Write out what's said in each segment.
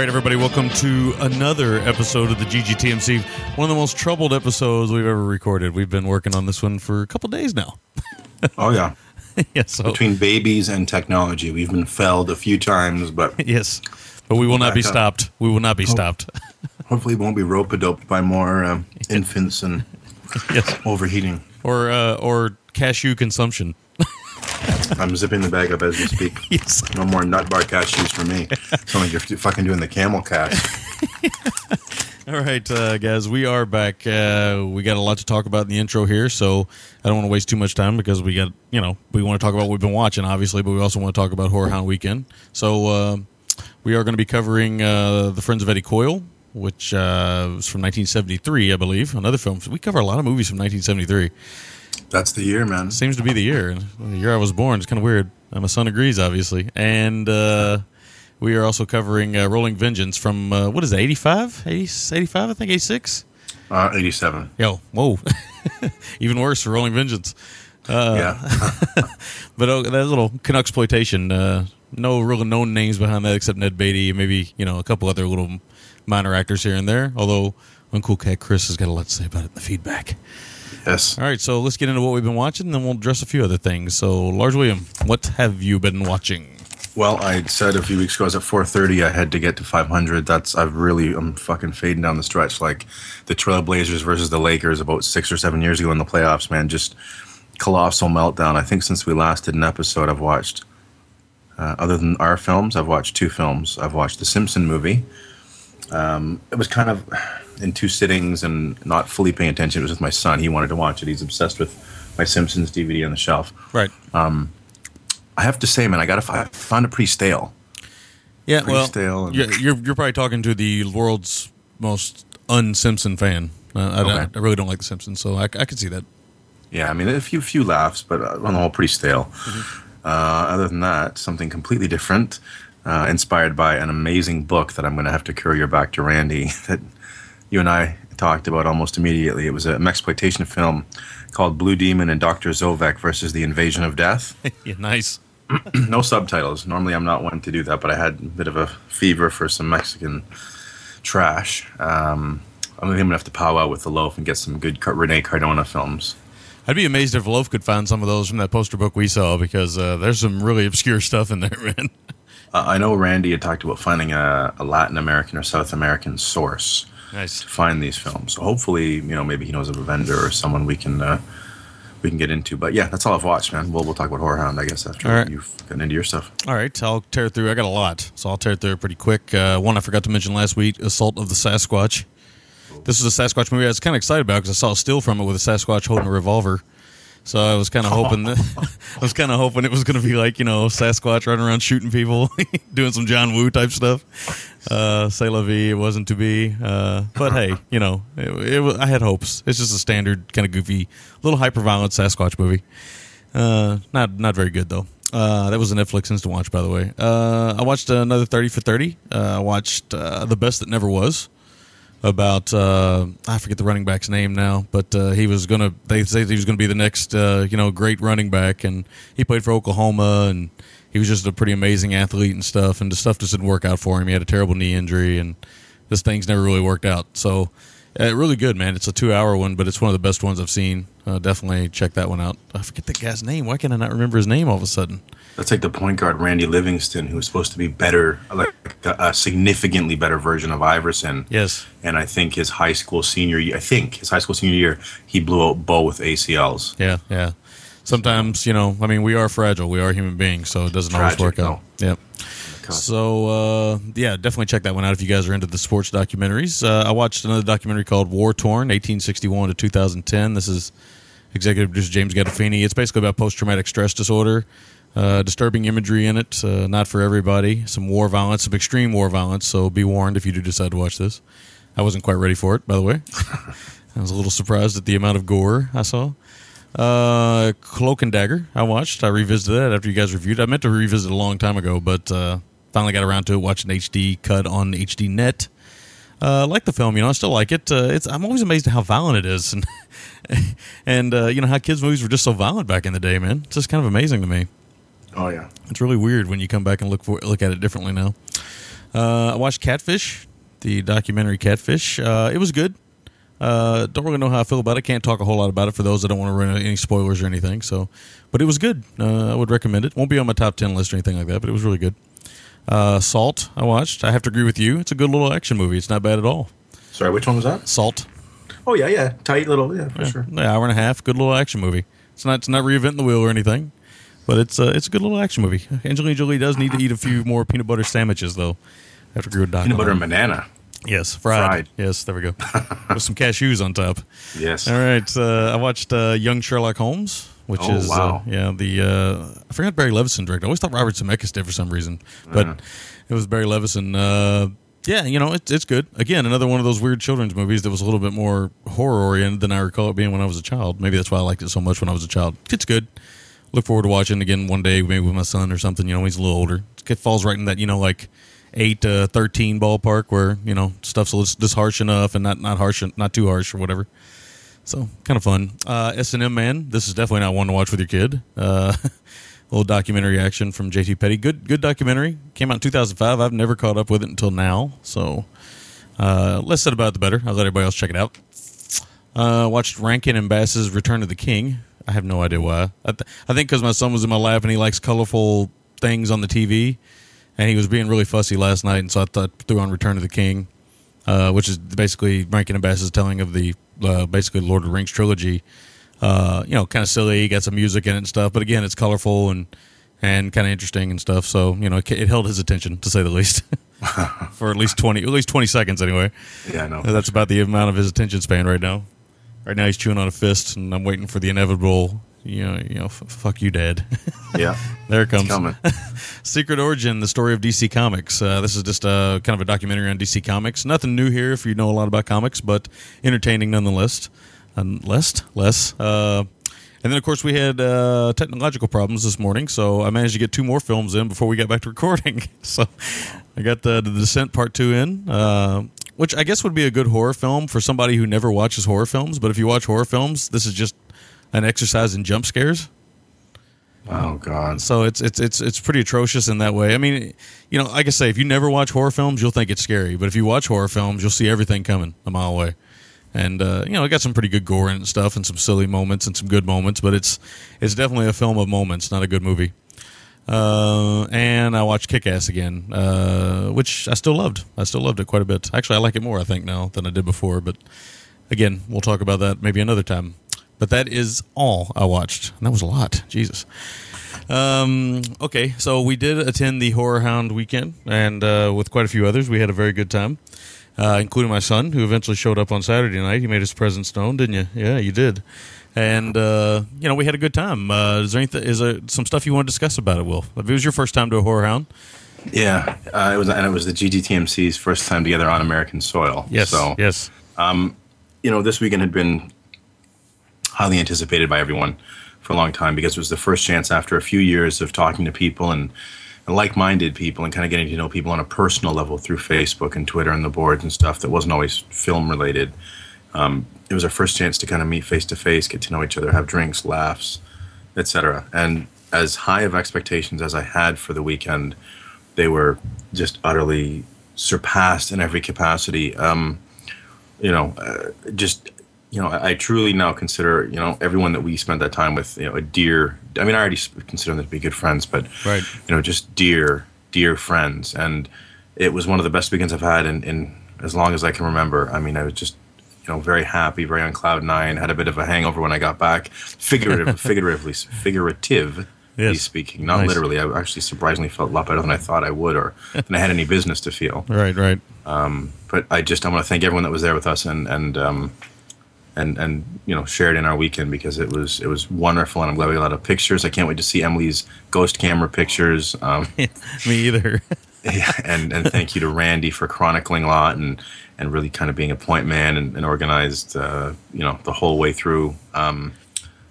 Right, everybody, welcome to another episode of the GGTMC. One of the most troubled episodes we've ever recorded. We've been working on this one for a couple days now. Oh yeah. yeah, so Between babies and technology, we've been felled a few times, but yes, but we will not be up. stopped. We will not be stopped. hopefully won't be rope doped by more um, infants and yes, overheating. or uh, or cashew consumption. I'm zipping the bag up as we speak. Yes. No more nut bar cashews for me. Sound like you're fucking doing the camel cast. All right, uh, guys, we are back. Uh, we got a lot to talk about in the intro here, so I don't want to waste too much time because we got, you know, we want to talk about what we've been watching, obviously, but we also want to talk about Horror Hound Weekend. So uh, we are going to be covering uh, The Friends of Eddie Coyle, which uh, was from 1973, I believe. Another film. We cover a lot of movies from 1973. That's the year, man. Seems to be the year. The year I was born. It's kind of weird. My son agrees, obviously. And uh, we are also covering uh, Rolling Vengeance from, uh, what is it, 85? 80, 85, I think, 86? Uh, 87. Yo, whoa. Even worse for Rolling Vengeance. Uh, yeah. But oh, that little Canuck exploitation, uh, no real known names behind that except Ned Beatty and maybe, you know, a couple other little minor actors here and there. Although Uncle Cat Chris has got a lot to say about it in the feedback. Yes. All right, so let's get into what we've been watching, and then we'll address a few other things. So, Large William, what have you been watching? Well, I said a few weeks ago I was at 4:30. I had to get to 500. That's I've really I'm fucking fading down the stretch. Like the Trailblazers versus the Lakers about six or seven years ago in the playoffs. Man, just colossal meltdown. I think since we last did an episode, I've watched. Uh, other than our films, I've watched two films. I've watched the Simpson movie. Um, it was kind of in two sittings and not fully paying attention. It was with my son. He wanted to watch it. He's obsessed with my Simpsons DVD on the shelf. Right. I have to say, man, I got to I found it pretty stale. Yeah, pretty well, stale and- you're, you're you're probably talking to the world's most un-Simpson fan. Uh, I, Okay. I, I really don't like the Simpsons, so I, I could see that. Yeah, I mean, a few few laughs, but uh, on the whole, pretty stale. Mm-hmm. Uh, other than that, something completely different, uh, inspired by an amazing book that I'm going to have to courier back to Randy that you and I talked about almost immediately. It was a exploitation film called Blue Demon and Doctor Zovek versus the Invasion of Death. yeah, nice. no subtitles. Normally, I'm not one to do that, but I had a bit of a fever for some Mexican trash. Um, I'm going to have to powwow with the loaf and get some good Rene Cardona films. I'd be amazed if Loaf could find some of those from that poster book we saw because uh, there's some really obscure stuff in there, man. Uh, I know Randy had talked about finding a, a Latin American or South American source Nice. to find these films. So hopefully, you know, maybe he knows of a vendor or someone we can uh, we can get into. But yeah, that's all I've watched, man. We'll we'll talk about Horror Hound, I guess, after right. you've gotten into your stuff. All right, I'll tear through. I got a lot, so I'll tear through pretty quick. Uh, one I forgot to mention last week: Assault of the Sasquatch. This is a Sasquatch movie I was kind of excited about because I saw a still from it with a Sasquatch holding a revolver. So I was kind of hoping that I was kind of hoping it was going to be like you know Sasquatch running around shooting people, doing some John Woo type stuff. Uh, say la vie, it wasn't to be. Uh, but hey, you know, it, it, I had hopes. It's just a standard kind of goofy, little hyper violent Sasquatch movie. Uh, not not very good though. Uh, that was a Netflix instant watch, by the way. Uh, I watched another Thirty for Thirty. Uh, I watched uh, the best that never was about uh, I forget the running back's name now, but uh, he was gonna. They say he was gonna be the next uh, you know great running back, and he played for Oklahoma, and he was just a pretty amazing athlete and stuff. And the stuff just didn't work out for him. He had a terrible knee injury, and this thing's never really worked out. So. Uh, really good, man. It's a two-hour one, but it's one of the best ones I've seen. Uh, definitely check that one out. I forget the guy's name. Why can I not remember his name all of a sudden? That's like the point guard Randy Livingston, who was supposed to be better, like a, a significantly better version of Iverson. Yes. And I think his high school senior year, I think his high school senior year, he blew out Bo with ACLs. Yeah, yeah. Sometimes, you know, I mean, we are fragile. We are human beings, so it doesn't always work out. Yep. So, uh, yeah, definitely check that one out if you guys are into the sports documentaries. Uh, I watched another documentary called War Torn, 1861 to 2010. This is executive producer James Gandolfini. It's basically about post traumatic stress disorder. Uh, disturbing imagery in it, uh, not for everybody. Some war violence, some extreme war violence. So be warned if you do decide to watch this. I wasn't quite ready for it, by the way. I was a little surprised at the amount of gore I saw. Uh, Cloak and Dagger, I watched. I revisited that after you guys reviewed. I meant to revisit a long time ago, but uh, finally got around to it. Watched an HD cut on HD Net. Uh, like the film, you know, I still like it. Uh, it's I'm always amazed at how violent it is, and and uh, you know how kids movies were just so violent back in the day, man. It's just kind of amazing to me. Oh yeah. It's really weird when you come back and look for look at it differently now. Uh, I watched Catfish, the documentary Catfish. Uh, it was good. Uh, don't really know how I feel about it. Can't talk a whole lot about it for those that don't want to run any spoilers or anything. So, but it was good. Uh, I would recommend it. Won't be on my top ten list or anything like that, but it was really good. Uh, Salt, I watched. I have to agree with you. It's a good little action movie. It's not bad at all. Sorry, which one was that? Salt, Oh yeah, yeah, tight little, yeah, for yeah, sure. an hour and a half. Good little action movie. It's not. It's not reinventing the wheel or anything, but it's uh, it's a good little action movie. Angelina Jolie does need to eat a few more peanut butter sandwiches, though. I have to agree with Doc. Peanut butter and banana. Yes, fried. Fried. Yes, there we go. With some cashews on top. Yes. All right. Uh, I watched uh, Young Sherlock Holmes, which Oh, is wow. uh, yeah the uh, I forgot Barry Levinson directed. I always thought Robert Zemeckis did for some reason, but Uh-huh. it was Barry Levinson. Uh, yeah, you know it's it's good. Again, another one of those weird children's movies that was a little bit more horror oriented than I recall it being when I was a child. Maybe that's why I liked it so much when I was a child. It's good. Look forward to watching again one day, maybe with my son or something. You know, he's a little older. It falls right in that you know like eight to thirteen ballpark where you know stuff's just harsh enough and not not harsh, not too harsh or whatever. So kind of fun. Uh, S and M man, this is definitely not one to watch with your kid. Uh, little documentary action from JT Petty. Good good documentary. Came out in 2005. I've never caught up with it until now. So uh, less said about it, the better. I'll let everybody else check it out. Uh, watched Rankin and Bass's Return of the King. I have no idea why. I, th- I think because my son was in my lap and he likes colorful things on the TV, and he was being really fussy last night, and so I thought threw on Return of the King, uh, which is basically Rankin and Bass's telling of the uh, basically Lord of the Rings trilogy. Uh, you know, kind of silly, got some music in it and stuff, but again, it's colorful and and kind of interesting and stuff. So you know, it, it held his attention to say the least, for at least twenty, at least twenty seconds anyway. Yeah, no. That's about the amount of his attention span right now. Right now, he's chewing on a fist, and I'm waiting for the inevitable. You know, you know, f- fuck you, Dad. Yeah. there it comes. Coming. Secret Origin: The Story of DC Comics. Uh, this is just a kind of a documentary on DC Comics. Nothing new here if you know a lot about comics, but entertaining nonetheless. Unless less. Uh, and then, of course, we had uh, technological problems this morning, so I managed to get two more films in before we got back to recording. so I got the, the Descent Part Two in, uh, which I guess would be a good horror film for somebody who never watches horror films. But if you watch horror films, this is just an exercise in jump scares. Oh God. So it's it's it's it's pretty atrocious in that way. I mean, you know, like I say, if you never watch horror films, you'll think it's scary. But if you watch horror films, you'll see everything coming a mile away. And uh, you know, it got some pretty good gore and stuff, and some silly moments and some good moments. But it's it's definitely a film of moments, not a good movie. Uh, and I watched Kick Ass again, uh, which I still loved. I still loved it quite a bit. Actually, I like it more, I think, now than I did before. But again, we'll talk about that maybe another time. But that is all I watched. And that was a lot. Jesus. Um, okay, so we did attend the Horror Hound weekend, and uh, with quite a few others, we had a very good time, uh, including my son, who eventually showed up on Saturday night. He made his presence known, didn't you? Yeah, you did. And uh, you know, we had a good time. Uh, is there anything? Is there some stuff you want to discuss about it, Will? If it was your first time to a Horror Hound, Yeah. Uh, it was, and it was the GGTMC's first time together on American soil. yes, So yes, you know, this weekend had been highly anticipated by everyone for a long time because it was the first chance after a few years of talking to people and, and like-minded people and kind of getting to know people on a personal level through Facebook and Twitter and the boards and stuff that wasn't always film related. Um, it was our first chance to kind of meet face to face, get to know each other, have drinks, laughs, etc. And as high of expectations as I had for the weekend, they were just utterly surpassed in every capacity. Um, you know, uh, just you know, I, I truly now consider you know everyone that we spent that time with, you know, a dear. I mean, I already consider them to be good friends, but Right. you know, just dear, dear friends, and it was one of the best weekends I've had in, in as long as I can remember. I mean, I was just you know very happy, very on cloud nine. Had a bit of a hangover when I got back, figurative, figuratively, figuratively Yes. speaking, not Nice. literally. I actually surprisingly felt a lot better than I thought I would, or than I had any business to feel right, right. but I just I want to thank everyone that was there with us and and um, and and you know shared in our weekend because it was it was wonderful, and I'm glad we got a lot of pictures. I can't wait to see Emily's ghost camera pictures. Um, Me either. And and thank you to Randy for chronicling a lot and and really kind of being a point man and, and organized, uh, you know, the whole way through, um,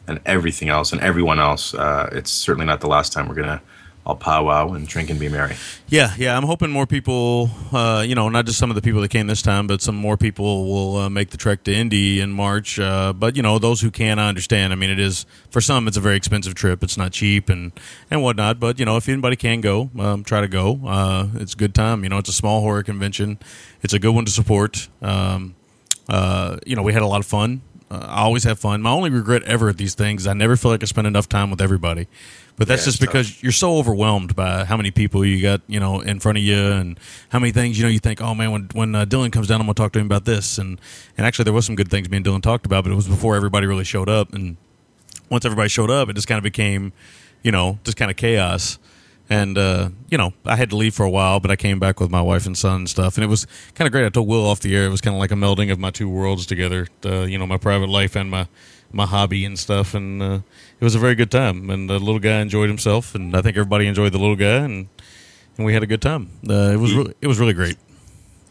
and everything else and everyone else. Uh, it's certainly not the last time we're gonna all powwow and drink and be merry. Yeah, yeah. I'm hoping more people, uh, you know, not just some of the people that came this time, but some more people will uh, make the trek to Indy in March. Uh, but you know, those who can, I understand. I mean, it is for some, it's a very expensive trip. It's not cheap and and whatnot. But you know, if anybody can go, um, try to go. Uh, it's a good time. You know, it's a small horror convention. It's a good one to support. Um, uh, you know, we had a lot of fun. Uh, I always have fun. My only regret ever at these things, I never feel like I spend enough time with everybody. But that's Yeah, just because you're so overwhelmed by how many people you got, you know, in front of you, and how many things you know. You think, oh man, when when uh, Dylan comes down, I'm gonna talk to him about this, and and actually there was some good things me and Dylan talked about, but it was before everybody really showed up, and once everybody showed up, it just kind of became, you know, just kind of chaos. And uh, you know, I had to leave for a while, but I came back with my wife and son and stuff, and it was kind of great. I told Will off the air; it was kind of like a melding of my two worlds together. Uh, you know, my private life and my my hobby and stuff, and uh, it was a very good time. And the little guy enjoyed himself, and I think everybody enjoyed the little guy, and and we had a good time. Uh, it was really, it was really great.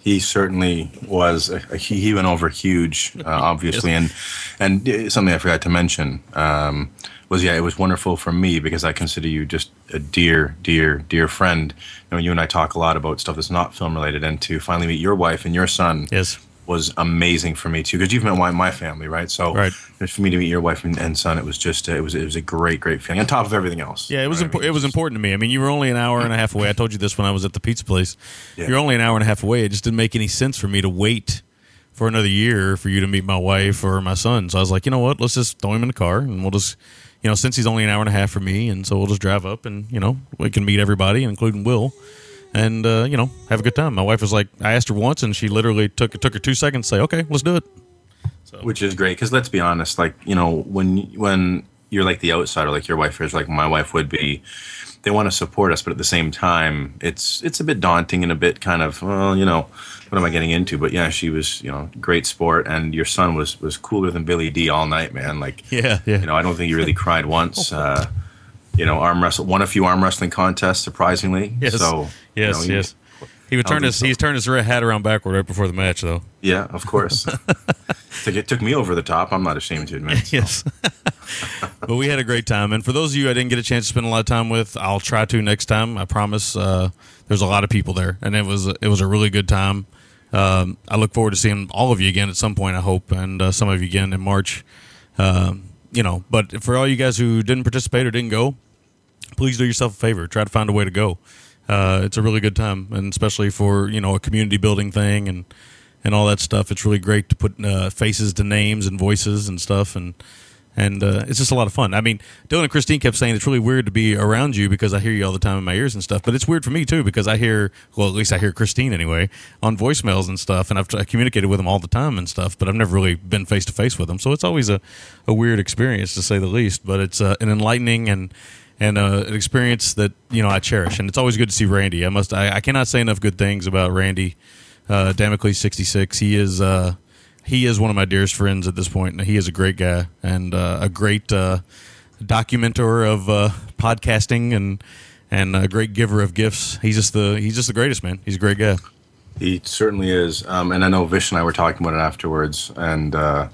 He certainly was. A, he, he went over huge, uh, obviously, and and uh, something I forgot to mention um, was yeah, it was wonderful for me because I consider you just a dear, dear, dear friend. You know, you and I talk a lot about stuff that's not film related, and to finally meet your wife and your son Yes. Was amazing for me too because you've met my, my family, right? So Right. for me to meet your wife and, and son, it was just uh, it was it was a great, great feeling on top of everything else. Yeah, it was Right? I impo- mean, it was important to me. I mean, you were only an hour and a half away. I told you this when I was at the pizza place. Yeah. You're only an hour and a half away. It just didn't make any sense for me to wait for another year for you to meet my wife or my son. So I was like, you know what? Let's just throw him in the car and we'll just, you know, since he's only an hour and a half for me, and so we'll just drive up and you know we can meet everybody, including Will. And uh, you know, have a good time. My wife was like, I asked her once, and she literally took it took her two seconds to say, "Okay, let's do it." which is great because let's be honest like you know when when you're like the outsider like your wife is like my wife would be they want to support us but at the same time it's it's a bit daunting and a bit kind of well you know what am i getting into but yeah she was you know great sport and your son was was cooler than billy d all night man like Yeah, yeah. you know i don't think he really cried once uh you know arm wrestle won a few arm wrestling contests surprisingly Yes. so you yes, know, he- yes. He would turn his so. he's turned his red hat around backward right before the match, though. yeah of course it took me over the top i'm not ashamed to admit so. Yes. but we had a great time. And for those of you I didn't get a chance to spend a lot of time with, I'll try to next time. I promise. Uh, there's a lot of people there, and it was it was a really good time. Um, I look forward to seeing all of you again at some point. I hope, and uh, some of you again in March. Um, you know, but for all you guys who didn't participate or didn't go, please do yourself a favor. Try to find a way to go. Uh, it's a really good time, and especially for you know a community building thing and and all that stuff. It's really great to put uh, faces to names and voices and stuff, and and uh, it's just a lot of fun. I mean, Dylan and Christine kept saying it's really weird to be around you because I hear you all the time in my ears and stuff. But it's weird for me too because I hear, well, at least I hear Christine anyway on voicemails and stuff, and I've I communicated with them all the time and stuff. But I've never really been face to face with them, so it's always a, a weird experience to say the least. But it's uh, an enlightening and and uh, an experience that you know I cherish, and it's always good to see Randy. I must, I, I cannot say enough good things about Randy. Uh, Damocles sixty six. He is uh, he is one of my dearest friends at this point, he is a great guy and uh, a great uh, documenter of uh, podcasting and and a great giver of gifts. He's just the he's just the greatest man. He's a great guy. He certainly is. Um, and I know Vish and I were talking about it afterwards, and uh,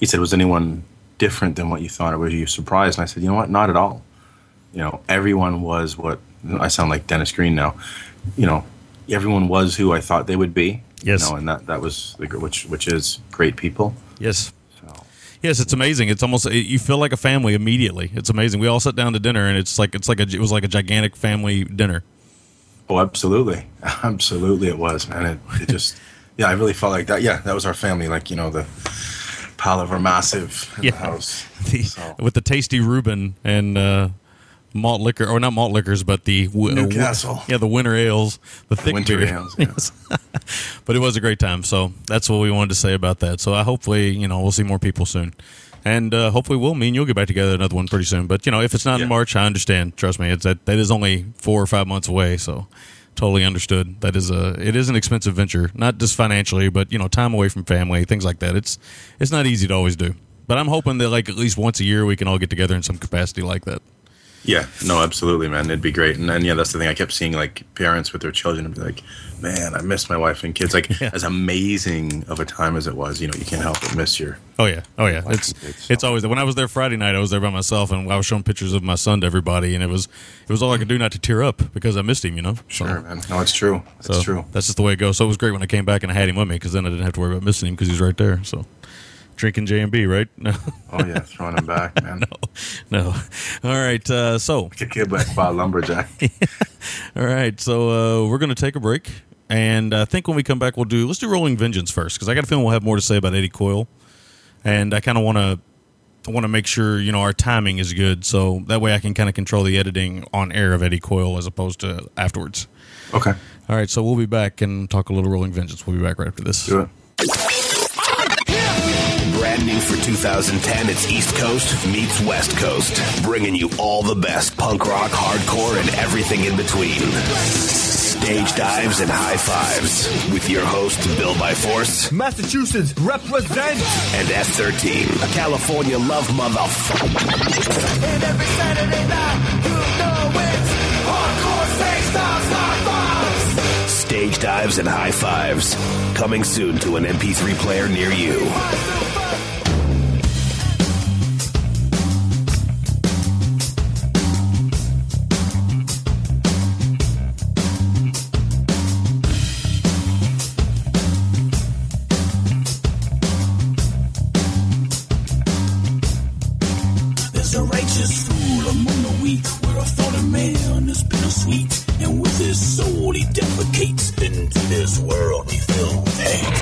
he said, "Was anyone different than what you thought, or were you surprised?" And I said, "You know what? Not at all. You know, everyone was what I sound like Dennis Green now. You know, everyone was who I thought they would be. Yes. You know, and that that was the, which which is great people. Yes. So Yes, it's amazing. It's almost you feel like a family immediately. It's amazing. We all sat down to dinner, and it's like it's like a it was like a gigantic family dinner. Oh, absolutely, absolutely, it was, man. It, it just, yeah, I really felt like that. Yeah, that was our family. Like you know, the Palaver Massive in Yeah. the house. The, So- With the tasty Reuben and uh, malt liquor, or not malt liquors, but the w- uh, w- Newcastle. yeah, the winter ales, the thick winter beer. ales. Yes. but it was a great time. So that's what we wanted to say about that. So I hopefully you know we'll see more people soon. And uh, hopefully, we'll me and you'll get back together another one pretty soon. But you know, if it's not Yeah. in March, I understand. Trust me, it's that that is only four or five months away. So totally understood. That is a it is an expensive venture, not just financially, but you know, time away from family, things like that. It's it's not easy to always do. But I'm hoping that like at least once a year we can all get together in some capacity like that. Yeah, no, absolutely, man. It'd be great. And then, yeah, that's the thing. I kept seeing like parents with their children and be like, man, I miss my wife and kids. Like, Yeah. as amazing of a time as it was, you know, you can't help but miss your. Oh yeah, oh yeah. It's kids. it's always that when I was there Friday night. I was there by myself, and I was showing pictures of my son to everybody, and it was it was all I could do not to tear up because I missed him. You know. So- Sure, man. No, it's true. It's So true. That's just the way it goes. So it was great when I came back and I had him with me because then I didn't have to worry about missing him because he's right there. So drinking J and B, right? No, Oh, yeah, throwing him back, man. no. no. All right. Uh, so kid back by lumberjack. all right. So uh, we're going to take a break, and I think when we come back, we'll do let's do Rolling Vengeance first because I got a feeling we'll have more to say about Eddie Coyle, and I kind of want to. I want to make sure you know our timing is good, so that way I can kind of control the editing on air of Eddie Coyle as opposed to afterwards. Okay, All right, so we'll be back and talk a little Rolling Vengeance. We'll be back right after this. do it. Brand new for 2010, it's East Coast meets West Coast, bringing you all the best punk rock, hardcore, and everything in between. Stage dives and high fives with your host, Bill by Force Massachusetts represent. and F13, a California love motherfucker. And every Saturday night, you know it's hardcore stage dives, high fives. Stage dives and high fives, coming soon to an MP3 player near you. Defecates into this world we turned to.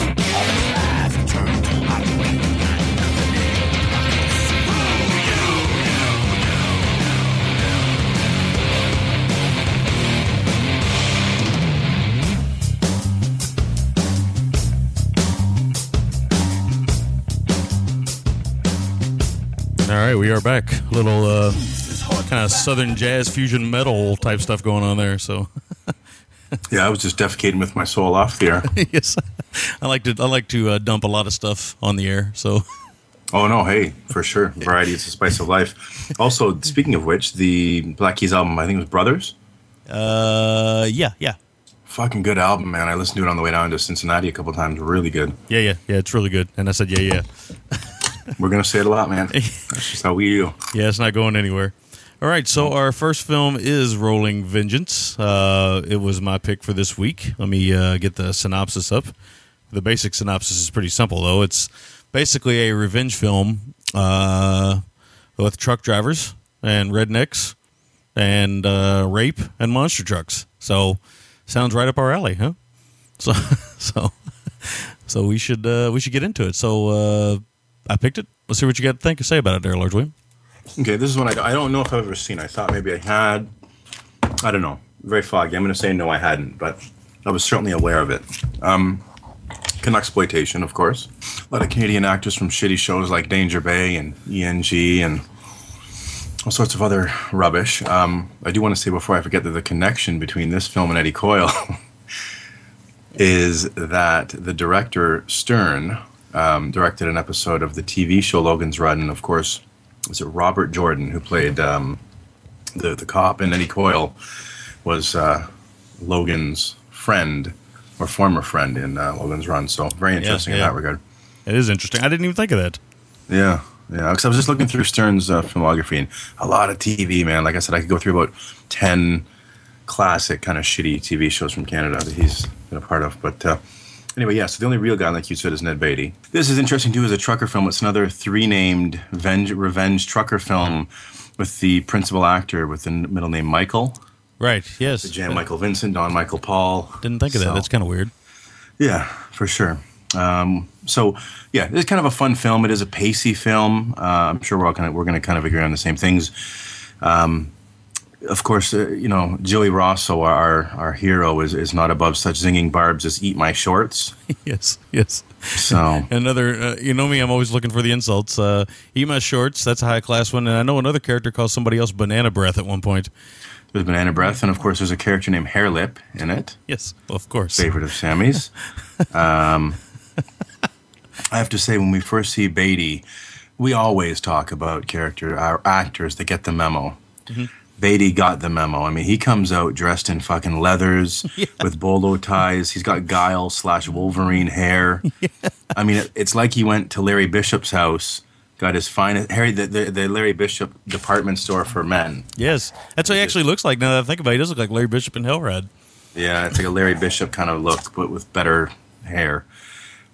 All right, we are back. A little uh, kind of southern jazz fusion metal type stuff going on there. So Yeah, I was just defecating with my soul off the air. yes, I like to I like to uh, dump a lot of stuff on the air. So Oh no, hey, for sure. Variety is the spice of life. Also, speaking of which, the Black Keys album, I think it was Brothers. uh, yeah, yeah, Fucking good album, man. I listened to it on the way down to Cincinnati a couple times. Really good. yeah, yeah, yeah. It's really good. And I said, yeah, yeah, We're gonna say it a lot, man. That's just how we do. yeah. It's not going anywhere. All right, so our first film is Rolling Vengeance. Uh, it was my pick for this week. Let me uh, get the synopsis up. The basic synopsis is pretty simple, though. It's basically a revenge film uh, with truck drivers and rednecks and uh, rape and monster trucks. So, sounds right up our alley, huh? So, so, so we should uh, we should get into it. So, uh, I picked it. Let's see what you got to think say about it, there, Large William. Okay, this is one I, I don't know if I've ever seen. I thought maybe I had. I don't know. Very foggy. I'm going to say no, I hadn't, but I was certainly aware of it. Um, exploitation, of course. A lot of Canadian actors from shitty shows like Danger Bay and ENG and all sorts of other rubbish. Um, I do want to say before I forget that the connection between this film and Eddie Coyle is that the director Stern um, directed an episode of the TV show Logan's Run, and of course, was it Robert Jordan who played um, the the cop, and Eddie Coyle was uh, Logan's friend or former friend in uh, Logan's Run. So very interesting yeah. in that regard. It is interesting. I didn't even think of that. Yeah, yeah. Because I was just looking through Stern's uh, filmography and a lot of TV, man. Like I said, I could go through about ten classic kind of shitty TV shows from Canada that he's been a part of. But uh, anyway, yeah. So the only real guy, like you said, is Ned Beatty. This is interesting too. As a trucker film, it's another three-named venge- revenge trucker film with the principal actor with the middle name Michael. Right. Yes. The Jan Michael Vincent, Don Michael Paul. Didn't think of that. That's kind of weird. Yeah, for sure. Um, so yeah, it's kind of a fun film. It is a pacey film. Uh, I'm sure we're all kind of we're going to kind of agree on the same things. Um, of course, uh, you know Joey Rosso, our our hero, is is not above such zinging barbs as "Eat My Shorts." yes. Yes. So Another, uh, you know me, I'm always looking for the insults. Uh, eat my shorts. That's a high class one. And I know another character calls somebody else banana breath at one point. There's Banana Breath, and of course, there's a character named Hair Lip in it. Yes, well, of course. Favorite of Sammy's. um, I have to say, when we first see Beatty, we always talk about character our actors that get the memo. Beatty got the memo. I mean, he comes out dressed in fucking leathers with bolo ties. He's got Guile slash Wolverine hair. I mean, it, it's like he went to Larry Bishop's house, got his finest Harry the, the, the Larry Bishop department store for men. Yes, that's what he actually looks like. Now that I think about it, he does look like Larry Bishop in Hellride. Yeah, it's like a Larry Bishop kind of look, but with better hair.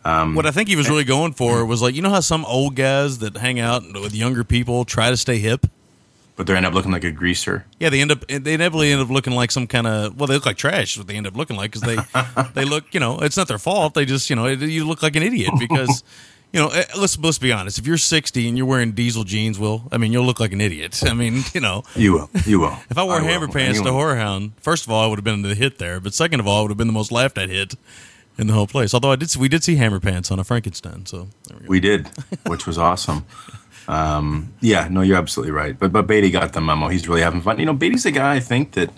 Um, what I think he was really going for was like you know how some old guys that hang out with younger people try to stay hip. But they end up looking like a greaser. Yeah, they end up they inevitably end up looking like some kind of well, they look like trash. Is what they end up looking like because they they look you know it's not their fault. They just you know you look like an idiot because you know eh, let's let's be honest. If you're 60 and you're wearing diesel jeans, will I mean you'll look like an idiot. I mean you know You will. You will. if I wore will. hammer pants to Horror Hound, first of all I would have been the hit there, but second of all it would have been the most laughed at hit in the whole place. Although I did we did see hammer pants on a Frankenstein, so there we go. We did, which was awesome. Um, yeah, no, you're absolutely right. But but Beatty got the memo. He's really having fun. You know, Beatty's a guy I think that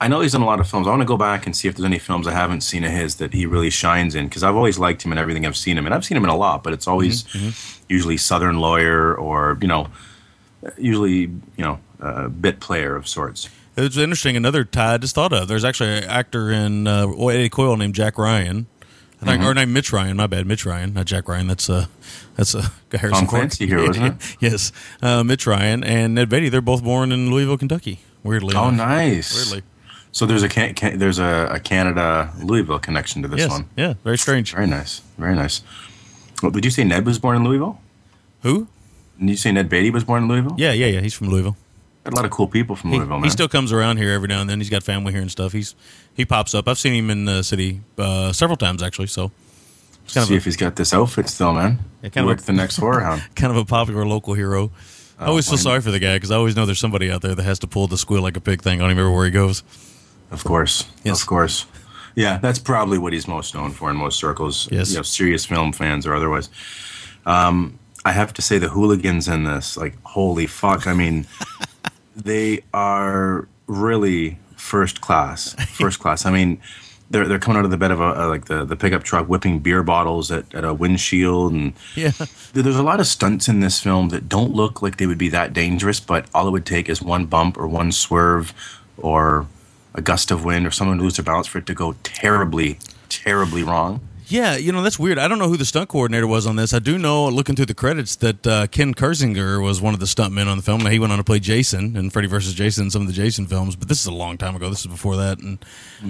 I know he's done a lot of films. I want to go back and see if there's any films I haven't seen of his that he really shines in because I've always liked him in everything I've seen him, and I've seen him in a lot. But it's always usually Southern lawyer or you know, usually you know, a bit player of sorts. It's interesting. Another tie I just thought of. There's actually an actor in uh, Eddie Coyle named Jack Ryan. I think, or named Mitch Ryan. My bad, Mitch Ryan, not Jack Ryan. That's a that's a Harrison Tom. Clancy hero, isn't it? yes, uh, Mitch Ryan and Ned Beatty. They're both born in Louisville, Kentucky. Weirdly, Oh, enough. nice. Weirdly, So there's a can, can, there's a, a Canada Louisville connection to this yes, one. yeah, very strange. Very nice. Very nice. Well, did you say Ned was born in Louisville? Who? Did you say Ned Beatty was born in Louisville? Yeah, yeah, yeah. He's from Louisville. A lot of cool people from He, Louisville, man. he still comes around here every now and then. He's got family here and stuff. He's he pops up. I've seen him in the city uh, several times actually. So it's kind See of if he's got this outfit still, man. Yeah, kind He of a- the next horror hound. kind of a popular local hero. I always feel sorry for the guy because I always know there's somebody out there that has to pull the squeal like a pig thing on him everywhere he goes. Of course. Yes. Of course. Yeah, that's probably what he's most known for in most circles. Yes. You know, serious film fans or otherwise. Um, I have to say the hooligans in this, like, holy fuck. I mean, they are really first class. First class. I mean, they're they're coming out of the bed of a, a like the, the pickup truck, whipping beer bottles at, at a windshield, and Yeah, there's a lot of stunts in this film that don't look like they would be that dangerous, but all it would take is one bump or one swerve or a gust of wind or someone to lose their balance for it to go terribly, terribly wrong. Yeah. You know that's weird. I don't know who the stunt coordinator was on this. I do know, looking through the credits, that uh, Ken Kirzinger was one of the stuntmen on the film. Now, he went on to play Jason in Freddy vs. Jason, in some of the Jason films. But this is a long time ago. This is before that, and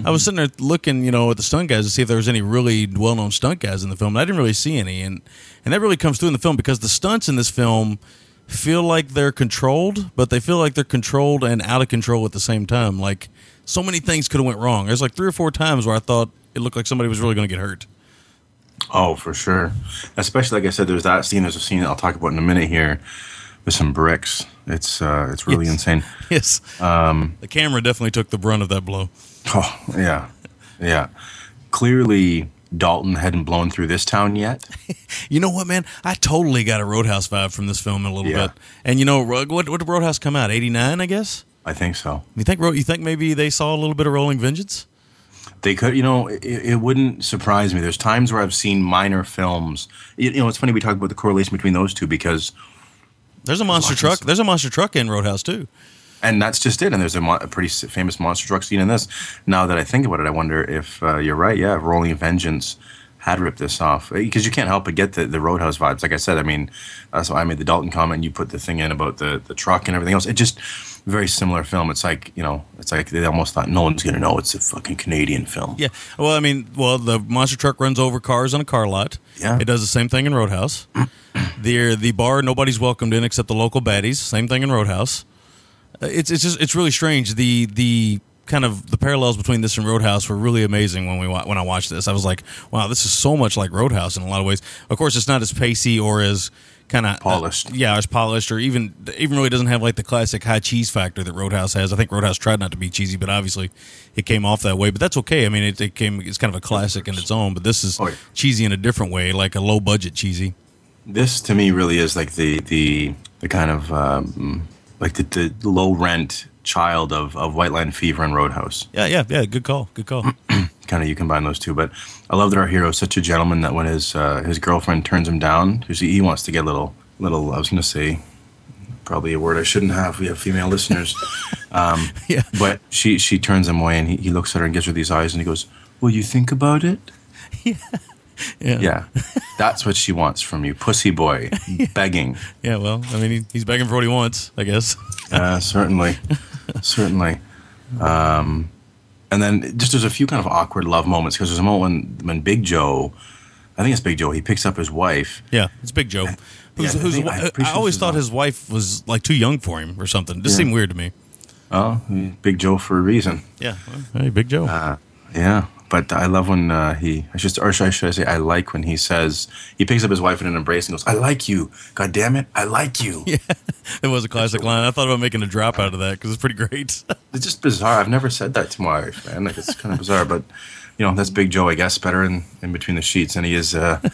I was sitting there looking, you know, at the stunt guys to see if there was any really well-known stunt guys in the film. And I didn't really see any, and and that really comes through in the film because the stunts in this film feel like they're controlled, but they feel like they're controlled and out of control at the same time. Like so many things could have went wrong. There's like three or four times where I thought it looked like somebody was really going to get hurt. Oh, for sure. Especially like I said, there's that scene. There's a scene that I'll talk about in a minute here with some bricks. It's uh, it's really Yes. insane. Yes. Um, the camera definitely took the brunt of that blow. Oh, yeah, yeah. Clearly, Dalton hadn't blown through this town yet. You know what, man? I totally got a Roadhouse vibe from this film a little Yeah. bit. And you know, what what did Roadhouse come out? Eighty nine, I guess. I think so. You think you think maybe they saw a little bit of Rolling Vengeance? They could, you know, it, it wouldn't surprise me. There's times where I've seen minor films. You, you know, it's funny we talk about the correlation between those two because, There's a monster truck. There's a monster truck in Roadhouse too. and that's just it. And there's a, mo- a pretty famous monster truck scene in this. Now that I think about it, I wonder if uh, you're right. Yeah, Rolling Vengeance had ripped this off because you can't help but get the, the Roadhouse vibes. Like I said, I mean, that's why I made the Dalton comment. You put the thing in about the the truck and everything else. It just very similar film. It's like you know, it's like they almost thought no one's gonna know it's a fucking Canadian film. Yeah. Well, I mean, well, the monster truck runs over cars on a car lot. Yeah. It does the same thing in Roadhouse. the the bar nobody's welcomed in except the local baddies. Same thing in Roadhouse. Uh, It's it's just it's really strange. The the kind of the parallels between this and Roadhouse were really amazing when we when I watched this. I was like, wow, this is so much like Roadhouse in a lot of ways. Of course, it's not as pacey or as kind of Polished. yeah, it's polished, or even even really doesn't have like the classic high cheese factor that Roadhouse has. I think Roadhouse tried not to be cheesy, but obviously it came off that way. But that's okay. I mean, it, it came it's kind of a classic in its own. But this is Oh, yeah. cheesy in a different way, like a low budget cheesy. this to me really is like the the the kind of um, like the, the low rent child of, of White Line Fever and Roadhouse. Yeah, yeah, yeah. Good call. Good call. Kind of you combine those two, but I love that our hero is such a gentleman that when his uh, his girlfriend turns him down, he, he wants to get little little. I was going to say probably a word I shouldn't have. We have female listeners, um, Yeah. but she she turns him away and he, he looks at her and gives her these eyes and he goes, "Will you think about it?" Yeah. Yeah, that's what she wants from you, pussy boy, begging. Yeah. Well, I mean, he, he's begging for what he wants, I guess. Uh, certainly, certainly. Um, and then just there's a few kind of awkward love moments because there's a moment when when Big Joe, I think it's Big Joe, he picks up his wife. Yeah, it's Big Joe. Who's, Yeah, I who's, I, I'm pretty sure always thought his wife was like too young for him or something. This Yeah. seemed weird to me. Oh, Big Joe for a reason. Yeah. Hey, Big Joe. Uh, yeah, but I love when uh, he. I just, or should I, should I say, I like when he says he picks up his wife in an embrace and goes, "I like you. God damn it, I like you." yeah, it was a classic line. I thought about making a drop out of that because it's pretty great. It's just bizarre. I've never said that to my wife, man. Like it's kind of bizarre, but you know, that's Big Joe, I guess, better in, in between the sheets, and he is, uh, you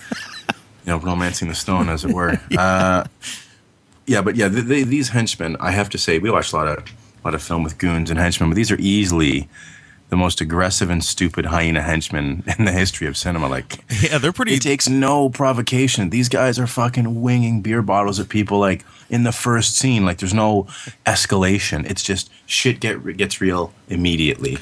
know, romancing the stone, as it were. Uh, yeah, but yeah, th th these henchmen, I have to say, we watched a lot of a lot of film with goons and henchmen, but these are easily the most aggressive and stupid hyena henchmen in the history of cinema. Like, yeah, they're pretty. it takes no provocation. These guys are fucking winging beer bottles at people like in the first scene. Like there's no escalation. It's just shit get gets real immediately.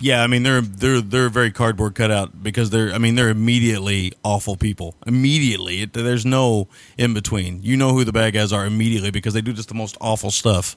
Yeah, I mean they're they're they're very cardboard cutout because they're I mean they're immediately awful people. Immediately, it, there's no in between. You know who the bad guys are immediately because they do just the most awful stuff,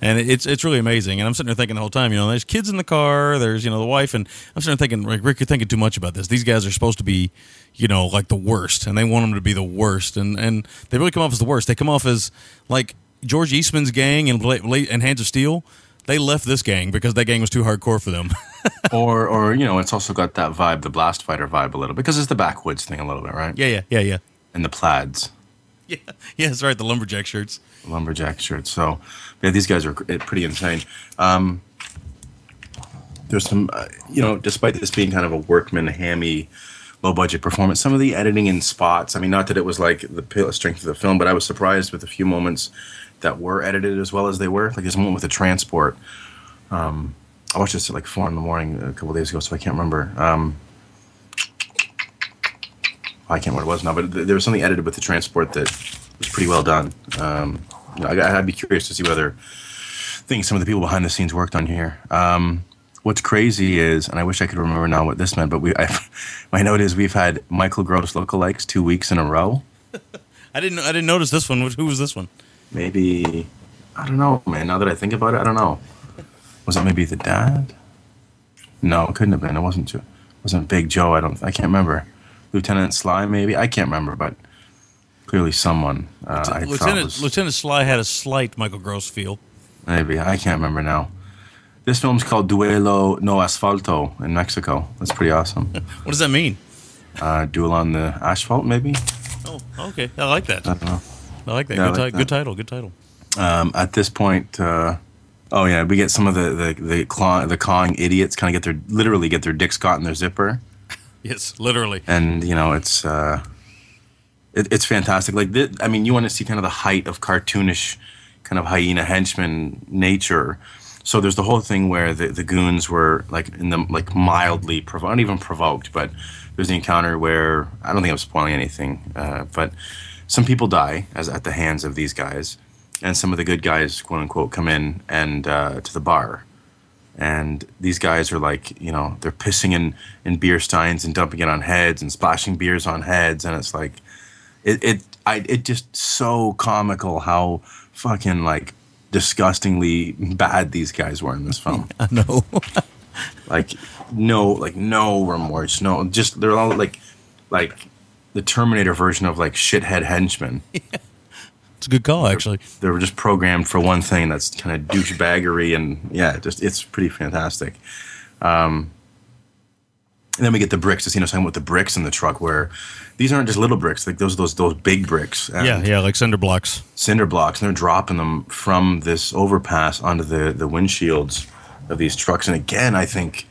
and it's it's really amazing. And I'm sitting there thinking the whole time, you know, there's kids in the car, there's you know the wife, and I'm sitting there thinking, like Rick, you're thinking too much about this. These guys are supposed to be, you know, like the worst, and they want them to be the worst, and and they really come off as the worst. They come off as like George Eastman's gang and and Hands of Steel. They left this gang because that gang was too hardcore for them. or or you know, it's also got that vibe, the blast fighter vibe a little because it's the backwoods thing a little bit, right? Yeah, yeah, yeah, yeah. And the plaids, Yeah, yeah, that's right. The lumberjack shirts. lumberjack shirts. So yeah, these guys are pretty insane. Um, there's some, uh, you know, despite this being kind of a workman hammy, low budget performance, some of the editing in spots. I mean, not that it was like the strength of the film, but I was surprised with a few moments that were edited as well as they were. Like a moment with the transport. Um, I watched this at like four in the morning a couple days ago, so I can't remember. Um, I can't remember what it was now, but th- there was something edited with the transport that was pretty well done. Um, I, I'd be curious to see whether things some of the people behind the scenes worked on here. Um, what's crazy is, and I wish I could remember now what this meant, but we, I, my note is we've had Michael Gross lookalikes two weeks in a row. I didn't. I didn't notice this one. Who was this one? Maybe I don't know, man. Now that I think about it, I don't know. Was it maybe the dad? No, it couldn't have been. It wasn't. Joe. It wasn't Big Joe. I don't. I can't remember. Lieutenant Sly, maybe. I can't remember, but clearly someone. Uh, I Lieutenant was- Lieutenant Sly had a slight Michael Gross feel. Maybe I can't remember now. This film's called Duelo No Asfalto in Mexico. That's pretty awesome. What does that mean? Uh, duel on the asphalt, maybe. Oh, okay. I like that. I don't know. I like that. Yeah, I good, like ti- good title. Good title. Um, at this point, uh, oh yeah, we get some of the the the, claw, the cawing idiots kind of get their literally get their dicks caught in their zipper, Yes, literally. and you know it's uh, it, it's fantastic. Like I mean, you want to see kind of the height of cartoonish kind of hyena henchman nature. So there's the whole thing where the, the goons were like in the like mildly provo- not even provoked, but there's the encounter where I don't think I'm spoiling anything, uh, but some people die as at the hands of these guys, and some of the good guys, quote unquote, come in and uh, to the bar, and these guys are like you know they're pissing in in beer steins and dumping it on heads and splashing beers on heads, and it's like it it I it just so comical how fucking like disgustingly bad these guys were in this film. I know. like no like no remorse, no just they're all like like the Terminator version of like shithead henchmen. Yeah. it's a good call, actually. They were just programmed for one thing that's kind of douchebaggery and yeah, just it's pretty fantastic. Um, and then we get the bricks. Just you know, talking about the bricks in the truck, where these aren't just little bricks, like those those those big bricks. Yeah, yeah, like cinder blocks. cinder blocks, and they're dropping them from this overpass onto the the windshields of these trucks. And again, I think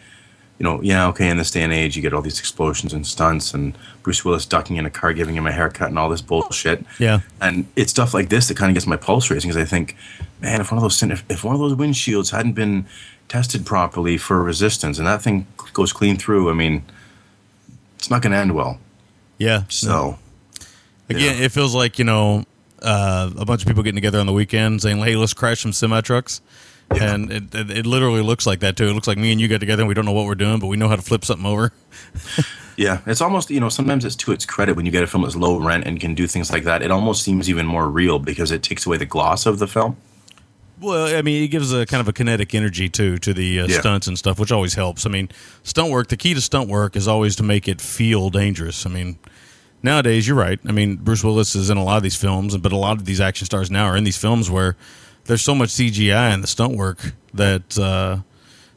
you know, yeah, okay, in this day and age, you get all these explosions and stunts, and Bruce Willis ducking in a car, giving him a haircut, and all this bullshit. Yeah. And it's stuff like this that kind of gets my pulse racing because I think, man, if one of those if, if one of those windshields hadn't been tested properly for resistance, and that thing goes clean through, I mean, it's not going to end well. Yeah. So, Again, Yeah. it feels like you know uh, a bunch of people getting together on the weekend saying, "Hey, let's crash some semi trucks," and it, it, it literally looks like that too. It looks like me and you got together and we don't know what we're doing, but we know how to flip something over. yeah, it's almost you know sometimes it's to its credit when you get a film that's low rent and can do things like that. It almost seems even more real because it takes away the gloss of the film. Well, I mean, it gives a kind of a kinetic energy too to the uh, Yeah. stunts and stuff, which always helps. I mean, stunt work. The key to stunt work is always to make it feel dangerous. I mean, nowadays you're right. I mean, Bruce Willis is in a lot of these films, but a lot of these action stars now are in these films where there's so much CGI in the stunt work that uh,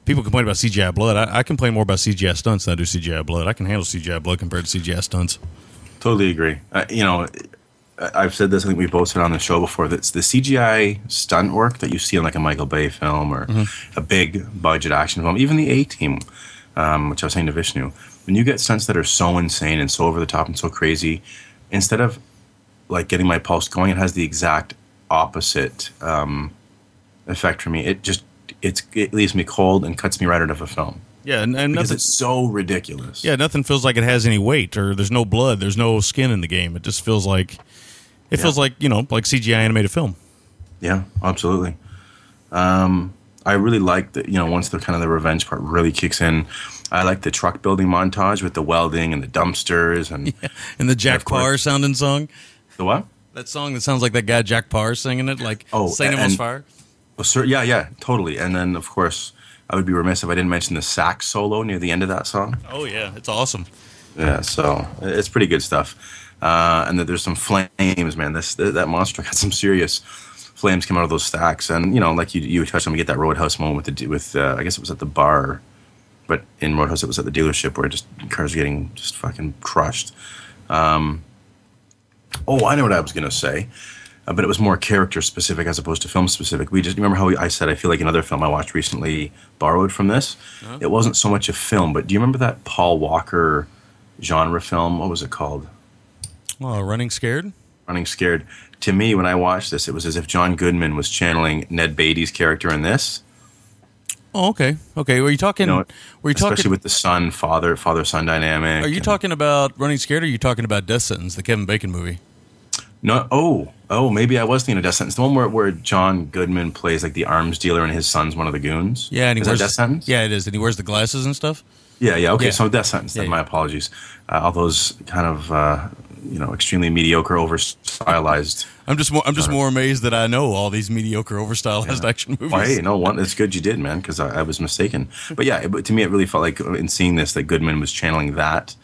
people complain about CGI blood. I, I complain more about CGI stunts than I do CGI blood. I can handle CGI blood compared to CGI stunts. Totally agree. Uh, you know, I've said this. I think we both said on the show before. That's the CGI stunt work that you see in like a Michael Bay film or a big budget action film, even the A Team, um, which I was saying to Vishnu. When you get stunts that are so insane and so over the top and so crazy, instead of like getting my pulse going, it has the exact opposite um, effect for me. It just it's it leaves me cold and cuts me right out of a film Yeah, and, and because nothing, it's so ridiculous. yeah, nothing feels like it has any weight or there's no blood, there's no skin in the game. It just feels like it Yeah. feels like you know like CGI animated film. Yeah, absolutely. Um, I really like that. You know, once the kind of the revenge part really kicks in, I like the truck building montage with the welding and the dumpsters and And the Jack of. Parr sounding song, the what? that song that sounds like that guy Jack Parr singing it, like Oh. Elmo's and- Fire. Oh, sir, yeah, yeah, totally. And then of course, I would be remiss if I didn't mention the sax solo near the end of that song. Oh yeah, it's awesome. Yeah, so it's pretty good stuff. Uh, and that there's some flames, man. This that monster got some serious flames come out of those stacks, and you know, like you you touched on, we get that Roadhouse moment with the with uh, I guess it was at the bar, but in Roadhouse it was at the dealership where just cars were getting just fucking crushed. Um, oh, I know what I was gonna say. Uh, but it was more character specific as opposed to film specific. We just remember how we, I said I feel like another film I watched recently borrowed from this. It wasn't so much a film, but do you remember that Paul Walker genre film? What was it called? Oh, running scared. Running Scared. To me, when I watched this, it was as if John Goodman was channeling Ned Beatty's character in this. Oh, okay, okay. Were you talking? You know, were you especially talking? with the son father father son dynamic. are you and- talking about running scared? or Are you talking about Death Sentence, the Kevin Bacon movie? No. Oh, oh, maybe I was thinking of Death Sentence. The one where, where John Goodman plays like the arms dealer and his son's one of the goons. Yeah, and he is wears Death Sentence? Yeah, it is, and he wears the glasses and stuff. Yeah, yeah. Okay, Yeah. so Death Sentence. Then Yeah, my apologies. Uh, all those kind of uh, you know extremely mediocre, over stylized. I'm just more. I'm just more amazed that I know all these mediocre, over stylized action movies. Well, hey, no, one. It's good you did, man, because I, I was mistaken. But yeah, it, but to me, it really felt like uh, in seeing this that Goodman was channeling that,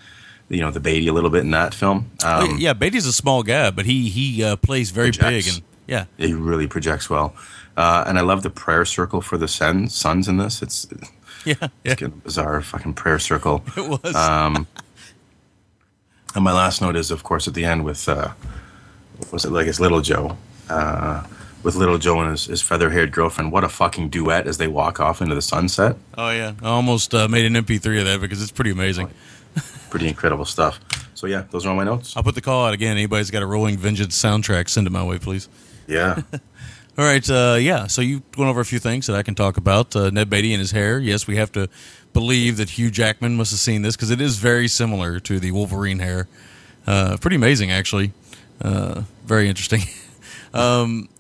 you know, the Beatty a little bit in that film. Oh, Um, yeah, Beatty's a small guy, but he he uh, plays very big and yeah. He really projects well, uh, and I love the prayer circle for the sons, sons in this. It's, it's Yeah, yeah, getting a bizarre fucking prayer circle. it was. Um, and my last note is, of course, at the end with, uh, what was it like his little Joe, uh, with little Joe and his, his feather-haired girlfriend. What a fucking duet as they walk off into the sunset. oh yeah, I almost uh, made an MP3 of that because it's pretty amazing. Pretty incredible stuff. So yeah, those are all my notes. I'll put the call out again. Anybody's got a Rolling Vengeance soundtrack, send it my way, please. Yeah, All right, uh, yeah. So you went over a few things that I can talk about. Uh, Ned Beatty and his hair. Yes, we have to believe that Hugh Jackman must have seen this because it is very similar to the Wolverine hair. Uh, pretty amazing, actually. Uh, very interesting. um,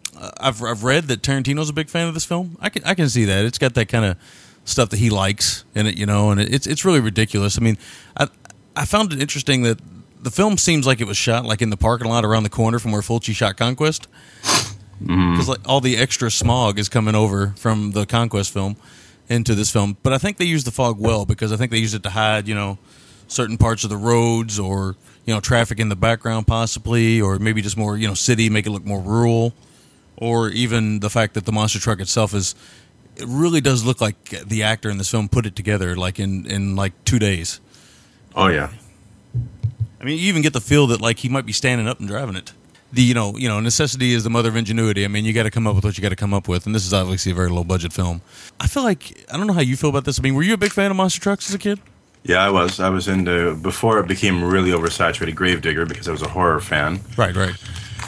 I've I've read that Tarantino's a big fan of this film. I can I can see that. It's got that kind of stuff that he likes in it, you know, and it's it's really ridiculous. I mean, I I found it interesting that the film seems like it was shot like in the parking lot around the corner from where Fulci shot Conquest because like all the extra smog is coming over from the conquest film into this film but i think they used the fog well because i think they used it to hide you know certain parts of the roads or you know traffic in the background possibly or maybe just more you know city make it look more rural or even the fact that the monster truck itself is it really does look like the actor in this film put it together like in in like two days oh yeah. I mean, you even get the feel that like he might be standing up and driving it. The you know you know necessity is the mother of ingenuity. I mean, you got to come up with what you got to come up with, and this is obviously a very low budget film. I feel like I don't know how you feel about this. I mean, were you a big fan of monster trucks as a kid? Yeah, I was. I was into before it became really oversaturated. Gravedigger because I was a horror fan. Right, right.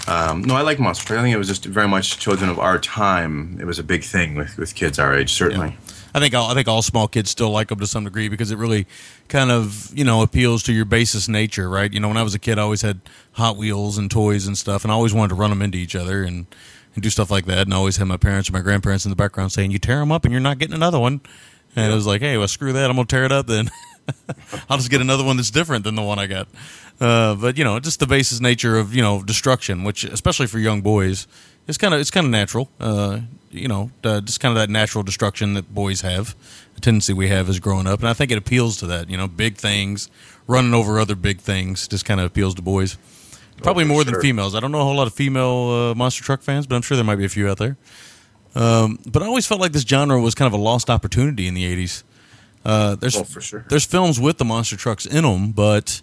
Um, no, I like monster. I think it was just very much children of our time. It was a big thing with, with kids our age, certainly. I think all, I think all small kids still like them to some degree because it really kind of you know appeals to your basest nature, right? You know, when I was a kid, I always had Hot Wheels and toys and stuff, and I always wanted to run them into each other and and do stuff like that. And I always had my parents or my grandparents in the background saying, "You tear them up, and you're not getting another one." And it was like, "Hey, well, screw that! I'm gonna tear it up then. I'll just get another one that's different than the one I got." Uh, but you know, just the basis nature of you know destruction, which especially for young boys, it's kind of it's kind of natural. Uh, you know, uh, just kind of that natural destruction that boys have, a tendency we have as growing up, and I think it appeals to that. You know, big things, running over other big things, just kind of appeals to boys. Probably for more than females. I don't know a whole lot of female uh, monster truck fans, but I'm sure there might be a few out there. Um, but I always felt like this genre was kind of a lost opportunity in the '80s. Uh, there's Oh, for sure. there's films with the monster trucks in them, but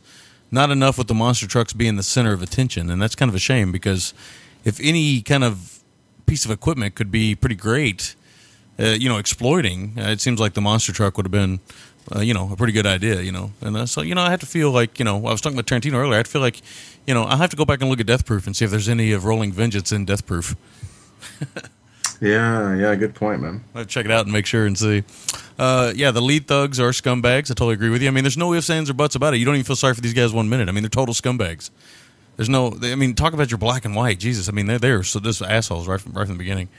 not enough with the monster trucks being the center of attention, and that's kind of a shame because if any kind of piece of equipment could be pretty great, uh, you know, exploiting, uh, it seems like the monster truck would have been, uh, you know, a pretty good idea, you know. And uh, so, you know, I have to feel like, you know, I was talking about Tarantino earlier. I feel like, you know, I have to go back and look at Death Proof and see if there's any of Rolling Vengeance in Death Proof. Yeah, yeah, good point, man. I'll check it out and make sure and see. Uh, yeah, the lead thugs are scumbags. I totally agree with you. I mean, there's no ifs, ands, or buts about it. You don't even feel sorry for these guys one minute. I mean, they're total scumbags. There's no. I mean, talk about your black and white. Jesus. I mean, they're they're so just assholes right from right from the beginning.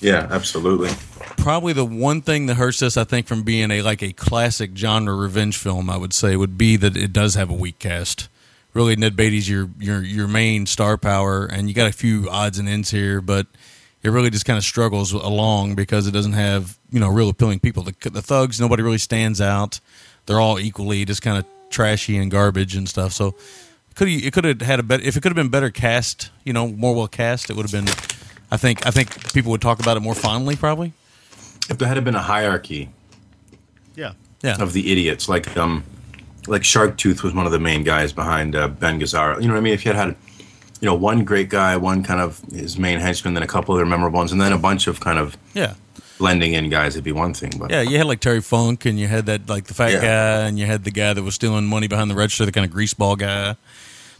Yeah, absolutely. Probably the one thing that hurts this, I think, from being a like a classic genre revenge film, I would say, would be that it does have a weak cast. Really, Ned Beatty's your your your main star power, and you got a few odds and ends here, but it really just kind of struggles along because it doesn't have you know real appealing people. The the thugs, nobody really stands out. They're all equally just kind of trashy and garbage and stuff. So could it could have had a better if it could have been better cast, you know, more well cast, it would have been. I think I think people would talk about it more fondly, probably. If there had been a hierarchy Yeah, yeah, of the idiots, like um, like Sharktooth was one of the main guys behind uh, Ben Gazzara. You know what I mean? If you had had, you know, one great guy, one kind of his main henchman, then a couple other memorable ones, and then a bunch of kind of yeah, blending in guys, it'd be one thing. But yeah. You had like Terry Funk, and you had that like the fat Yeah. guy, and you had the guy that was stealing money behind the register, the kind of greaseball guy.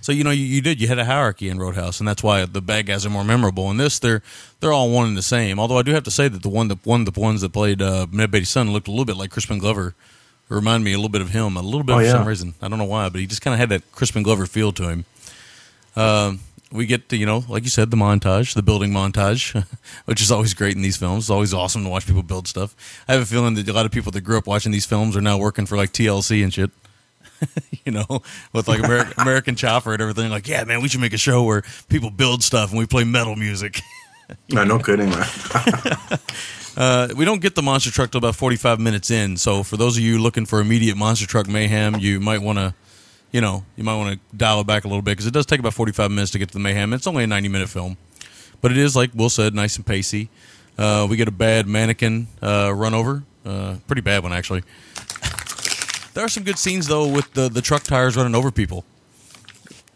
So you know you, you did you had a hierarchy in Roadhouse, and that's why the bad guys are more memorable. In this, they're they're all one and the same. Although I do have to say that the one that one of the ones that played uh, Ned Beatty's son looked a little bit like Crispin Glover. It reminded me a little bit of him, a little bit Oh, for yeah. some reason. I don't know why, but he just kind of had that Crispin Glover feel to him. Um, we get to, you know, like you said, the montage, the building montage, which is always great in these films. It's always awesome to watch people build stuff. I have a feeling that a lot of people that grew up watching these films are now working for like TLC and shit. you know, with like American, American Chopper and everything. Like, yeah, man, we should make a show where people build stuff and we play metal music. no, no kidding, man. Uh, we don't get the monster truck till about 45 minutes in. So for those of you looking for immediate monster truck mayhem, you might want to, you know, you might want to dial it back a little bit because it does take about 45 minutes to get to the mayhem. It's only a 90 minute film, but it is like Will said, nice and pacey. Uh, we get a bad mannequin uh, run over, uh, pretty bad one actually. There are some good scenes though with the the truck tires running over people.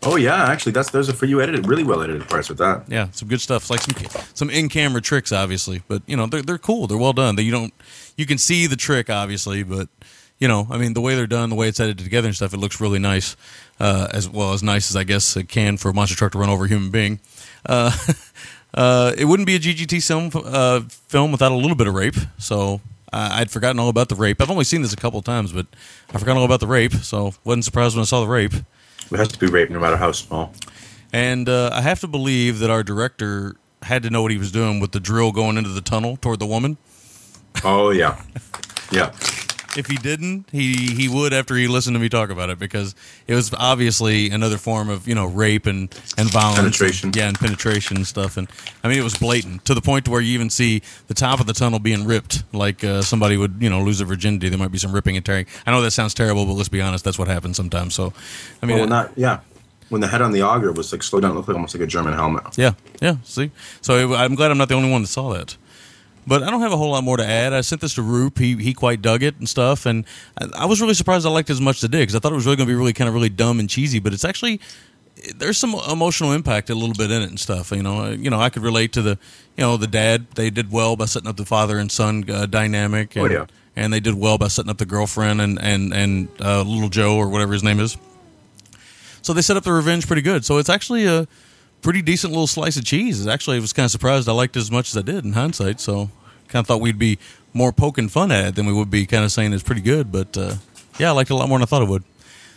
oh yeah, actually, that's those are for you edited, really well edited parts with that. Yeah, some good stuff. It's like some some in camera tricks, obviously, but you know they're they're cool. They're well done. They, you don't you can see the trick, obviously, but you know, I mean, the way they're done, the way it's edited together and stuff, it looks really nice. Uh, as well as nice as I guess it can for a monster truck to run over a human being. Uh, uh, it wouldn't be a GGT film uh, film without a little bit of rape. So I I'd forgotten all about the rape. I've only seen this a couple of times, but I forgot all about the rape. So wasn't surprised when I saw the rape. It has to be rape, no matter how small. And uh, I have to believe that our director had to know what he was doing with the drill going into the tunnel toward the woman. Oh yeah, yeah. If he didn't, he he would after he listened to me talk about it because it was obviously another form of you know rape and and violence, Penetration. and, yeah, and penetration and stuff. And I mean, it was blatant to the point to where you even see the top of the tunnel being ripped, like uh, somebody would you know lose their virginity. There might be some ripping and tearing. I know that sounds terrible, but let's be honest, that's what happens sometimes. So, I mean, Well, that, yeah, when the head on the auger was like slowed down, it looked like almost like a German helmet. Yeah, yeah. See, so I'm glad I'm not the only one that saw that. But I don't have a whole lot more to add. I sent this to Roop. He he quite dug it and stuff, and I, I was really surprised I liked it as much as I did because I thought it was really going to be really kind of really dumb and cheesy. But it's actually there's some emotional impact a little bit in it and stuff. You know, Uh, you know, I could relate to the, you know, the dad. They did well by setting up the father and son uh, dynamic. And, Oh, yeah. and they did well by setting up the girlfriend and and and uh, little Joe or whatever his name is. So they set up the revenge pretty good. So it's actually a pretty decent little slice of cheese. Actually I was kind of surprised I liked it as much as I did in hindsight. So kind of thought we'd be more poking fun at it than we would be kind of saying it's pretty good. But uh, yeah, I liked it a lot more than I thought it would.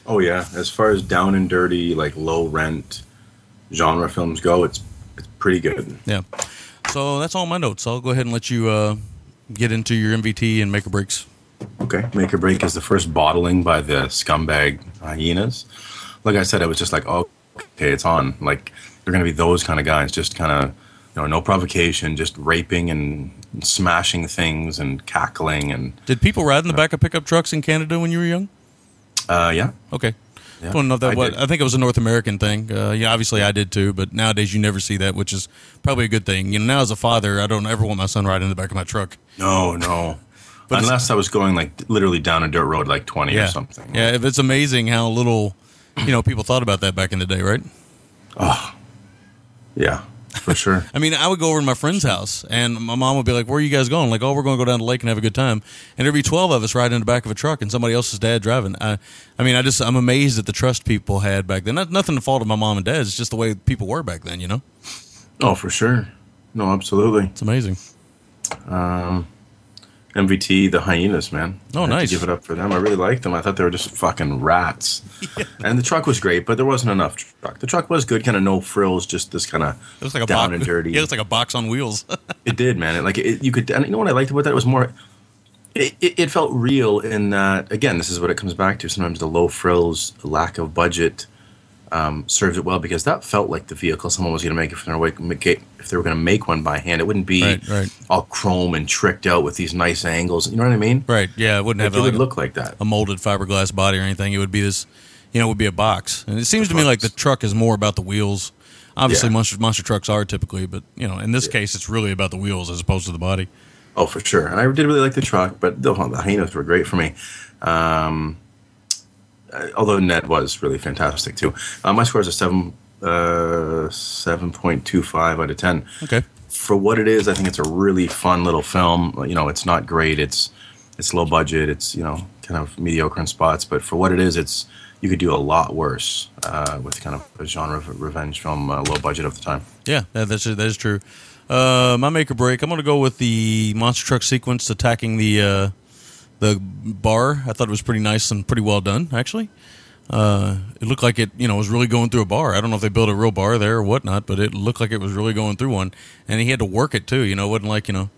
Oh yeah, as far as down and dirty, like low rent genre films go, it's it's pretty good. Yeah. So that's all my notes. I'll go ahead and let you uh, get into your MVT and make or breaks. Okay, Make or Break is the first bottling by the scumbag hyenas. Like I said, I was just like, oh, okay, it's on. Like they're gonna be those kind of guys, just kind of, you know, no provocation, just raping and smashing things and cackling and, Did people ride in the back of pickup trucks in Canada when you were young? uh, yeah, Okay. Yeah, I don't know that I what. I think it was a North American thing. Uh, yeah, obviously I did too, but nowadays you never see that, which is probably a good thing. You know, now as a father, I don't ever want my son riding in the back of my truck. no, no. But Unless I was going like literally down a dirt road, like twenty Yeah, or something. Yeah, if it's amazing how little you know people thought about that back in the day, right? Oh, yeah, for sure. I mean, I would go over to my friend's house, and my mom would be like, "Where are you guys going?" Like, "Oh, we're going to go down to the lake and have a good time." And there'd be twelve of us riding in the back of a truck, and somebody else's dad driving. I, I mean, I just I'm amazed at the trust people had back then. Not nothing to fault of my mom and dad. It's just the way people were back then. You know, oh, for sure. No, absolutely. it's amazing. Um, MVT, the hyenas, man. Oh, I have to nice. give it up for them. I really liked them. I thought they were just fucking rats. And the truck was great, but there wasn't enough truck. The truck was good, kind of no frills, just this kind of It was like a down box. and dirty. Yeah, it was like a box on wheels. It did, man. It, like it, you could, and you know what I liked about that? It was more. It, it, it felt real in that. Again, this is what it comes back to. Sometimes the low frills, lack of budget, um, serves it well because that felt like the vehicle someone was going to make if they were make it- if they were going to make one by hand. It wouldn't be Right, right. all chrome and tricked out with these nice angles. You know what I mean? right? Yeah, it wouldn't Like, have it like would a, look like that. a molded fiberglass body or anything. It would be this, you know, it would be a box. And it seems to me like the truck is more about the wheels. Obviously, Yeah. monster monster trucks are typically, but you know, in this case, it's really about the wheels as opposed to the body. Oh, for sure. And I did really like the truck, but the, the hyenas were great for me. Um, although Ned was really fantastic too. Uh, my score is a seven, uh, seven point two five out of ten. Okay. For what it is, I think it's a really fun little film. You know, it's not great. It's it's low budget. It's you know kind of mediocre in spots, but for what it is, it's you could do a lot worse uh, with kind of a genre of revenge film, uh, low budget of the time. Yeah, that, that's that is true. Uh, my make or break. I'm going to go with the monster truck sequence attacking the uh, the bar. I thought it was pretty nice and pretty well done, actually. Uh, it looked like it, you know, was really going through a bar. I don't know if they built a real bar there or whatnot, but it looked like it was really going through one. And he had to work it too. You know, it wasn't like you know,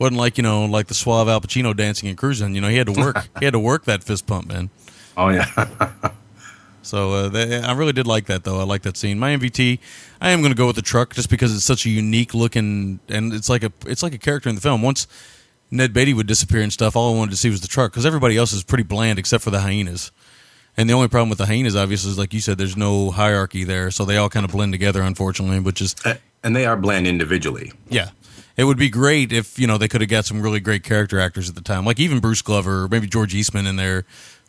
wasn't like you know, like the suave Al Pacino dancing and cruising. You know, he had to work. he had to work that fist pump, man. Oh yeah, So uh, they, I really did like that, though. I like that scene. My MVT, I am going to go with the truck just because it's such a unique looking, and it's like a it's like a character in the film. Once Ned Beatty would disappear and stuff, all I wanted to see was the truck because everybody else is pretty bland except for the hyenas. And the only problem with the hyenas, obviously, is like you said, there's no hierarchy there, so they all kind of blend together, unfortunately. Which is, and they are bland individually. yeah, it would be great if you know they could have got some really great character actors at the time, like even Bruce Glover, or maybe George Eastman in there.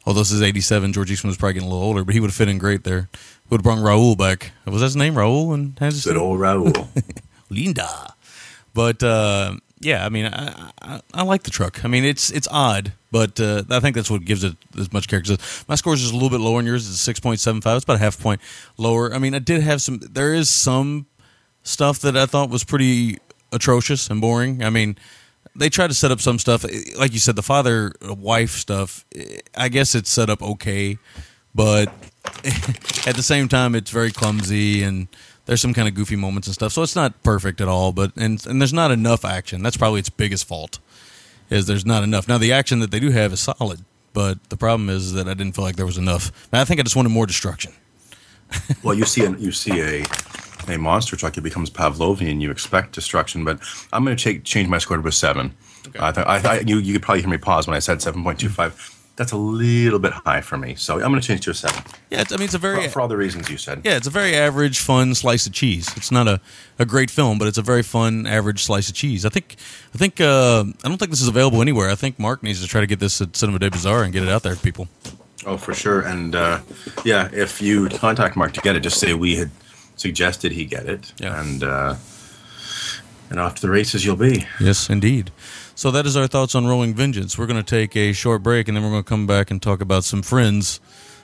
Although this is '87, George Eastman was probably getting a little older, but he would have fit in great there. Would have brought Raul back. Was that his name, Raul? And Good old Raul. Linda. But uh, yeah, I mean, I, I, I like the truck. I mean, it's it's odd, but uh, I think that's what gives it as much character. My score is just a little bit lower than yours. It's six point seven five. It's about a half point lower. I mean, I did have some. There is some stuff that I thought was pretty atrocious and boring. I mean. They tried to set up some stuff, eh, like you said, the father uh, wife stuff. Eh, I guess it's set up okay, but at the same time, it's very clumsy and there's some kind of goofy moments and stuff. So it's not perfect at all, but and and there's not enough action. That's probably its biggest fault. Is there's not enough. Now the action that they do have is solid, but the problem is that I didn't feel like there was enough. I think I just wanted more destruction. well, you see, a, you see a a monster truck, it becomes Pavlovian. You expect destruction, but I'm going to change change my score to a seven. I thought I, I, you you could probably hear me pause when I said seven point two five. That's a little bit high for me, so I'm going to change to a seven Yeah, I mean it's a very for all the reasons you said. yeah, it's a very average, fun slice of cheese. It's not a, a great film, but it's a very fun, average slice of cheese. I think I think uh, I don't think this is available anywhere. I think Mark needs to try to get this at Cinema Day Bazaar and get it out there to people. Oh, for sure. And uh, yeah, if you contact Mark to get it, just say we had suggested he get it. Yeah. And uh, and off to the races you'll be. Yes, indeed. So that is our thoughts on Rolling Vengeance. We're going to take a short break, and then we're going to come back and talk about some friends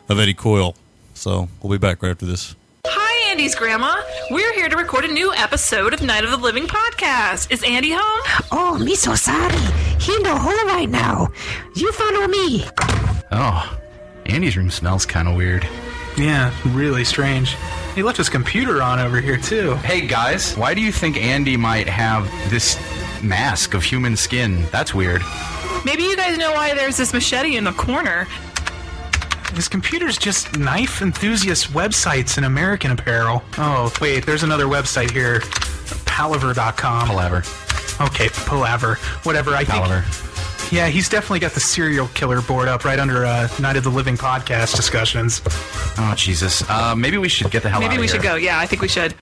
of Eddie Coyle. So we'll be back right after this. Hi, Andy's grandma. We're here to record a new episode of Night of the Living podcast. Is Andy home? Oh, me so sorry. He in the hole right now. You follow me. Oh, Andy's room smells kind of weird. Yeah, really strange. He left his computer on over here, too. Hey guys, why do you think Andy might have this mask of human skin? That's weird. Maybe you guys know why there's this machete in the corner. This computer's just knife enthusiast websites and American apparel. Oh, wait, there's another website here. Palaver.com. Palaver. Okay, Palaver. Whatever, I Palaver. think. Yeah, he's definitely got the serial killer board up right under uh, Night of the Living podcast discussions. Oh Jesus. Uh, maybe we should get the hell out Maybe we here. should go. Yeah, I think we should.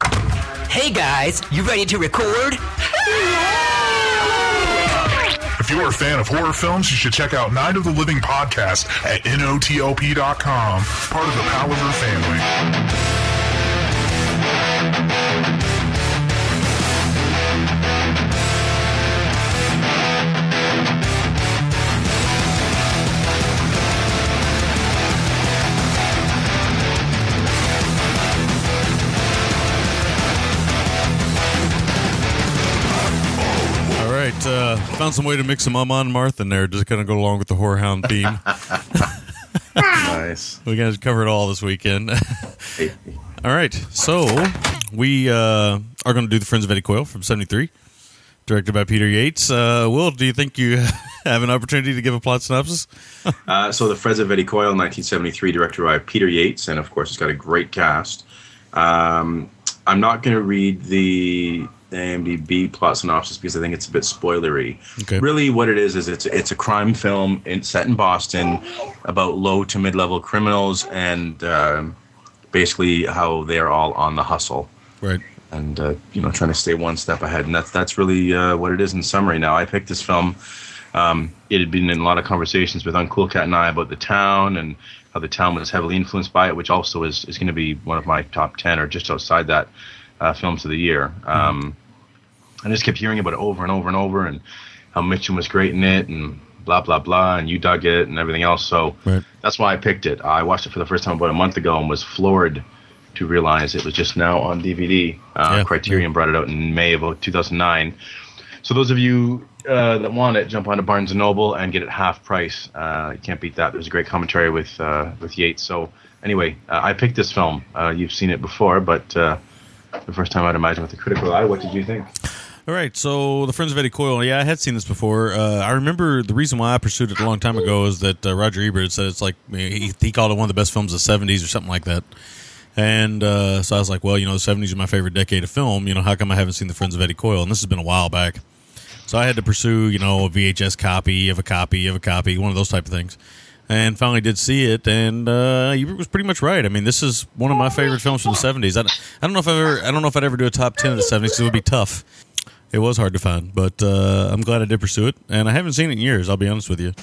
Hey guys, you ready to record? If you're a fan of horror films, you should check out Night of the Living podcast at notlp.com, part of the Palaver family. Found some way to mix some Mama and Martha in there, just kind of go along with the Horror Hound theme. Nice. we got to cover it all this weekend. all right, so we uh, are going to do the Friends of Eddie Coyle from '73, directed by Peter Yates. Uh, Will, do you think you have an opportunity to give a plot synopsis? Uh, so the Friends of Eddie Coyle, 1973, directed by Peter Yates, and of course it's got a great cast. Um, I'm not going to read the IMDb plot synopsis because I think it's a bit spoilery. Okay. Really, what it is is it's it's a crime film in, set in Boston about low to mid level criminals and um basically how they are all on the hustle Right. and uh, you know trying to stay one step ahead and that's that's really uh, what it is in summary now i picked this film um, it had been in a lot of conversations with uncool cat and i about the town and how the town was heavily influenced by it which also is, is going to be one of my top 10 or just outside that uh, films of the year um, i just kept hearing about it over and over and over and how mitchum was great in it and blah blah blah and you dug it and everything else so Right. that's why i picked it i watched it for the first time about a month ago and was floored to realize it was just now on DVD. Uh, Yeah, Criterion brought it out in May of 2009. So those of you uh, that want it, jump onto Barnes and Noble and get it half price. Uh, you can't beat that. There's a great commentary with uh, with Yates. So anyway, uh, I picked this film. Uh, you've seen it before, but uh, the first time I'd imagine with a critical eye. What did you think? All right, so the Friends of Eddie Coyle. Yeah, I had seen this before. Uh, I remember the reason why I pursued it a long time ago is that uh, Roger Ebert said it's like he, he called it one of the best films of the '70s or something like that. And uh, so I was like, well, you know, the '70s is my favorite decade of film. You know, how come I haven't seen the Friends of Eddie Coyle? And this has been a while back. So I had to pursue, you know, a VHS copy of a copy of a copy, one of those type of things. And finally did see it, and uh, Ebert was pretty much right. I mean, this is one of my favorite films from the '70s. I, don't- I don't know if I ever, I don't know if I'd ever do a top ten of the '70s. 'cause It would be tough. It was hard to find, but uh, I'm glad I did pursue it, and I haven't seen it in years. I'll be honest with you.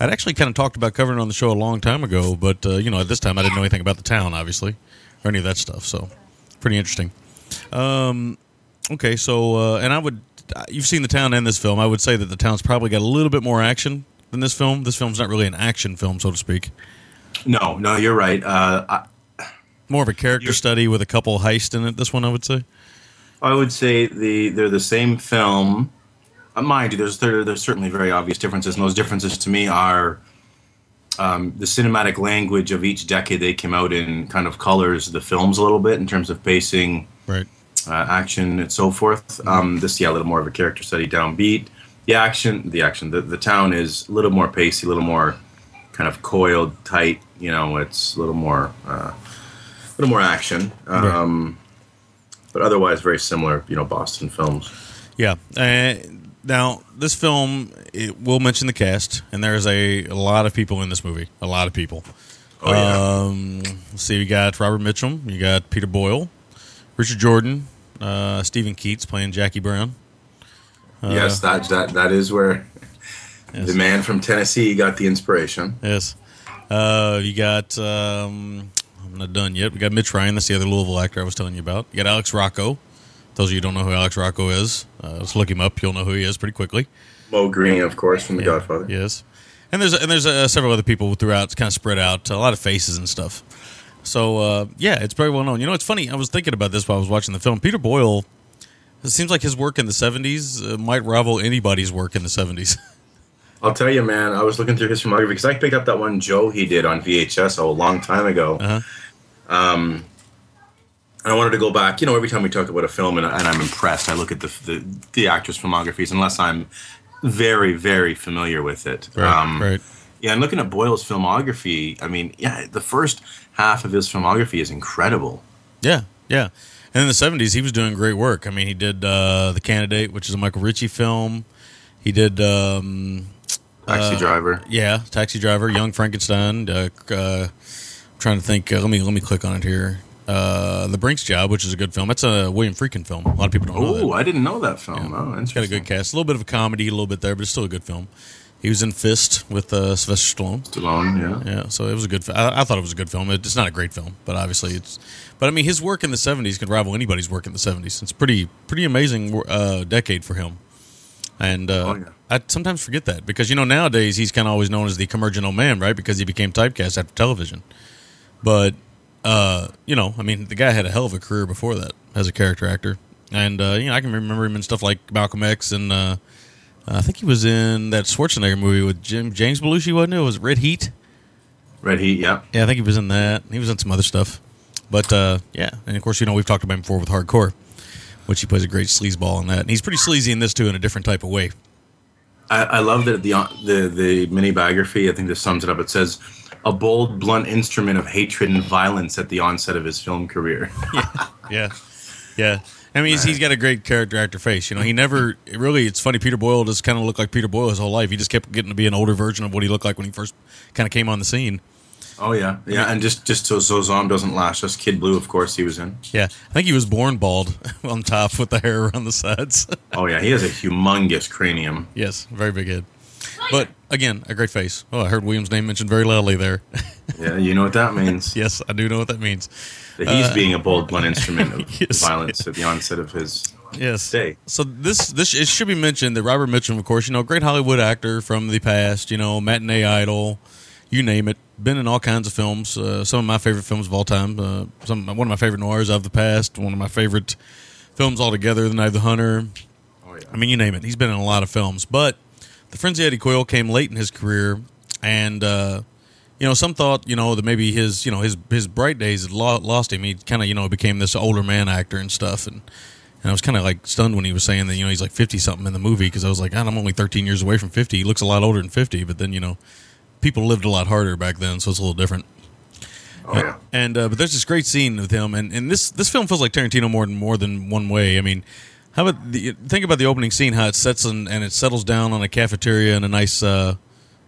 I'd actually kind of talked about covering it on the show a long time ago, but uh, you know, at this time I didn't know anything about the town, obviously, or any of that stuff. So, pretty interesting. Um, okay, so uh, and I would, you've seen the town and this film. I would say that the town's probably got a little bit more action than this film. This film's not really an action film, so to speak. No, no, you're right. Uh, I, More of a character study with a couple heist in it. This one, I would say. I would say the they're the same film. Uh, mind you, there's there, there's certainly very obvious differences, and those differences to me are um, the cinematic language of each decade they came out in kind of colors the films a little bit in terms of pacing, Right. uh, action, and so forth. Um, this, yeah, a little more of a character study, downbeat. The action, the action, the, the town is a little more pacey, a little more kind of coiled, tight. You know, it's a little more, uh, a little more action. Um, But otherwise, very similar. You know, Boston films. Yeah. Uh, now, this film, it will mention the cast, and there's a, a lot of people in this movie. A lot of people. Oh yeah. Um, let's see, you got Robert Mitchum, you got Peter Boyle, Richard Jordan, uh, Steven Keats playing Jackie Brown. Uh, yes, that that that is where Yes. the man from Tennessee got the inspiration. Yes. Uh, you got. Um, I'm not done yet. We got Mitch Ryan. That's the other Louisville actor I was telling you about. You got Alex Rocco. Those of you who don't know who Alex Rocco is, uh, let's look him up. You'll know who he is pretty quickly. Moe Greene, of course, from The Yeah, Godfather. Yes, and there's and there's uh, several other people throughout, It's kind of spread out, a lot of faces and stuff. So uh, yeah, it's very well known. You know, it's funny. I was thinking about this while I was watching the film. Peter Boyle. It seems like his work in the '70s uh, might rival anybody's work in the '70s. I'll tell you, man. I was looking through his filmography because I picked up that one Joe he did on VHS a long time ago. Uh-huh. Um, and I wanted to go back. You know, every time we talk about a film and, and I'm impressed, I look at the, the the actors' filmographies, unless I'm very, very familiar with it. Um, right. Yeah, and looking at Boyle's filmography, I mean, yeah, the first half of his filmography is incredible. Yeah, yeah. And in the seventies, he was doing great work. I mean, he did uh, the Candidate, which is a Michael Ritchie film. He did um, Taxi uh, Driver. Yeah, Taxi Driver, Young Frankenstein. Uh, uh, I'm trying to think. Uh, let me let me click on it here. Uh, the Brinks Job, which is a good film. That's a William Friedkin film. A lot of people don't know. Oh, I didn't know that film. Oh, It's got a good cast. A little bit of a comedy, a little bit there, but it's still a good film. He was in Fist with uh, Sylvester Stallone. Stallone, yeah. Yeah, so it was a good. I, I thought it was a good film. It's not a great film, but obviously it's. But I mean, his work in the '70s could rival anybody's work in the '70s. It's pretty pretty amazing uh, decade for him. And uh, Oh, yeah. I sometimes forget that because you know nowadays he's kind of always known as the commercial man, right? Because he became typecast after television. But uh, you know, I mean, the guy had a hell of a career before that as a character actor, and uh, you know, I can remember him in stuff like Malcolm X, and uh, I think he was in that Schwarzenegger movie with Jim James Belushi, wasn't it? Was Red Heat? Red Heat, yeah. Yeah, I think he was in that. He was in some other stuff, but uh, yeah, and of course, you know, we've talked about him before with Hardcore, which he plays a great sleazeball in that, and he's pretty sleazy in this too, in a different type of way. I, I love that the the the mini biography. I think this sums it up. It says, "A bold, blunt instrument of hatred and violence at the onset of his film career." Yeah, yeah. yeah. I mean, he's, he's got a great character actor face. You know, he never really. It's funny. Peter Boyle does kind of look like Peter Boyle his whole life. He just kept getting to be an older version of what he looked like when he first kind of came on the scene. Oh yeah, yeah, and just just so so Zom doesn't lash us. Kid Blue, of course, he was in. Yeah, I think he was born bald on top with the hair around the sides. Oh yeah, he has a humongous cranium. yes, very big head. But again, a great face. Oh, I heard William's name mentioned very loudly there. Yeah, you know what that means. yes, I do know what that means. That he's Uh, being a bold, blunt instrument of Yes. violence at the onset of his Yes. day. So this this it should be mentioned that Robert Mitchum, of course, you know, great Hollywood actor from the past, you know, matinee idol, you name it, been in all kinds of films. Uh, some of my favorite films of all time. Uh, some one of my favorite noirs of the past. One of my favorite films altogether, The Night of the Hunter. Oh yeah. I mean, you name it. He's been in a lot of films, but the Friends of Eddie Coyle came late in his career, and uh, you know, some thought you know that maybe his you know his his bright days had lost him. He kind of you know became this older man actor and stuff, and and I was kind of like stunned when he was saying that you know he's like fifty something in the movie because I was like, God, I'm only thirteen years away from fifty. He looks a lot older than fifty, but then you know, people lived a lot harder back then, so it's a little different. Oh yeah. And uh, but there's this great scene with him, and, and this this film feels like Tarantino more than more than one way. I mean, how about the, think about the opening scene, how it sets in, and it settles down on a cafeteria and a nice uh,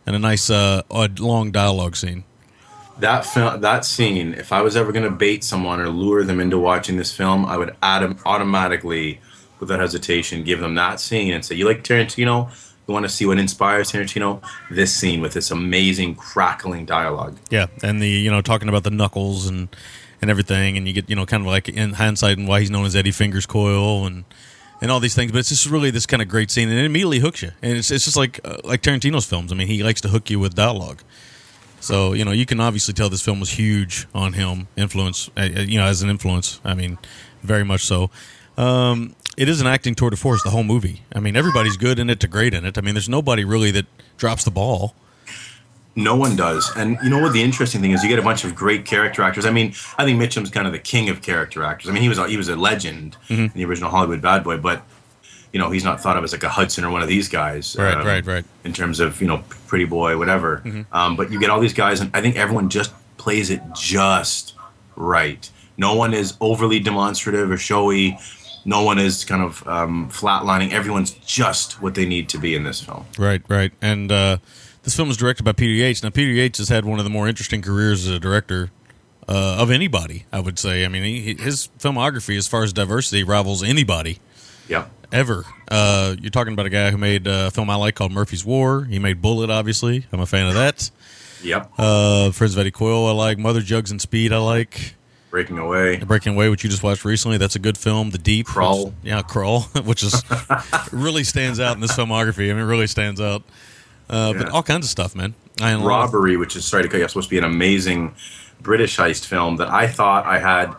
and a nice uh, long dialogue scene. That film, that scene. If I was ever going to bait someone or lure them into watching this film, I would add automatically, without hesitation, give them that scene and say, "You like Tarantino? Want to see what inspires Tarantino? This scene with this amazing crackling dialogue. Yeah, and the you know talking about the knuckles and and everything, and you get you know kind of like in hindsight and why he's known as Eddie Fingers Coyle and and all these things. But it's just really this kind of great scene, and it immediately hooks you. And it's it's just like uh, like Tarantino's films. I mean, he likes to hook you with dialogue. So you know you can obviously tell this film was huge on him, influence uh, uh, you know as an influence. I mean, very much so. Um, it is an acting tour de force. The whole movie. I mean, everybody's good in it to great in it. I mean, there's nobody really that drops the ball. No one does. And you know what the interesting thing is? You get a bunch of great character actors. I mean, I think Mitchum's kind of the king of character actors. I mean, he was a, he was a legend Mm-hmm. in the original Hollywood Bad Boy, but you know, he's not thought of as like a Hudson or one of these guys. Right, um, right, right. In terms of you know, Pretty Boy, whatever. Um, but you get all these guys, and I think everyone just plays it just right. No one is overly demonstrative or showy. No one is kind of um, flatlining. Everyone's just what they need to be in this film. Right, right. And uh, this film was directed by Peter Yates. Now, Peter Yates has had one of the more interesting careers as a director uh, of anybody, I would say. I mean, he, his filmography, as far as diversity, rivals anybody Yeah. ever. Uh, you're talking about a guy who made uh, a film I like called Murphy's War. He made Bullitt, obviously. I'm a fan of that. Yep. Uh, Friends of Eddie Coyle, I like. Mother Jugs and Speed, I like. Breaking Away. Breaking Away, which you just watched recently, that's a good film. The Deep, Krull. which- yeah, Krull, which is really stands out in this filmography. I mean, it really stands out. Uh, But all kinds of stuff, man. I Robbery, which is sorry to cut you off, supposed to be an amazing British heist film that I thought I had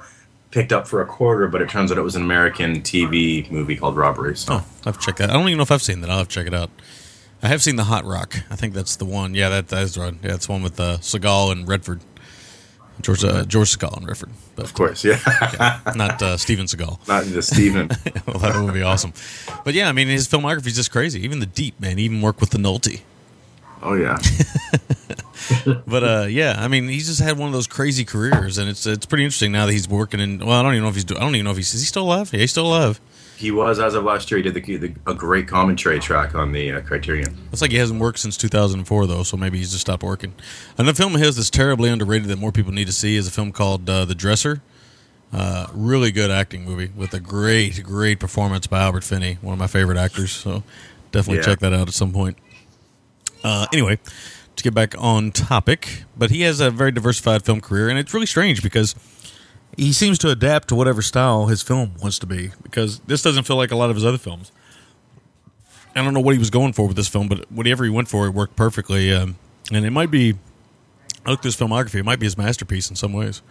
picked up for a quarter, but it turns out it was an American TV movie called Robbery. So Oh, I have checked that. I don't even know if I've seen that. I'll have to check it out. I have seen the Hot Rock. I think that's the one. Yeah, that that is right. Yeah, it's one with uh, Segal and Redford. George uh, George Segal and Redford, but of course, yeah, not uh, Steven Seagal. not the Steven. well, that would be awesome. But yeah, I mean, his filmography is just crazy. Even the Deep, man. He even worked with the Nolte. Oh yeah, But uh, yeah, I mean, he's just had one of those crazy careers, and it's it's pretty interesting now that he's working in. Well, I don't even know if he's. do- I don't even know if he's. Is he still alive? Yeah, he's still alive. he was as of last year. He did the, the a great commentary track on the uh, Criterion. Looks like he hasn't worked since 2004, though, so maybe he's just stopped working. Another film of his that's terribly underrated that more people need to see is a film called uh, The Dresser. Uh, really good acting movie with a great, great performance by Albert Finney, one of my favorite actors. So definitely Yeah. check that out at some point. Uh, anyway, to get back on topic, but he has a very diversified film career, and it's really strange because he seems to adapt to whatever style his film wants to be. Because this doesn't feel like a lot of his other films. I don't know what he was going for with this film, but whatever he went for, it worked perfectly. Um, and it might be, I looked at his filmography, it might be his masterpiece in some ways.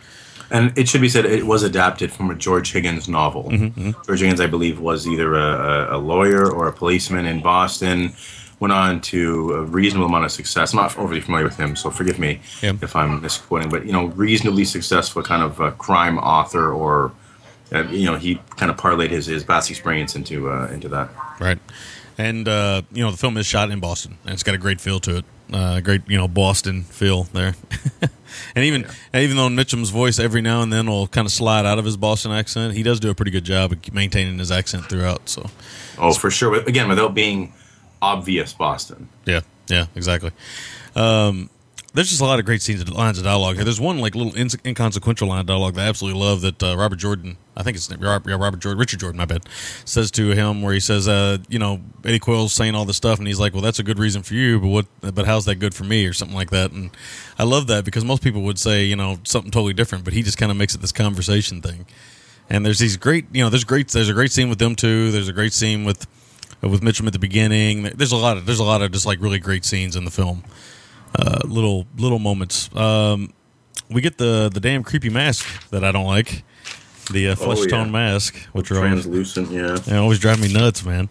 And it should be said, it was adapted from a George Higgins novel. Mm-hmm, George Higgins, I believe, was either a, a lawyer or a policeman in Boston. Went on to a reasonable amount of success. I'm not overly familiar with him, so forgive me Yeah. if I'm misquoting. But you know, reasonably successful kind of uh, crime author, or uh, you know, he kind of parlayed his, his vast experience into uh, into that. Right. And, uh, you know, the film is shot in Boston, and it's got a great feel to it. Uh, great, you know, Boston feel there. and even and even though Mitchum's voice every now and then will kind of slide out of his Boston accent, he does do a pretty good job of maintaining his accent throughout. So, Oh, for sure. But Again, without being obvious Boston. Yeah, yeah, exactly. Um, there's just a lot of great scenes, and lines of dialogue here. There's one like little in- inconsequential line of dialogue that I absolutely love that uh, Robert Jordan, I think it's Robert, Jordan, Richard Jordan, my bad, says to him where he says, uh, you know, Eddie Coyle's saying all this stuff, and he's like, well, that's a good reason for you, but what, but how's that good for me, or something like that. And I love that because most people would say, you know, something totally different, but he just kind of makes it this conversation thing. And there's these great, you know, there's great, there's a great scene with them too. There's a great scene with with Mitchum at the beginning. There's a lot of there's a lot of just like really great scenes in the film. Uh, little little moments. Um, we get the the damn creepy mask that I don't like. The uh, Oh, flesh tone yeah. mask, which are always, Translucent, yeah. they always drive me nuts, man.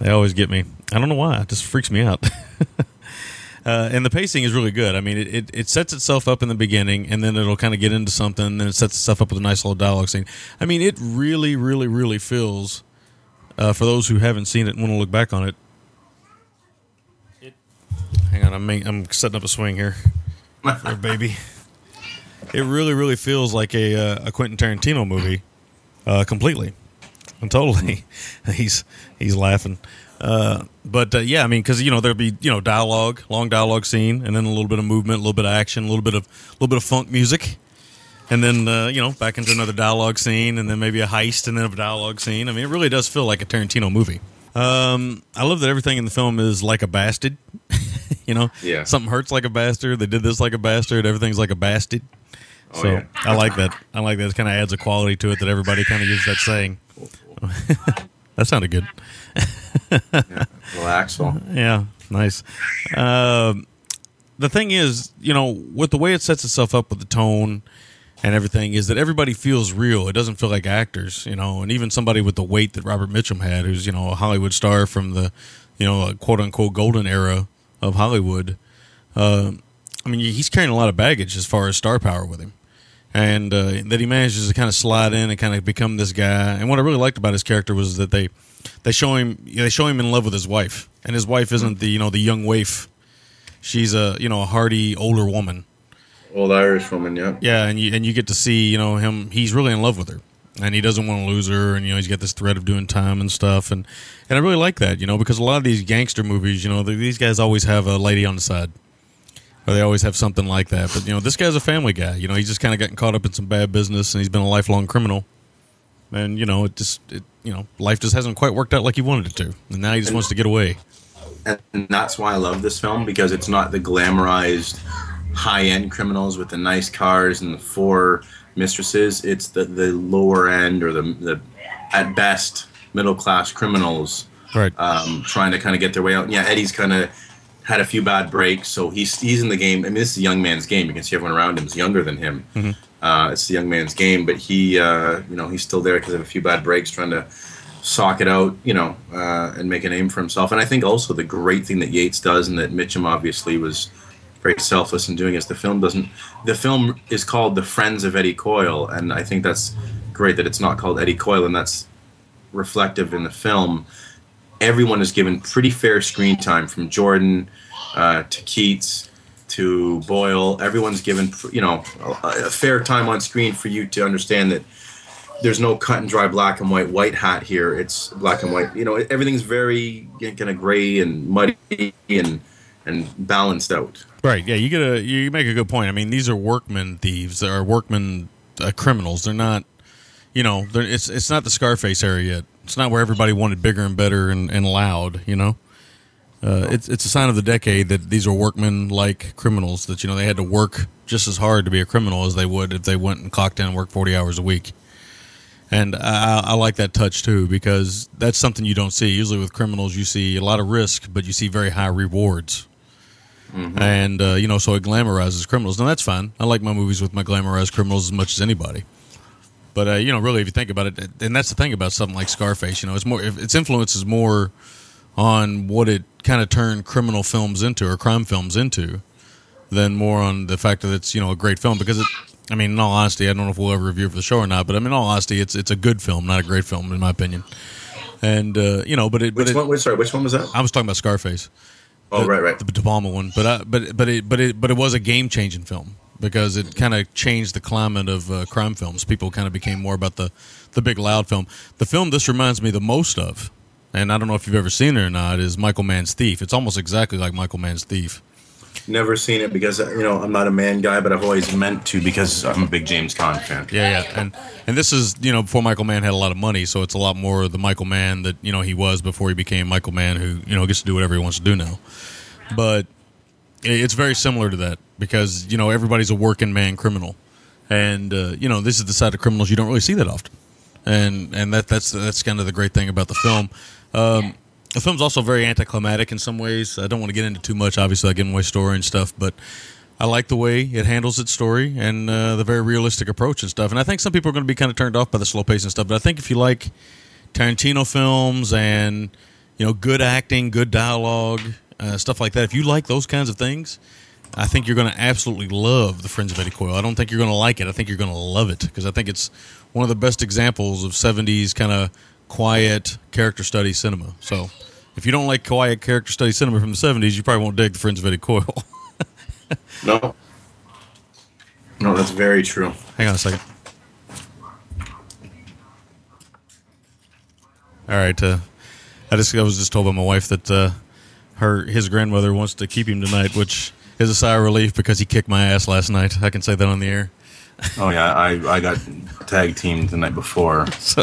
They always get me. I don't know why. It just freaks me out. uh, and the pacing is really good. I mean, it, it, it sets itself up in the beginning, and then it'll kind of get into something, and then it sets itself up with a nice little dialogue scene. I mean, it really, really, really feels, uh, for those who haven't seen it and want to look back on it, Hang on, I'm I'm setting up a swing here, for a baby. It really, really feels like a uh, a Quentin Tarantino movie, uh, completely and totally. he's he's laughing, uh, but uh, yeah, I mean, because you know there'll be you know dialogue, long dialogue scene, and then a little bit of movement, a little bit of action, a little bit of a little bit of funk music, and then uh, you know back into another dialogue scene, and then maybe a heist, and then a dialogue scene. I mean, it really does feel like a Tarantino movie. Um, I love that everything in the film is like a bastard. you know, Yeah. something hurts like a bastard. They did this like a bastard. Everything's like a bastard. Oh, so yeah. I like that. I like that. It kind of adds a quality to it that everybody kind of uses that saying. that sounded good. Little Axel. Yeah, nice. Um, the thing is, you know, with the way it sets itself up with the tone and everything, is that everybody feels real. It doesn't feel like actors, you know, and even somebody with the weight that Robert Mitchum had, who's you know a Hollywood star from the, you know, quote unquote golden era of Hollywood. Uh, I mean, he's carrying a lot of baggage as far as star power with him. And uh, that he manages to kind of slide in and kind of become this guy. And what I really liked about his character was that they they show him they show him in love with his wife, and his wife isn't the you know the young waif. She's a you know a hardy older woman. Old Irish woman, yeah. Yeah, and you and you get to see you know him. He's really in love with her, and he doesn't want to lose her. And you know he's got this threat of doing time and stuff. And and I really like that, you know, because a lot of these gangster movies, you know, th- these guys always have a lady on the side, or they always have something like that. But you know, this guy's a family guy. You know, he's just kind of gotten caught up in some bad business, and he's been a lifelong criminal. And you know, it just it, you know, life just hasn't quite worked out like he wanted it to, and now he just wants to get away. and that's why I love this film because it's not the glamorized high end criminals with the nice cars and the four mistresses. It's the the lower end or the the at best middle class criminals Right. um, trying to kind of get their way out. Yeah, Eddie's kind of had a few bad breaks, so he's he's in the game. I mean, this is a young man's game. You can see everyone around him is younger than him. Mhm. Uh, it's the young man's game, but he, uh, you know, he's still there because of a few bad breaks, trying to sock it out, you know, uh, and make a name for himself. And I think also the great thing that Yates does, and that Mitchum obviously was very selfless in doing, is the film doesn't. The film is called The Friends of Eddie Coyle, and I think that's great that it's not called Eddie Coyle, and that's reflective in the film. Everyone is given pretty fair screen time, from Jordan uh, to Keats to Boyle. Everyone's given, you know, a, a fair time on screen for you to understand that there's no cut and dry black and white white hat here. It's black and white. You know, everything's very kind of gray and muddy and and balanced out. Right. Yeah. You get a you make a good point. I mean, these are workmen thieves. They are workmen uh, criminals. They're not. You know, it's it's not the Scarface era yet. It's not where everybody wanted bigger and better and, and loud. You know, uh, it's it's a sign of the decade that these are workmen like criminals. That you know they had to work just as hard to be a criminal as they would if they went and clocked in and worked forty hours a week. And I, I like that touch too because that's something you don't see. Usually with criminals, you see a lot of risk, but you see very high rewards and uh, you know, so it glamorizes criminals. Now that's fine. I like my movies with my glamorized criminals as much as anybody. But uh, you know, really, if you think about it, and that's the thing about something like Scarface, you know, it's more its influence is more on what it kind of turned criminal films into or crime films into, than more on the fact that it's you know a great film. Because it, I mean, in all honesty, I don't know if we'll ever review it for the show or not, but I mean, in all honesty, it's it's a good film, not a great film in my opinion. And uh, you know, but it, Which but it, one? Which, sorry, which one was that? I was talking about Scarface. Oh, the, right, right. The De Palma one, but I, but but it but it but it was a game changing film because it kind of changed the climate of uh, crime films. People kind of became more about the the big loud film. The film this reminds me the most of, and I don't know if you've ever seen it or not, is Michael Mann's Thief. It's almost exactly like Michael Mann's Thief. Never seen it because you know I'm not a Mann guy, but I've always meant to because I'm a big James Caan fan. Yeah, yeah, and and this is you know before Michael Mann had a lot of money, so it's a lot more the Michael Mann that you know he was before he became Michael Mann, who you know gets to do whatever he wants to do now. But it's very similar to that because you know everybody's a working man criminal, and uh, you know this is the side of criminals you don't really see that often, and and that that's that's kind of the great thing about the film. Um, the film's also very anticlimactic in some ways. I don't want to get into too much, obviously, like giving away story and stuff, but I like the way it handles its story and uh, the very realistic approach and stuff. And I think some people are going to be kind of turned off by the slow pace and stuff. But I think if you like Tarantino films and you know good acting, good dialogue, uh, stuff like that, if you like those kinds of things, I think you're going to absolutely love The Friends of Eddie Coyle. I don't think you're going to like it. I think you're going to love it because I think it's one of the best examples of 70s kind of quiet character study cinema. So if you don't like quiet character study cinema from the 70s, you probably won't dig The Friends of Eddie Coyle. No, no, that's very true. Hang on a second. All right. Uh, I just I was just told by my wife that uh, her his grandmother wants to keep him tonight, which is a sigh of relief because he kicked my ass last night. I can say that on the air. Oh yeah, I I got tag teamed the night before. So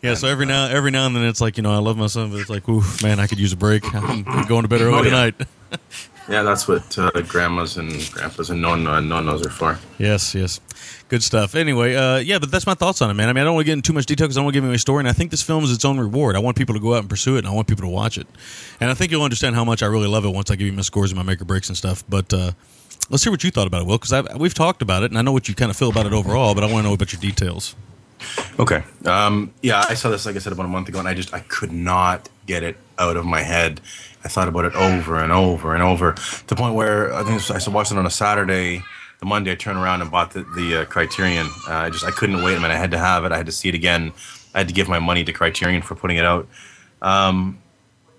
yeah, so every now every now and then it's like you know I love my son, but it's like, ooh man, I could use a break. I'm going to bed early Oh, yeah. tonight. Yeah, that's what uh, grandmas and grandpas and non nonnos are for. Yes, yes. Good stuff. Anyway, uh, yeah, but that's my thoughts on it, man. I mean, I don't want to get into too much detail because I don't want to give away a story, and I think this film is its own reward. I want people to go out and pursue it, and I want people to watch it. And I think you'll understand how much I really love it once I give you my scores and my make or breaks and stuff. But uh, let's hear what you thought about it, Will, because we've talked about it, and I know what you kind of feel about it overall, but I want to know about your details. Okay. Um, yeah, I saw this like I said about a month ago, and I just I could not get it out of my head. I thought about it over and over and over to the point where I think I watched it on a Saturday. The Monday, I turned around and bought the, the uh, Criterion. Uh, I just I couldn't wait. I mean, I had to have it. I had to see it again. I had to give my money to Criterion for putting it out. Um,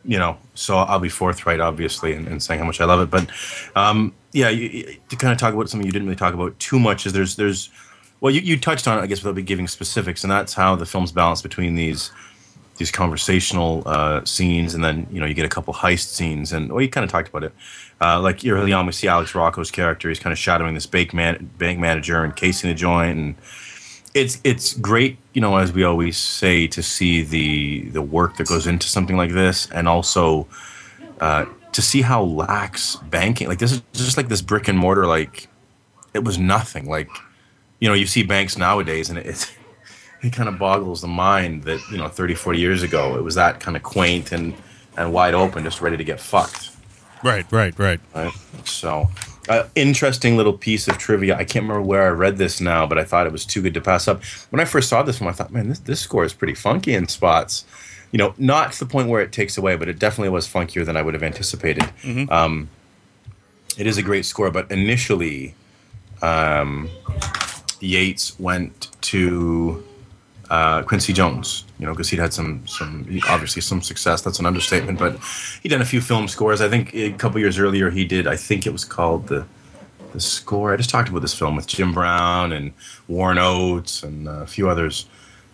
you know, so I'll be forthright, obviously, in, in saying how much I love it. But um, yeah, you, you- to kind of talk about something you didn't really talk about too much is there's there's well, you, you touched on it, I guess, without be giving specifics, and that's how the film's balanced between these these conversational uh, scenes, and then you know you get a couple heist scenes, and well, you kind of talked about it. Uh, like early on, we see Alex Rocco's character; he's kind of shadowing this bank man, bank manager, and casing the joint, and it's it's great, you know, as we always say, to see the the work that goes into something like this, and also uh, to see how lax banking like this is just like this brick and mortar like it was nothing. Like you know you see banks nowadays and it it, it kind of boggles the mind that you know 30 40 years ago it was that kind of quaint and and wide open just ready to get fucked. Right, right, right. right? So uh, interesting little piece of trivia. I can't remember where i read this now but i thought it was too good to pass up. When i first saw this one i thought man this, this score is pretty funky in spots. You know not to the point where it takes away but it definitely was funkier than i would have anticipated. Mhm. um, it is a great score but initially um, Yates went to uh, Quincy Jones, you know, because he'd had some, some obviously some success. That's an understatement, but he'd done a few film scores. I think a couple years earlier he did. I think it was called the the score. I just talked about this film with Jim Brown and Warren Oates and a few others.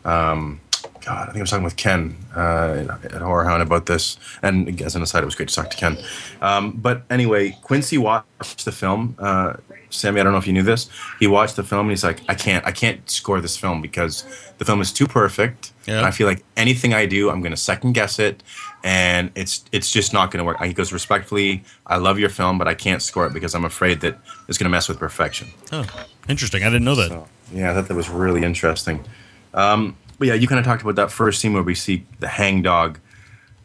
Um, God, I think I was talking with Ken uh, at Horrorhound about this. And as an aside, it was great to talk to Ken. Um, but anyway, Quincy watched the film. Uh, Sammy, I don't know if you knew this. He watched the film and he's like, I can't, I can't score this film because the film is too perfect. Yeah. And I feel like anything I do, I'm going to second guess it, and it's it's just not going to work. He goes respectfully, I love your film, but I can't score it because I'm afraid that it's going to mess with perfection. Oh, interesting. I didn't know that. Yeah, I thought that was really interesting. Um, but yeah, you kind of talked about that first scene where we see the hangdog,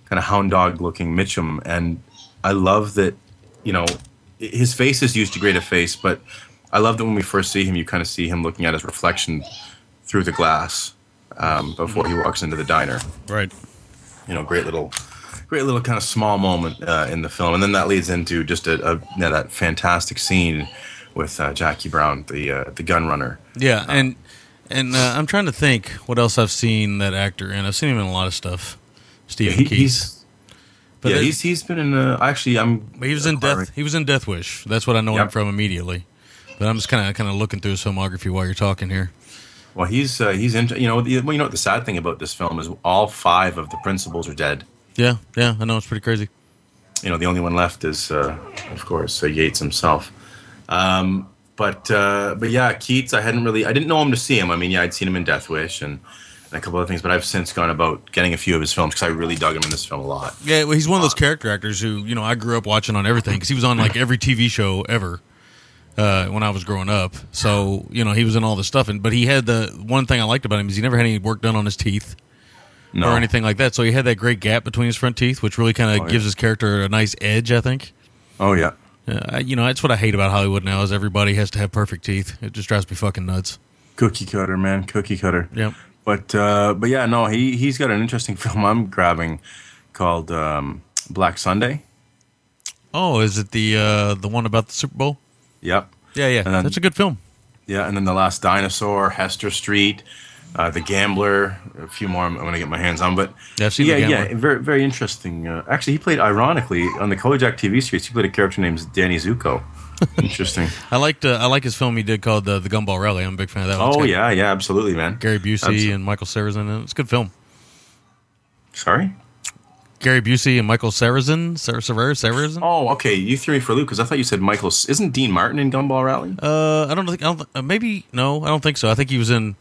kind of hound dog looking Mitchum, and I love that. You know, his face is used to create a face, but I love that when we first see him, you kind of see him looking at his reflection through the glass um, before he walks into the diner. Right. You know, great little, great little kind of small moment uh, in the film, and then that leads into just a, a yeah, that fantastic scene with uh, Jackie Brown, the uh, the gun runner. Yeah, and and uh, I'm trying to think what else I've seen that actor in. I've seen him in a lot of stuff. Steven he- Keith. he's- But yeah, that- he's he's been in. Uh, actually, I'm. He was in Death. He was in Death Wish. That's what I know him Yep. from immediately. But I'm just kind of kind of looking through his filmography while you're talking here. Well, he's uh, he's in. You know, the, well, you know what the sad thing about this film is all five of the principals are dead. Yeah, yeah, I know it's pretty crazy. You know, the only one left is, uh, of course, uh, Yates himself. Um, but uh, but yeah, Keats. I hadn't really. I didn't know him to see him. I mean, yeah, I'd seen him in Death Wish and, and a couple other things. But I've since gone about getting a few of his films because I really dug him in this film a lot. Yeah, well, he's one of those character actors who you know I grew up watching on everything because he was on like every TV show ever uh, when I was growing up. So you know he was in all this stuff, and but he had the one thing I liked about him is he never had any work done on his teeth. No. Or anything like that. So he had that great gap between his front teeth, which really kind of Oh, yeah. gives his character a nice edge, I think. Oh yeah. Yeah, you know, that's what I hate about Hollywood now is everybody has to have perfect teeth. It just drives me fucking nuts. Cookie cutter, man, cookie cutter. Yep. But uh, but yeah, no, he he's got an interesting film I'm grabbing called um, Black Sunday. Oh, is it the uh, the one about the Super Bowl? Yep. Yeah, yeah. Then- That's a good film. Yeah, and then The Last Dinosaur, Hester Street, uh, The Gambler, a few more I'm, I'm going to get my hands on. But Yeah, yeah, The yeah, very very interesting. Uh, actually, he played ironically on the Kojak TV series. He played a character named Danny Zuko. Interesting. I liked uh, I like his film he did called uh, the Gumball Rally. I'm a big fan of that. one. Oh yeah, yeah, absolutely, man. Gary Busey Absol- and Michael Sarrazin. and It's a good film. Sorry. Gary Busey and Michael Sarrazin. Sar- Sarrazin. Sarrazin. Oh, okay. You threw me for a loop because I thought you said Michael. Isn't Dean Martin in Gumball Rally? Uh, I don't think. I don't. Uh, maybe no. I don't think so. I think he was in.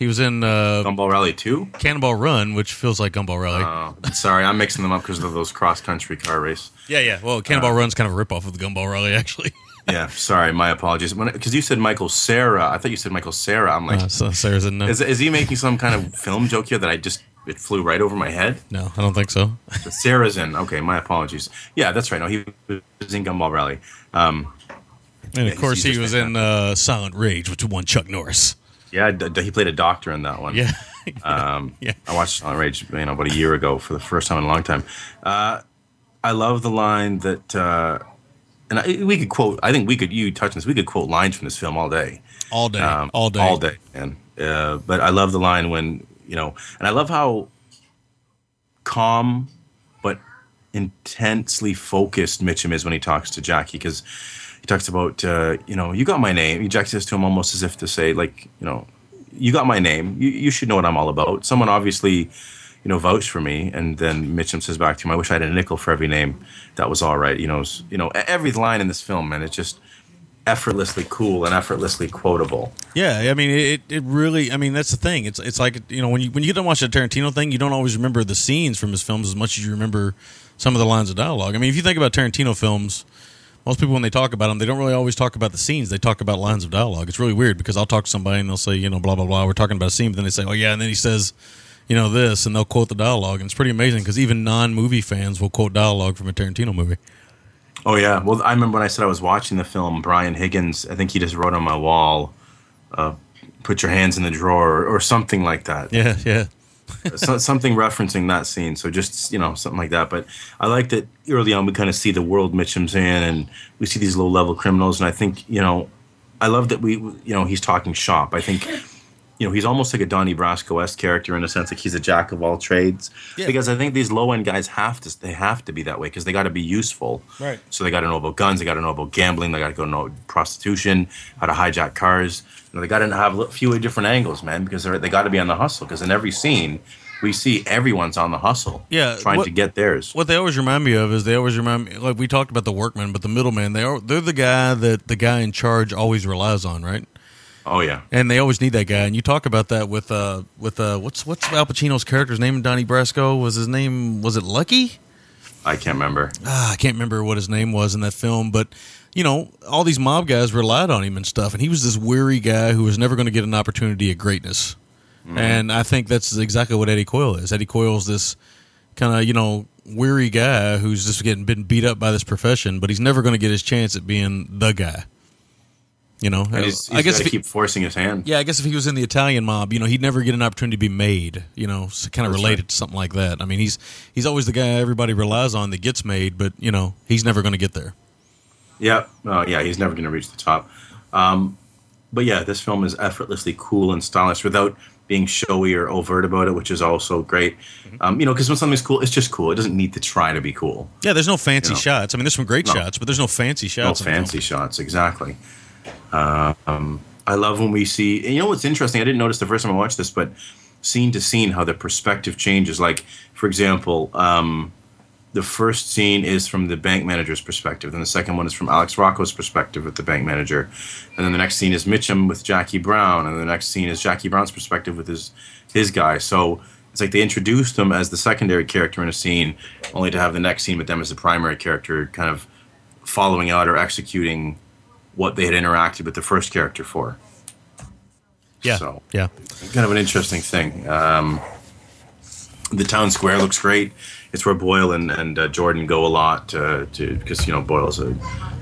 He was in uh, Gumball Rally Two. Cannonball Run, which feels like Gumball Rally. Oh, sorry, I'm mixing them up because of those cross country car race. yeah, yeah. Well, Cannonball Run's kind of a ripoff of the Gumball Rally, actually. Yeah, sorry, my apologies. Because you said Michael Sarah, I thought you said Michael Sarah. I'm like, Uh, so Sarrazin. No. is, is he making some kind of film joke here that I just it flew right over my head? no, I don't think so. Sarah's in. Okay, my apologies. Yeah, that's right. No, he was in Gumball Rally. Um, And Yeah, of course, he's he was in uh, Silent Rage, which won Chuck Norris. Yeah, d- he played a doctor in that one. Yeah. Um, Yeah. I watched Silent Rage, you know, about a year ago for the first time in a long time. Uh, I love the line that, uh, and I, we could quote. I think we could. You touch on this. We could quote lines from this film all day. all day, Um, all day, all day, man. Uh, but I love the line when you know, and I love how calm but intensely focused Mitchum is when he talks to Jackie because talks about uh, you know you got my name. Jackie this to him almost as if to say like you know you got my name. You you should know what I'm all about. Someone obviously. You know, vouched for me, and then Mitchum says back to him, "I wish I had a nickel for every name that was all right." You know, s- you know, every line in this film, man, it's just effortlessly cool and effortlessly quotable. Yeah, I mean it. It really. I mean that's the thing. It's it's like you know when you when you get to watch a Tarantino thing, you don't always remember the scenes from his films as much as you remember some of the lines of dialogue. I mean, if you think about Tarantino films, most people when they talk about them, they don't really always talk about the scenes. They talk about lines of dialogue. It's really weird because I'll talk to somebody and they'll say, you know, blah blah blah. We're talking about a scene, but then they say, oh yeah, and then he says, you know, this, and they'll quote the dialogue, and it's pretty amazing because even non-movie fans will quote dialogue from a Tarantino movie. Oh yeah. Well, I remember when I said I was watching the film. Brian Higgins, I think he just wrote on my wall, uh, "Put your hands in the drawer" or something like that. Yeah, yeah. so, something referencing that scene. So just you know something like that. But I like that early on we kind of see the world Mitchum's in, and we see these low level criminals. And I think you know, I love that we you know he's talking shop. I think. You know, he's almost like a Donnie Brasco esque character in a sense, like he's a jack of all trades. Yeah. Because I think these low end guys have to, they have to be that way because they got to be useful. Right. So they got to know about guns, they got to know about gambling, they got to go know prostitution, how to hijack cars. You know, they got to have a few different angles, man, because they're, they got to be on the hustle. Because in every scene, we see everyone's on the hustle, Yeah, trying what- to get theirs. What they always remind me of is they always remind me like we talked about the workman, but the middleman they are they're the guy that the guy in charge always relies on, right? Oh yeah, And they always need that guy. And you talk about that with uh with uh what's what's Al Pacino's character's name Donnie Brasco? Was his name was it Lucky? I can't remember. Ah, I can't remember what his name was in that film, but you know, all these mob guys relied on him and stuff, and he was this weary guy who was never going to get an opportunity at greatness. And I think that's exactly what Eddie Coyle is. Eddie Coyle's this kind of you know weary guy who's just getting been beat up by this profession, but he's never going to get his chance at being the guy. You know, he's, he's I guess if he- keep forcing his hand. yeah, I guess if he was in the Italian mob, you know, he'd never get an opportunity to be made. You know, kind of That's related right. to something like that. I mean, he's he's always the guy everybody relies on that gets made, but you know, he's never going to get there. Yeah, oh, yeah, he's never going to reach the top. Um, but yeah, this film is effortlessly cool and stylish without being showy or overt about it, which is also great. Mm-hmm. Um, you know, because when something's cool, it's just cool. It doesn't need to try to be cool. Yeah, there's no fancy You know. shots. I mean, there's some great No. shots, but there's no fancy shots. film. fancy shots, exactly. Um, I love when we see. You know what's interesting? I didn't notice the first time I watched this, but scene to scene, how the perspective changes. Like, for example, um, the first scene is from the bank manager's perspective, then the second one is from Alex Rocco's perspective with the bank manager, and then the next scene is Mitchum with Jackie Brown, and the next scene is Jackie Brown's perspective with his his guy. So it's like they introduced them as the secondary character in a scene, only to have the next scene with them as the primary character, kind of following out or executing what they had interacted with the first character for. Yeah, So yeah. kind of an interesting thing. Um, the town square looks great. It's where Boyle and, and uh, Jordan go a lot uh, to because you know Boyle's a,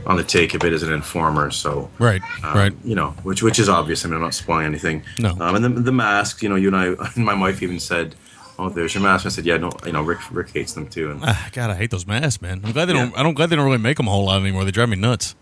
on the take a bit as an informer. So Right, um, right. You know, which which is obvious. I mean, I'm not spoiling anything. No. Um, and the the mask. You know, you and I, and my wife even said, "Oh, there's your mask." I said, "Yeah, no, you know, Rick Rick hates them too." And Ah, God, I hate those masks, man. I'm glad they Yeah. don't. I don't glad they don't really make them a whole lot anymore. They drive me nuts.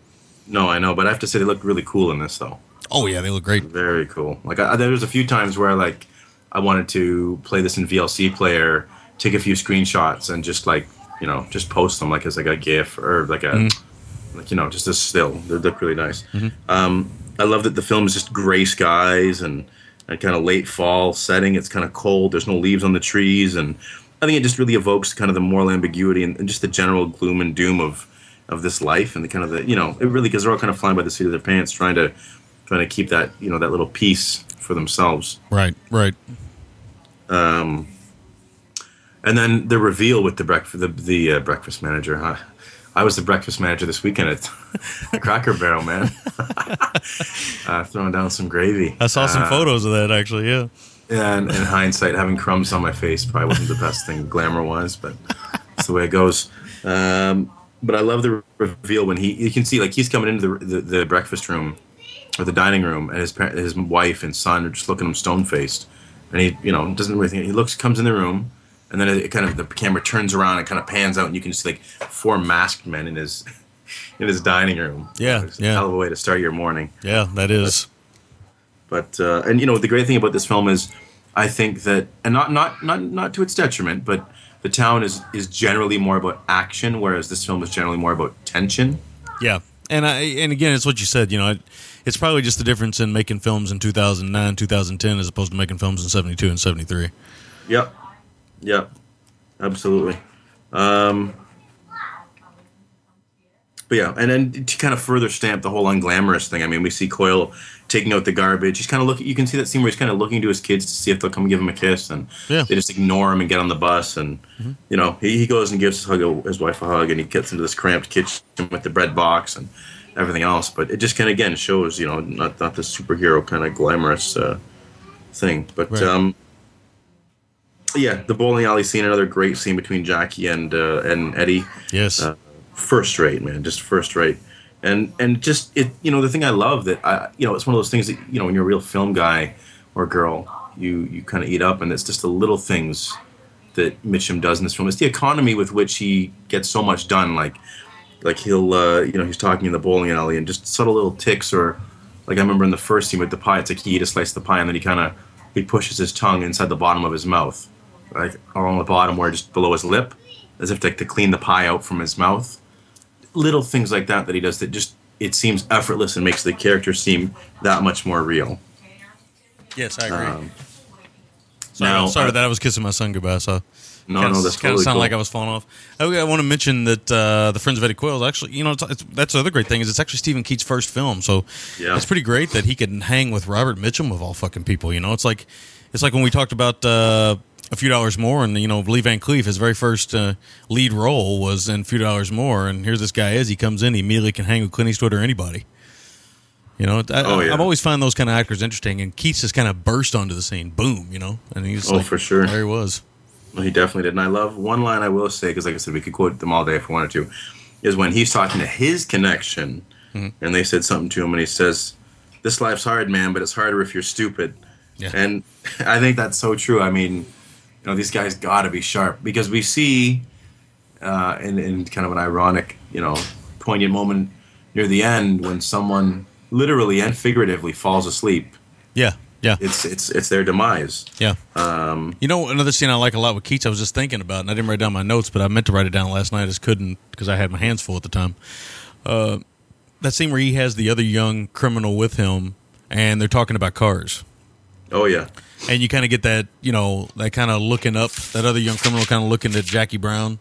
No, I know, but I have to say they look really cool in this though. Oh yeah, they look great. Very cool. Like I, there was a few times where like I wanted to play this in VLC player, take a few screenshots, and just like you know just post them like as like a GIF or like a Mm-hmm. like you know just a still. They look really nice. Um, I love that the film is just gray skies and a kind of late fall setting. It's kind of cold. There's no leaves on the trees, and I think it just really evokes kind of the moral ambiguity and, and just the general gloom and doom of of this life and the kind of the you know it really because they're all kind of flying by the seat of their pants, trying to trying to keep that you know that little piece for themselves. Right, right. Um, and then the reveal with the breakfast the the uh, breakfast manager. Huh? I was the breakfast manager this weekend at Cracker Barrel, man. uh, throwing down some gravy. I saw some Uh, photos of that actually. Yeah. and in hindsight, having crumbs on my face probably wasn't the best thing glamour wise, but that's the way it goes. Um, but I love the reveal when he you can see like he's coming into the the, the breakfast room or the dining room, and his par- his wife and son are just looking at him stone faced, and he you know doesn't really think he looks comes in the room. And then it kind of the camera turns around and kind of pans out, and you can see like four masked men in his in his dining room. Yeah, it's a yeah. hell of a way to start your morning. Yeah, that is. But uh, and you know the great thing about this film is, I think that and not not not not to its detriment, but the town is is generally more about action, whereas this film is generally more about tension. Yeah, and I and again, it's what you said. You know, it, it's probably just the difference in making films in 2009, 2010, as opposed to making films in 72 and 73. Yep, yep, absolutely. Um, but yeah, and then to kind of further stamp the whole unglamorous thing. I mean, we see Coyle taking out the garbage. He's kind of looking. You can see that scene where he's kind of looking to his kids to see if they'll come give him a kiss, and Yeah. they just ignore him and get on the bus. And Mm-hmm. you know, he, he goes and gives his, hug, his wife a hug, and he gets into this cramped kitchen with the bread box and everything else. But it just kind of again shows, you know, not not the superhero kind of glamorous uh, thing, but. Right. um yeah, the bowling alley scene, another great scene between Jackie and uh, and Eddie Yes. uh, first rate, man, just first rate. And and just it, you know, the thing I love that I, you know, it's one of those things that you know, when you're a real film guy or girl, you you kind of eat up, and it's just the little things that Mitchum does in this film. It's the economy with which he gets so much done. Like like he'll uh, you know he's talking in the bowling alley and just subtle little ticks or like I remember in the first scene with the pie, it's like he eat a slice of the pie and then he kind of he pushes his tongue inside the bottom of his mouth, like along the bottom where just below his lip, as if to, to clean the pie out from his mouth. Little things like that that he does that just it seems effortless and makes the character seem that much more real. yes, I agree. Um, sorry, now, sorry uh, that I was kissing my son goodbye. So No, kinda, no, that's kind of totally sounded cool. like I was falling off. Okay, I want to mention that uh, the Friends of Eddie Coyle's actually, you know, it's, it's, that's the other great thing is it's actually Steven Keats' first film, so Yeah. it's pretty great that he can hang with Robert Mitchum of all fucking people. You know, it's like it's like when we talked about uh, a few dollars more, and you know, Lee Van Cleef, his very first uh, lead role was in a few dollars more, and here's this guy is he comes in, he immediately can hang with Clint Eastwood or anybody. You know, I, Oh, yeah. I've always found those kind of actors interesting, and Keats just kind of burst onto the scene, boom, you know, and he's Oh, like, for sure. there he was. Well, he definitely did. And I love one line I will say, because like I said, we could quote them all day if we wanted to, is when he's talking to his connection, Mm-hmm. and they said something to him, and he says, This life's hard, man, but it's harder if you're stupid. Yeah. And I think that's so true. I mean, you know, these guys got to be sharp because we see, uh, in, in kind of an ironic, you know, poignant moment near the end when someone literally and figuratively falls asleep. Yeah, yeah. It's it's it's their demise. Yeah. Um, You know, another scene I like a lot with Keats, I was just thinking about, and I didn't write down my notes, but I meant to write it down last night. I just couldn't because I had my hands full at the time. Uh, that scene where he has the other young criminal with him, and they're talking about cars. oh yeah. And you kind of get that, you know, that kind of looking up, that other young criminal kind of looking at Jackie Brown,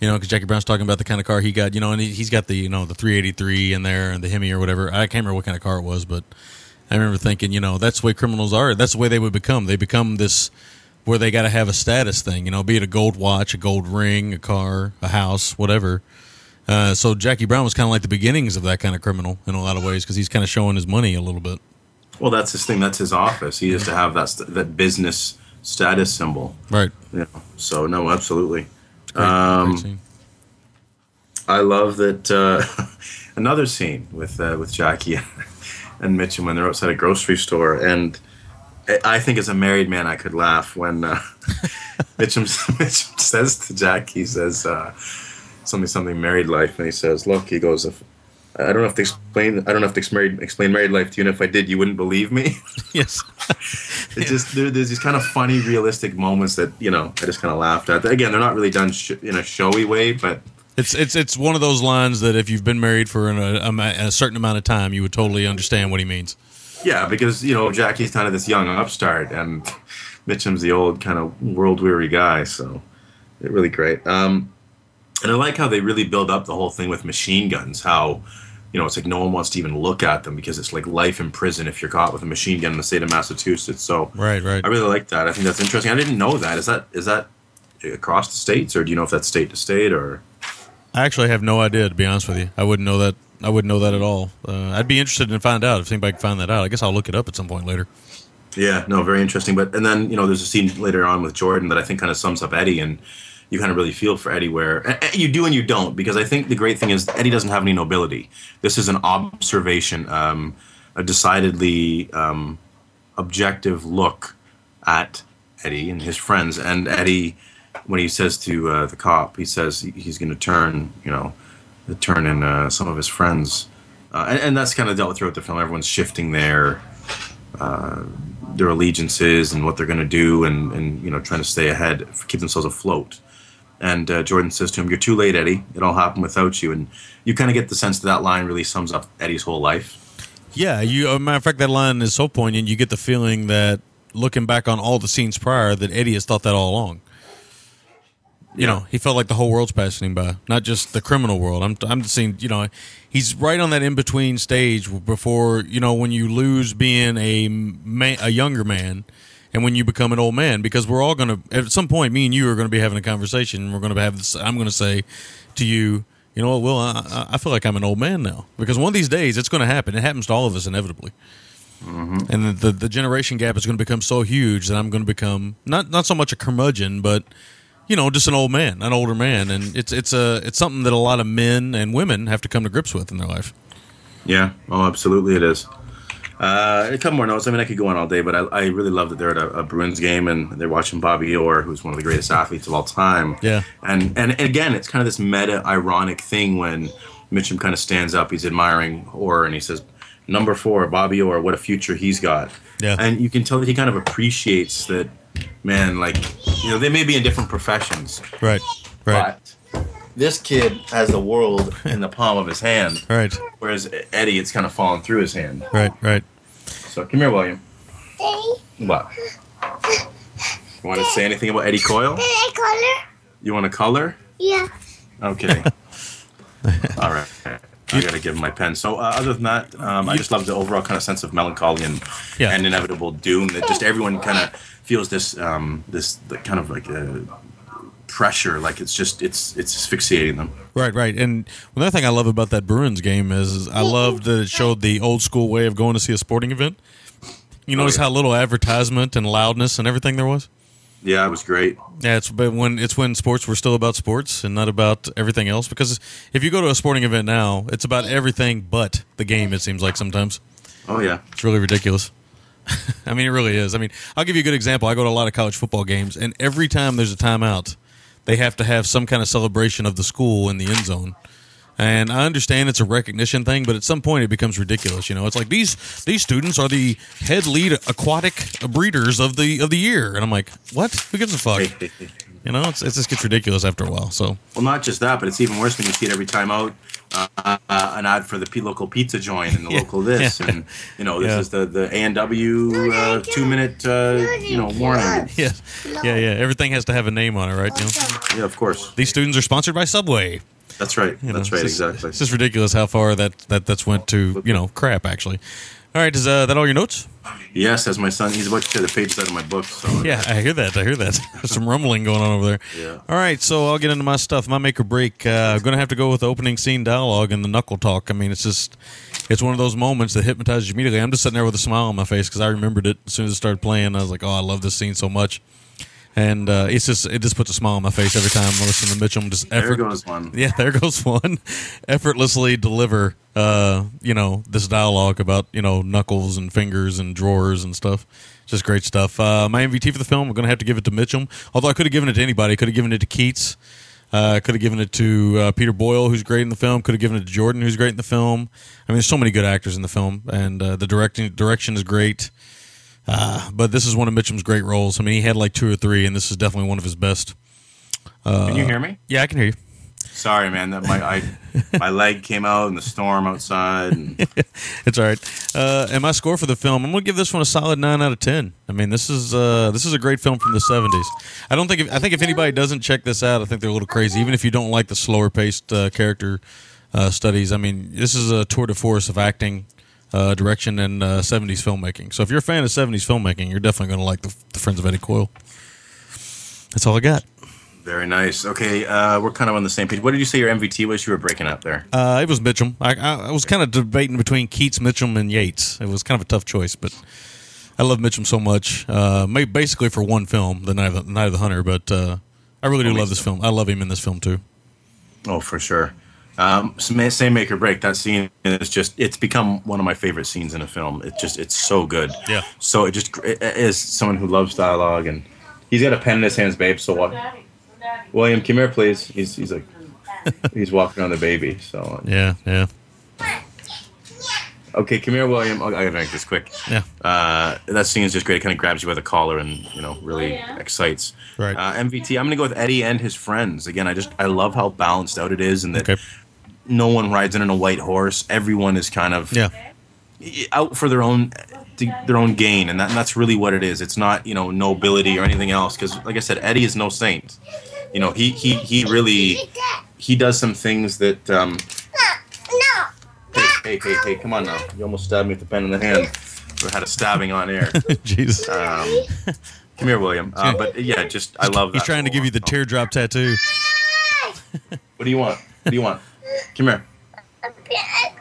you know, because Jackie Brown's talking about the kind of car he got, you know, and he, he's got the, you know, the 383 in there and the Hemi or whatever. I can't remember what kind of car it was, but I remember thinking, you know, that's the way criminals are. That's the way they would become. They become this where they got to have a status thing, you know, be it a gold watch, a gold ring, a car, a house, whatever. Uh, so Jackie Brown was kind of like the beginnings of that kind of criminal in a lot of ways because he's kind of showing his money a little bit. Well, that's his thing. That's his office. He has to have that st- that business status symbol. Right. Yeah. So no, absolutely. Great, Um, great. I love that. Uh, another scene with uh, with Jackie and Mitchum when they're outside a grocery store, and I- think as a married man, I could laugh when uh, Mitchum, Mitchum says to Jack, he says uh, something something married life, and he says, "Look," he goes, "If I don't have to explain, I don't have to explain, explain married life to you, and if I did, you wouldn't believe me." Yes. It just there, there's these kind of funny, realistic moments that you know I just kind of laughed at. Again, they're not really done sh- in a showy way, but It's it's it's one of those lines that if you've been married for an, a, a, a certain amount of time, you would totally understand what he means. yeah, because you know Jackie's kind of this young upstart, and Mitchum's the old kind of world weary guy. So they're really great. Um, and I like how they really build up the whole thing with machine guns. How you know it's like no one wants to even look at them because it's like life in prison if you're caught with a machine gun in the state of Massachusetts. So Right, right. I really like that. I think that's interesting. I didn't know that. Is that is that across the states, or do you know if that's state to state or? I actually have no idea to be honest with you. I wouldn't know that. I wouldn't know that at all. Uh, I'd be interested in find out if anybody can find that out. I guess I'll look it up at some point later. Yeah, no, very interesting. But and then you know, there's a scene later on with Jordan that I think kind of sums up Eddie, and you kind of really feel for Eddie. Where you do and you don't, because I think the great thing is Eddie doesn't have any nobility. This is an observation, um, a decidedly um, objective look at Eddie and his friends. And Eddie, when he says to uh, the cop, he says he's going to turn, you know, turn in uh, some of his friends, uh, and, and that's kind of dealt with throughout the film. Everyone's shifting their uh, their allegiances and what they're going to do, and, and you know, trying to stay ahead, keep themselves afloat. And uh, Jordan says to him, "You're too late, Eddie. It all happened without you." And you kind of get the sense that that line really sums up Eddie's whole life. Yeah, you. A matter of fact, that line is so poignant. You get the feeling that looking back on all the scenes prior, that Eddie has thought that all along. you know, he felt like the whole world's passing him by, not just the criminal world. I'm, I'm just saying, you know, he's right on that in between stage before, you know, when you lose being a man, a younger man, and when you become an old man, because we're all going to, at some point, me and you are going to be having a conversation. And we're going to have this. I'm going to say to you, you know what, Will, I, I feel like I'm an old man now because one of these days it's going to happen. It happens to all of us inevitably. Mm-hmm. And the, the the generation gap is going to become so huge that I'm going to become not not so much a curmudgeon, but you know, just an old man, an older man, and it's it's a it's something that a lot of men and women have to come to grips with in their life. Yeah. Oh, absolutely, it is. Uh, a couple more notes. I mean, I could go on all day, but I, I really love that they're at a, a Bruins game and they're watching Bobby Orr, who's one of the greatest athletes of all time. Yeah. And and again, it's kind of this meta ironic thing when Mitchum kind of stands up, he's admiring Orr, and he says, "Number four, Bobby Orr, what a future he's got." Yeah. And you can tell that he kind of appreciates that, man. Like, you know, they may be in different professions, Right. Right. but this kid has the world in the palm of his hand. Right. Whereas Eddie, it's kind of falling through his hand. Right. Right. So come here, William. What? You want to say anything about Eddie Coyle? color? You want to color? Yeah. Okay. All right. I gotta give him my pen. So, uh, other than that, um, I just love the overall kind of sense of melancholy and Yeah. and inevitable doom that just everyone kind of feels this um, this the kind of like uh, pressure, like it's just it's it's asphyxiating them. Right, right. And another thing I love about that Bruins game is, is I love that it showed the old school way of going to see a sporting event. You notice oh, how little advertisement and loudness and everything there was. Yeah, it was great. Yeah, it's but when it's when sports were still about sports and not about everything else. Because if you go to a sporting event now, it's about everything but the game. It seems like sometimes Oh yeah. it's really ridiculous. I mean, it really is. I mean, I'll give you a good example. I go to a lot of college football games, and every time there's a timeout, they have to have some kind of celebration of the school in the end zone. And I understand it's a recognition thing, but at some point it becomes ridiculous. You know, it's like these these students are the head lead aquatic breeders of the of the year, and I'm like, what? Who gives a fuck? You know, it's, it just gets ridiculous after a while. So Well, not just that, but it's even worse when you see it every time out. Uh, uh, an ad for the p- local pizza joint and the Yeah, local this, yeah. and you know this Yeah. is the the A and W uh, two minute uh, you know warning. yeah, yeah, yeah. Everything has to have a name on it, right? You know? Yeah, of course. These students are sponsored by Subway. That's right. You know, That's right. it's just- Exactly. It's just ridiculous how far that that that's went to you know crap. Actually, all right. Is uh, that all your notes? Yes, as my son, he's about to tear the pages out of my book. So Yeah, I hear that. I hear that. There's some rumbling going on over there. Yeah. All right, so I'll get into my stuff. My make or break. Uh, I'm going to have to go with the opening scene dialogue and the knuckle talk. I mean, it's just, it's one of those moments that hypnotizes you immediately. I'm just sitting there with a smile on my face because I remembered it as soon as it started playing. I was like, oh, I love this scene so much. And uh, it's just, it just puts a smile on my face every time I listen to Mitchum. Just There effort, goes one. Yeah, there goes one. Effortlessly deliver, uh, you know, this dialogue about you know knuckles and fingers and drawers and stuff. Just great stuff. Uh, my MVT for the film, I'm going to have to give it to Mitchum. Although I could have given it to anybody. Could have given it to Keats. Uh, could have given it to uh, Peter Boyle, who's great in the film. Could have given it to Jordan, who's great in the film. I mean, there's so many good actors in the film, and uh, the directing direction is great. Uh, but this is one of Mitchum's great roles. I mean, he had like two or three, and this is definitely one of his best. Uh, Can you hear me? Yeah, I can hear you. Sorry, man. That my I, my leg came out in the storm outside. And it's all right. Uh, and my score for the film, I'm going to give this one a solid nine out of ten. I mean, this is uh, this is a great film from the '70s. I don't think if, I think if anybody doesn't check this out, I think they're a little crazy. Even if you don't like the slower paced uh, character uh, studies, I mean, this is a tour de force of acting, uh, direction, and uh, '70s filmmaking. So if you're a fan of '70s filmmaking, you're definitely going to like the, the Friends of Eddie Coyle. That's all I got. very nice. Okay, uh, we're kind of on the same page. What did you say your MVT was? You were breaking up there. Uh, it was Mitchum. I, I, I was kind of debating between Keats, Mitchum, and Yates. It was kind of a tough choice, but I love Mitchum so much. Uh, basically for one film, The Night of the, Night of the Hunter, but uh, I really do love this film. I love him in this film too. Oh, for sure. Um, same same make or break. That scene is just, it's become one of my favorite scenes in a film. It just, it's so good. Yeah. So it just, it is someone who loves dialogue and he's got a pen in his hands, babe. So what? William, come here, please. He's, he's like, he's walking on the baby. So, Yeah, yeah, okay, come here, William. Oh, I gotta make this quick. yeah. Uh, that scene is just great. It kind of grabs you by the collar and, you know, really excites. Right. Uh, MVT, I'm going to go with Eddie and his friends. Again, I just, I love how balanced out it is and that Okay. No one rides in on a white horse. Everyone is kind of Yeah. out for their own their own gain, and, that, and that's really what it is. It's not you know nobility or anything else. Because like I said, Eddie is no saint. you know, he he he really he does some things that. Um, hey, hey, hey, hey, come on now! You almost stabbed me with the pen in the hand. We had a stabbing on air. Jeez. Um, come here, William. Uh, but yeah, just I love that. He's trying to give you the teardrop tattoo. What do you want? What do you want? Come here.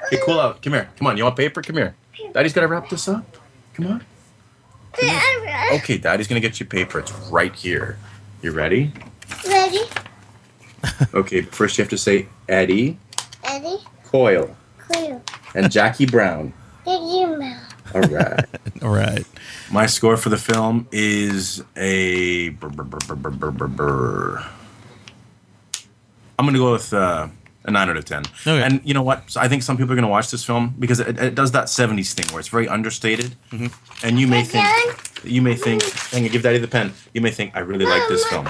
Hey, cool out. Come here. Come on. You want paper? Come here. Daddy's gonna wrap this up. Come on. Okay, Daddy's gonna get you paper. It's right here. You ready? Ready? Okay, but first you have to say Eddie Eddie? Coyle Clear. and Jackie Brown. Did you mouth? All right. All right. My score for the film is a. brr, brr, brr, brr, brr, brr, brr, brr. I'm going to go with uh, a 9 out of 10. Okay. And you know what? So I think some people are going to watch this film because it, it does that 70s thing where it's very understated. And you may think. You may think. Hang on, give Daddy the pen. You may think, I really like this film.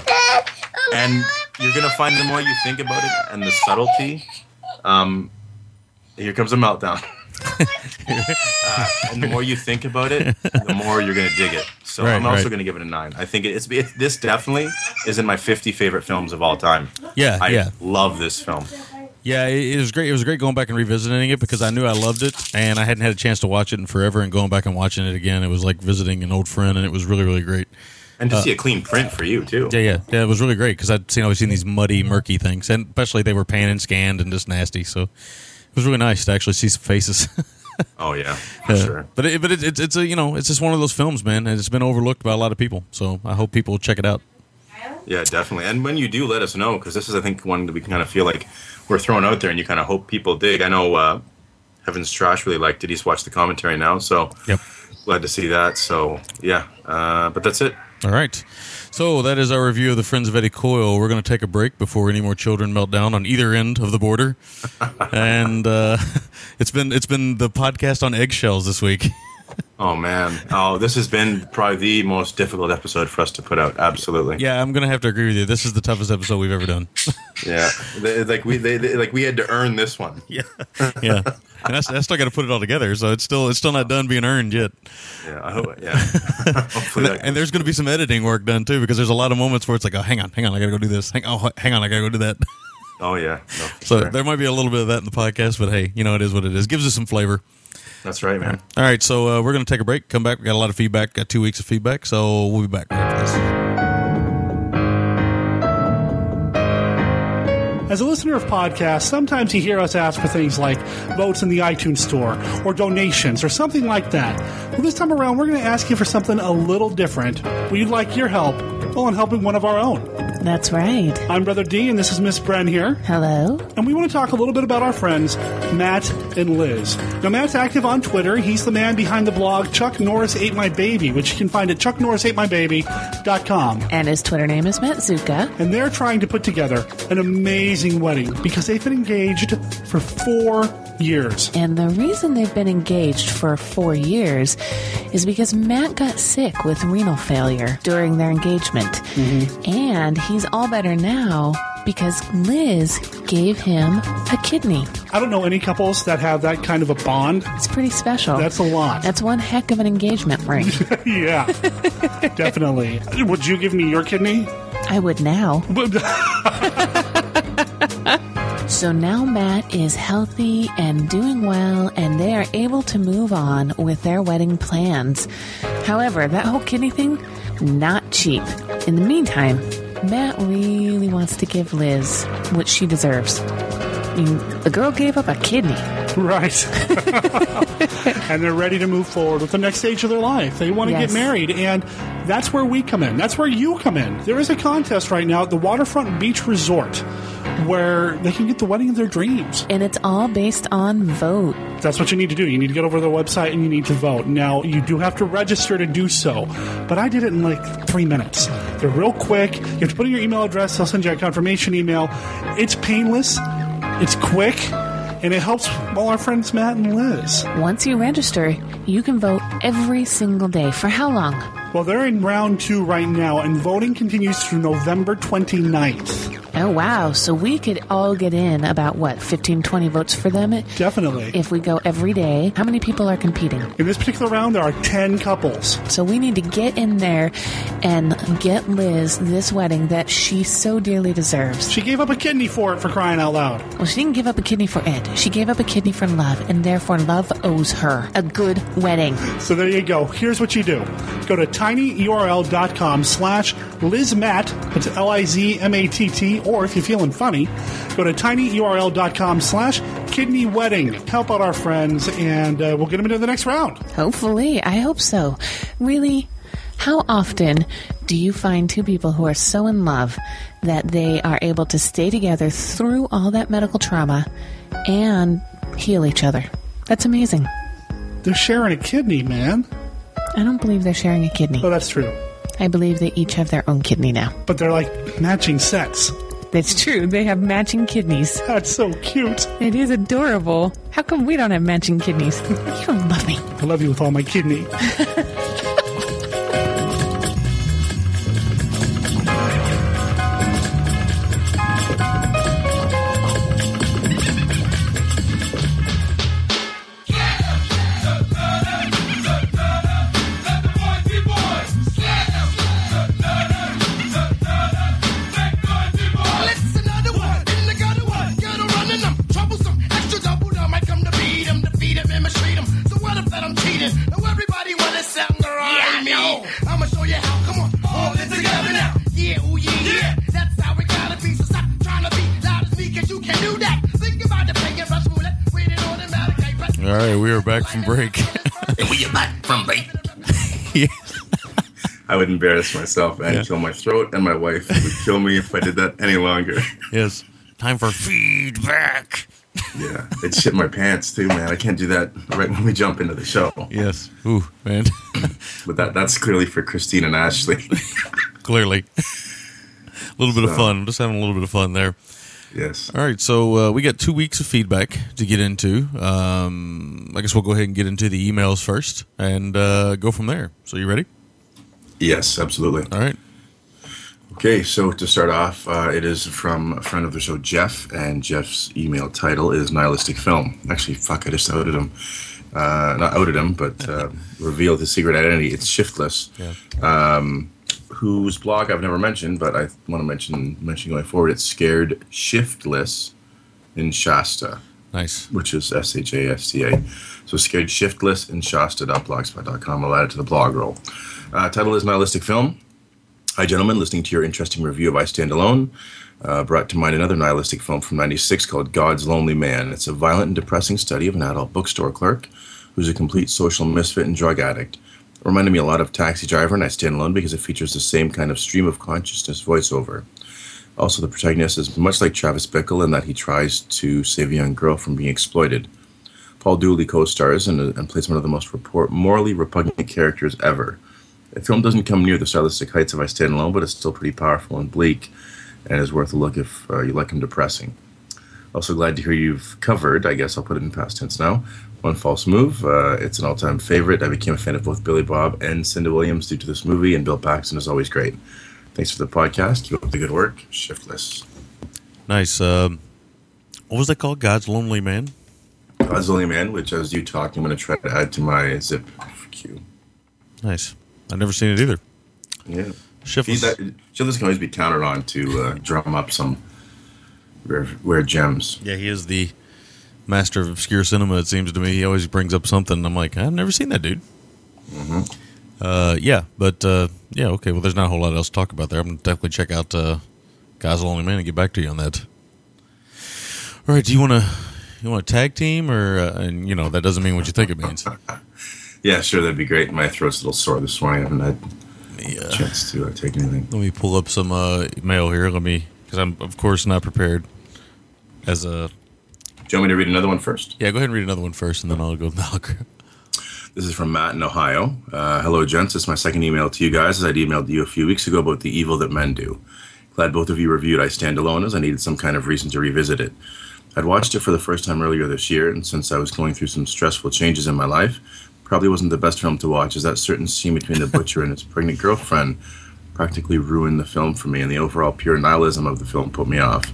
And you're going to find the more you think about it and the subtlety. Um, here comes a meltdown. uh, and the more you think about it, the more you're going to dig it. So Right, I'm also right. going to give it a nine. I think it's, it, this definitely is in my 50 favorite films of all time. Yeah, I yeah. love this film. Yeah, it, it was great. It was great going back and revisiting it because I knew I loved it, and I hadn't had a chance to watch it in forever. And going back and watching it again, it was like visiting an old friend, and it was really, really great. And to Uh, see a clean print for you too. Yeah, yeah, yeah. It was really great because I'd seen always seen these muddy, murky things, and especially they were pan and scanned and just nasty. So it was really nice to actually see some faces. Oh yeah, for sure. But it, but it, it's it's a you know it's just one of those films, man, and it's been overlooked by a lot of people. So I hope people check it out. Yeah, definitely. And when you do, let us know because this is, I think, one that we kind of feel like we're throwing out there, and you kind of hope people dig. I know uh, Heaven's Trash really liked it. He's watched the commentary now, so Yep. glad to see that. So yeah, uh, but that's it. All right. So that is our review of the Friends of Eddie Coyle. We're going to take a break before any more children melt down on either end of the border. and uh, it's been it's been the podcast on eggshells this week. Oh man, oh this has been probably the most difficult episode for us to put out. Absolutely. yeah, I'm going to have to agree with you. This is the toughest episode we've ever done. Yeah, They- like we they, they- like we had to earn this one. Yeah, yeah. And I, s- I still got to put it all together, so it's still it's still not done being earned yet. Yeah, I hope. Yeah, hopefully. And, that- and there's going to be some editing work done too, because there's a lot of moments where it's like, oh, hang on, hang on, I got to go do this. Hang, oh, hang on, I got to go do that. oh yeah, no, So sure. there might be a little bit of that in the podcast, but hey, you know it is what it is. Gives us some flavor. That's right, man. All right, so uh, we're going to take a break. Come back. We got a lot of feedback. Got two weeks of feedback, so we'll be back right after this. As a listener of podcasts, sometimes you hear us ask for things like votes in the iTunes store or donations or something like that. Well, this time around, we're going to ask you for something a little different. We'd like your help, well, in helping one of our own. That's right. I'm Brother D, and this is Miss Bren here. Hello. And we want to talk a little bit about our friends, Matt and Liz. Now, Matt's active on Twitter. He's the man behind the blog Chuck Norris Ate My Baby, which you can find at chucknorrisatemybaby.com. And his Twitter name is Matt Zuka. And they're trying to put together an amazing wedding because they've been engaged for four years. And the reason they've been engaged for four years is because Matt got sick with renal failure during their engagement. Mm-hmm. And he's all better now because Liz gave him a kidney. I don't know any couples that have that kind of a bond. It's pretty special. That's a lot. That's one heck of an engagement ring. yeah, definitely. Would you give me your kidney? I would now. So now Matt is healthy and doing well, and they are able to move on with their wedding plans. However, that whole kidney thing, not cheap. In the meantime, Matt really wants to give Liz what she deserves. I mean, the girl gave up a kidney. Right. and they're ready to move forward with the next stage of their life. They want to Yes. get married, and that's where we come in. That's where you come in. There is a contest right now at the Waterfront Beach Resort where they can get the wedding of their dreams. And it's all based on vote. That's what you need to do. You need to get over to their website and you need to vote. Now, you do have to register to do so, but I did it in like three minutes. They're real quick. You have to put in your email address, they'll send you a confirmation email. It's painless, it's quick, and it helps all our friends Matt and Liz. Once you register, you can vote every single day. For how long? Well, they're in round two right now, and voting continues through November 29th. Oh, wow. So we could all get in about what, 15, 20 votes for them? Definitely. If we go every day. How many people are competing? In this particular round, there are 10 couples. So we need to get in there and get Liz this wedding that she so dearly deserves. She gave up a kidney for it for crying out loud. Well, she didn't give up a kidney for it. She gave up a kidney for love, and therefore love owes her a good wedding. So there you go. Here's what you do. Go to tinyurl.com slash lizmatt, that's L-I-Z-M-A-T-T, or if you're feeling funny, go to tinyurl.com slash kidney wedding. Help out our friends, and uh, we'll get them into the next round. Hopefully. I hope so. Really, how often do you find two people who are so in love that they are able to stay together through all that medical trauma and heal each other? That's amazing. They're sharing a kidney, man. I don't believe they're sharing a kidney. Oh, that's true. I believe they each have their own kidney now. But they're like matching sets. That's true. They have matching kidneys. That's so cute. It is adorable. How come we don't have matching kidneys? you don't love me. I love you with all my kidney. back from break. And we are back from break. Yeah. I would embarrass myself and Yeah. kill my throat, and my wife would kill me if I did that any longer. yes. Time for feedback. Yeah, it shit my pants too, man. I can't do that right when we jump into the show. Yes. Ooh, man. But that that's clearly for Christine and Ashley. Clearly. A little bit of fun. Just having a little bit of fun there. Yes. All right, so uh, we got two weeks of feedback to get into. Um, I guess we'll go ahead and get into the emails first and uh, go from there. So, you ready? Yes, absolutely. All right. Okay, so to start off, uh, it is from a friend of the show, Jeff, and Jeff's email title is Nihilistic Film. Actually, fuck, I just outed him. Uh, not outed him, but uh, revealed his secret identity. It's Shiftless, Yeah. um, whose blog I've never mentioned, but I want to mention mention going forward. It's Scared Shiftless in Shasta, Nice. which is S H A S T A. So Scared Shiftless in Shasta.blogspot.com. I'll add it to the blog roll. Uh, title is Nihilistic Film. Hi, gentlemen. Listening to your interesting review of I Stand Alone uh, brought to mind another nihilistic film from 96 called God's Lonely Man. It's a violent and depressing study of an adult bookstore clerk who's a complete social misfit and drug addict. Reminded me a lot of Taxi Driver and I Stand Alone because it features the same kind of stream of consciousness voiceover. Also, the protagonist is much like Travis Bickle in that he tries to save a young girl from being exploited. Paul Dooley co-stars and, and plays one of the most report, morally repugnant characters ever. The film doesn't come near the stylistic heights of I Stand Alone, but it's still pretty powerful and bleak, and is worth a look if uh, you like him depressing. Also glad to hear you've covered, I guess I'll put it in past tense now, One False Move. Uh, it's an all-time favorite. I became a fan of both Billy Bob and Cindy Williams due to this movie, and Bill Paxton is always great. Thanks for the podcast. Keep up the good work. Shiftless. Nice. Um, what was that called? God's Lonely Man? God's Lonely Man, which as you talk, I'm going to try to add to my zip queue. Nice. I've never seen it either. Yeah. Shiftless. That, Shiftless can always be counted on to uh, drum up some rare, rare gems. Yeah, he is the master of obscure cinema, it seems to me. He always brings up something. I'm like, I've never seen that dude. hmm Uh, yeah, but uh, yeah, okay. Well, there's not a whole lot else to talk about there. I'm gonna definitely check out uh, God's Lonely Man and get back to you on that. All right, do you want to you want a tag team or uh, and you know that doesn't mean what you think it means. Yeah, sure, that'd be great. My throat's a little sore this morning. I haven't had a chance to uh, take anything. Let me pull up some uh, mail here. Let me because I'm of course not prepared. As a, Do you want me to read another one first? yeah, go ahead and read another one first, and then I'll go. I'll grab- This is from Matt in Ohio. Uh, hello, gents. This is my second email to you guys, as I'd emailed you a few weeks ago about the evil that men do. Glad both of you reviewed I Stand Alone, as I needed some kind of reason to revisit it. I'd watched it for the first time earlier this year, and since I was going through some stressful changes in my life, probably wasn't the best film to watch, as that certain scene between the butcher and his pregnant girlfriend practically ruined the film for me, and the overall pure nihilism of the film put me off.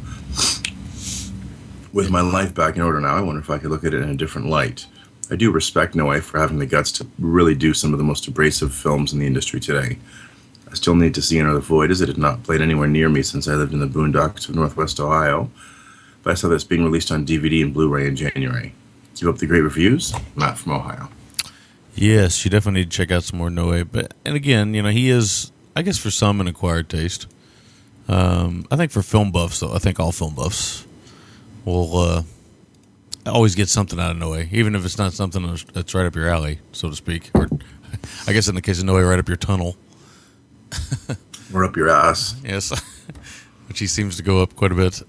With my life back in order now, I wonder if I could look at it in a different light. I do respect Noé for having the guts to really do some of the most abrasive films in the industry today. I still need to see Enter the Void, as it had not played anywhere near me since I lived in the boondocks of Northwest Ohio. But I saw this being released on DVD and Blu ray in January. Keep up the great reviews. Matt from Ohio. Yes, you definitely need to check out some more Noé. But and again, you know, he is, I guess, for some an acquired taste. Um, I think for film buffs, though, I think all film buffs will uh, always get something out of Noé, even if it's not something that's- right up your alley, so to speak. Or I guess in the case of Noé, right up your tunnel. Or up your ass. Yes, which he seems to go up quite a bit.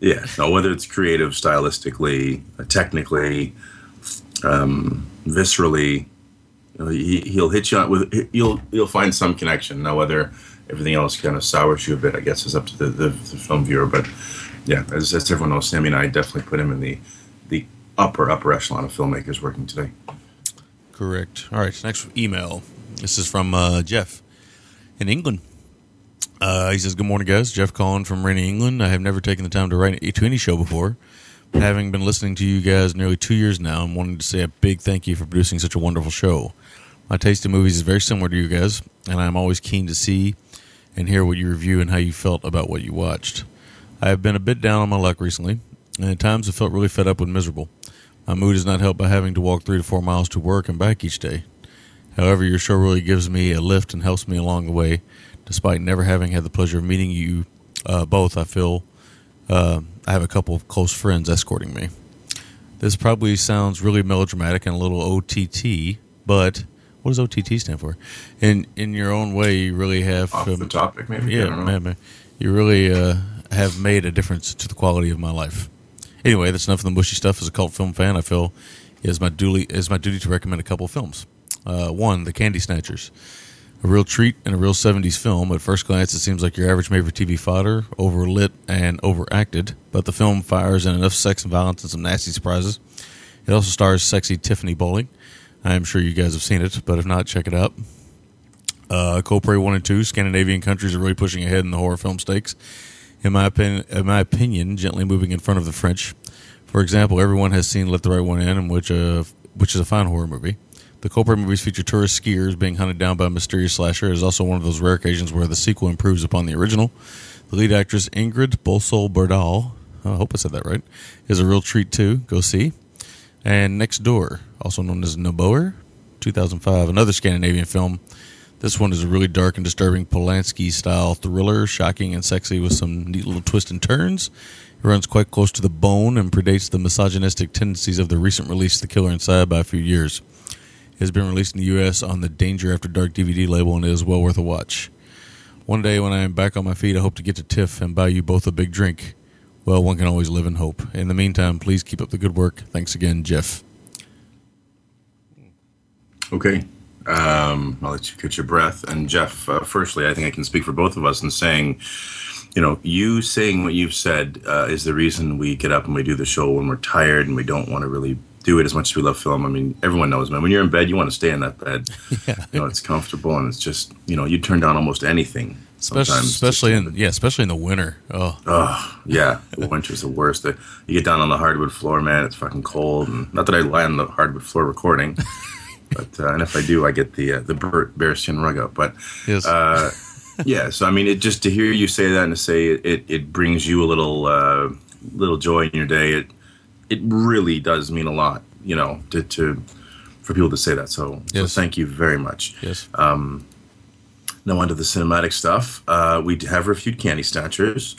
Yeah, no, whether it's creative, stylistically, uh, technically, um, viscerally, you know, he, he'll hit you on with you'll you'll find some connection. Now, whether everything else kind of sours you a bit, I guess, is up to the, the, the film viewer. But yeah, as, as everyone knows, Sammy and I definitely put him in the the upper upper echelon of filmmakers working today. Correct. All right, next email. This is from uh, Jeff in England. Uh, he says, Good morning, guys. Jeff calling from rainy England. I have never taken the time to write to any show before, but having been listening to you guys nearly two years now, I'm wanting to say a big thank you for producing such a wonderful show. My taste in movies is very similar to you guys, and I'm always keen to see and hear what you review and how you felt about what you watched. I have been a bit down on my luck recently, and at times have felt really fed up and miserable. My mood is not helped by having to walk three to four miles to work and back each day. However, your show really gives me a lift and helps me along the way, despite never having had the pleasure of meeting you uh, both. I feel uh, I have a couple of close friends escorting me. This probably sounds really melodramatic and a little OTT, but what does OTT stand for? In in your own way, you really have Off the topic, maybe? I Yeah, don't know. man, man. you really uh, have made a difference to the quality of my life. Anyway, that's enough of the mushy stuff. As a cult film fan, I feel it is my duty is my duty to recommend a couple of films. Uh, one, The Candy Snatchers, a real treat and a real '70s film. At first glance, it seems like your average made-for-TV fodder, overlit and overacted, but the film fires in enough sex and violence and some nasty surprises. It also stars sexy Tiffany Bolling. I am sure you guys have seen it, but if not, check it out. Uh, Cold Prey one and two Scandinavian countries are really pushing ahead in the horror film stakes. In my opinion, in my opinion, gently moving in front of the French. For example, everyone has seen Let the Right One In, which uh, which is a fine horror movie. The Cold Prey movies feature tourist skiers being hunted down by a mysterious slasher. It is also one of those rare occasions where the sequel improves upon the original. The lead actress Ingrid Bolsø Berdal, I hope I said that right, is a real treat too. Go see. And Next Door, also known as Naboer, 2005, another Scandinavian film. This one is a really dark and disturbing Polanski style thriller, shocking and sexy with some neat little twists and turns. It runs quite close to the bone and predates the misogynistic tendencies of the recent release The Killer Inside by a few years. It has been released in the U.S. on the Danger After Dark DVD label and is well worth a watch. One day when I am back on my feet, I hope to get to Tiff and buy you both a big drink. Well, one can always live in hope. In the meantime, please keep up the good work. Thanks again, Jeff. Okay. Um, I'll let you catch your breath. And Jeff, uh, firstly, I think I can speak for both of us in saying, you know, you saying what you've said uh, is the reason we get up and we do the show when we're tired and we don't want to really do it as much as we love film. I mean, everyone knows, man. When you're in bed, you want to stay in that bed. Yeah. You know, it's comfortable and it's just, you know, you turn down almost anything. Especially, sometimes. especially in yeah, especially in the winter. Oh, Oh, yeah. The winter's the worst. You get down on the hardwood floor, man. It's fucking cold. And not that I lie on the hardwood floor recording, but uh, and if I do, I get the uh, the bear, bearskin rug up. But Yes. uh, yeah. So I mean, it just to hear you say that and to say it, it, it brings you a little uh, little joy in your day. It it really does mean a lot, you know, to, to for people to say that. So, so thank you very much. yes. Um, now onto the cinematic stuff. Uh, we have reviewed Candy Snatchers.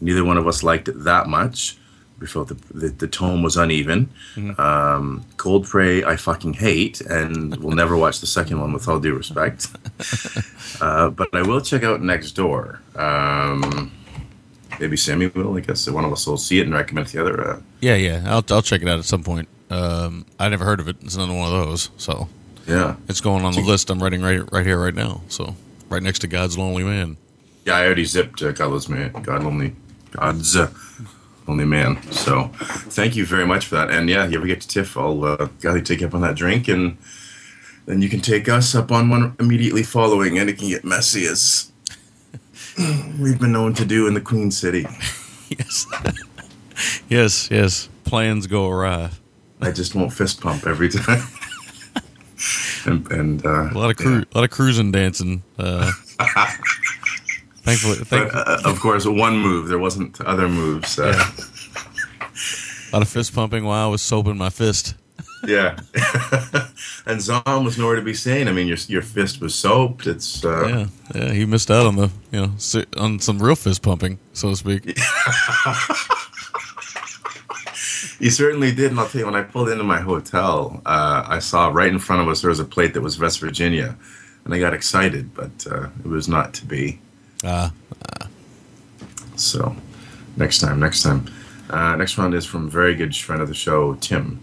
Neither one of us liked it that much. We felt the, the, the tone was uneven. Um, Cold Prey, I fucking hate, and will never watch the second one with all due respect. Uh, but I will check out Next Door. Um, maybe Sammy will. I guess one of us will see it and recommend it to the other. Uh, Yeah, yeah. I'll I'll check it out at some point. Um, I never heard of it. It's another one of those. So yeah. it's going on the list. I'm writing right right here right now. So right next to God's Lonely Man. Yeah, I already zipped uh, Godless Man. God Lonely. God's uh, only man. So, thank you very much for that. And yeah, you ever get to Tiff, I'll uh, gladly take you up on that drink and then you can take us up on one immediately following, and it can get messy as we've been known to do in the Queen City. yes, yes, yes. Plans go awry. I just won't fist pump every time. and and uh, A lot of cru- a lot of cruising dancing. Uh, thankfully, thank, but, uh, of course, one move. There wasn't other moves. Uh, a lot of fist pumping while I was soaping my fist. yeah. and Zom was nowhere to be seen. I mean, your your fist was soaped. It's uh, Yeah, yeah. He missed out on the you know on some real fist pumping, so to speak. You certainly did, and I'll tell you, when I pulled into my hotel, uh, I saw right in front of us there was a plate that was West Virginia, and I got excited, but uh, it was not to be. Ah, So, next time, next time. Uh, next one is from very good friend of the show, Tim,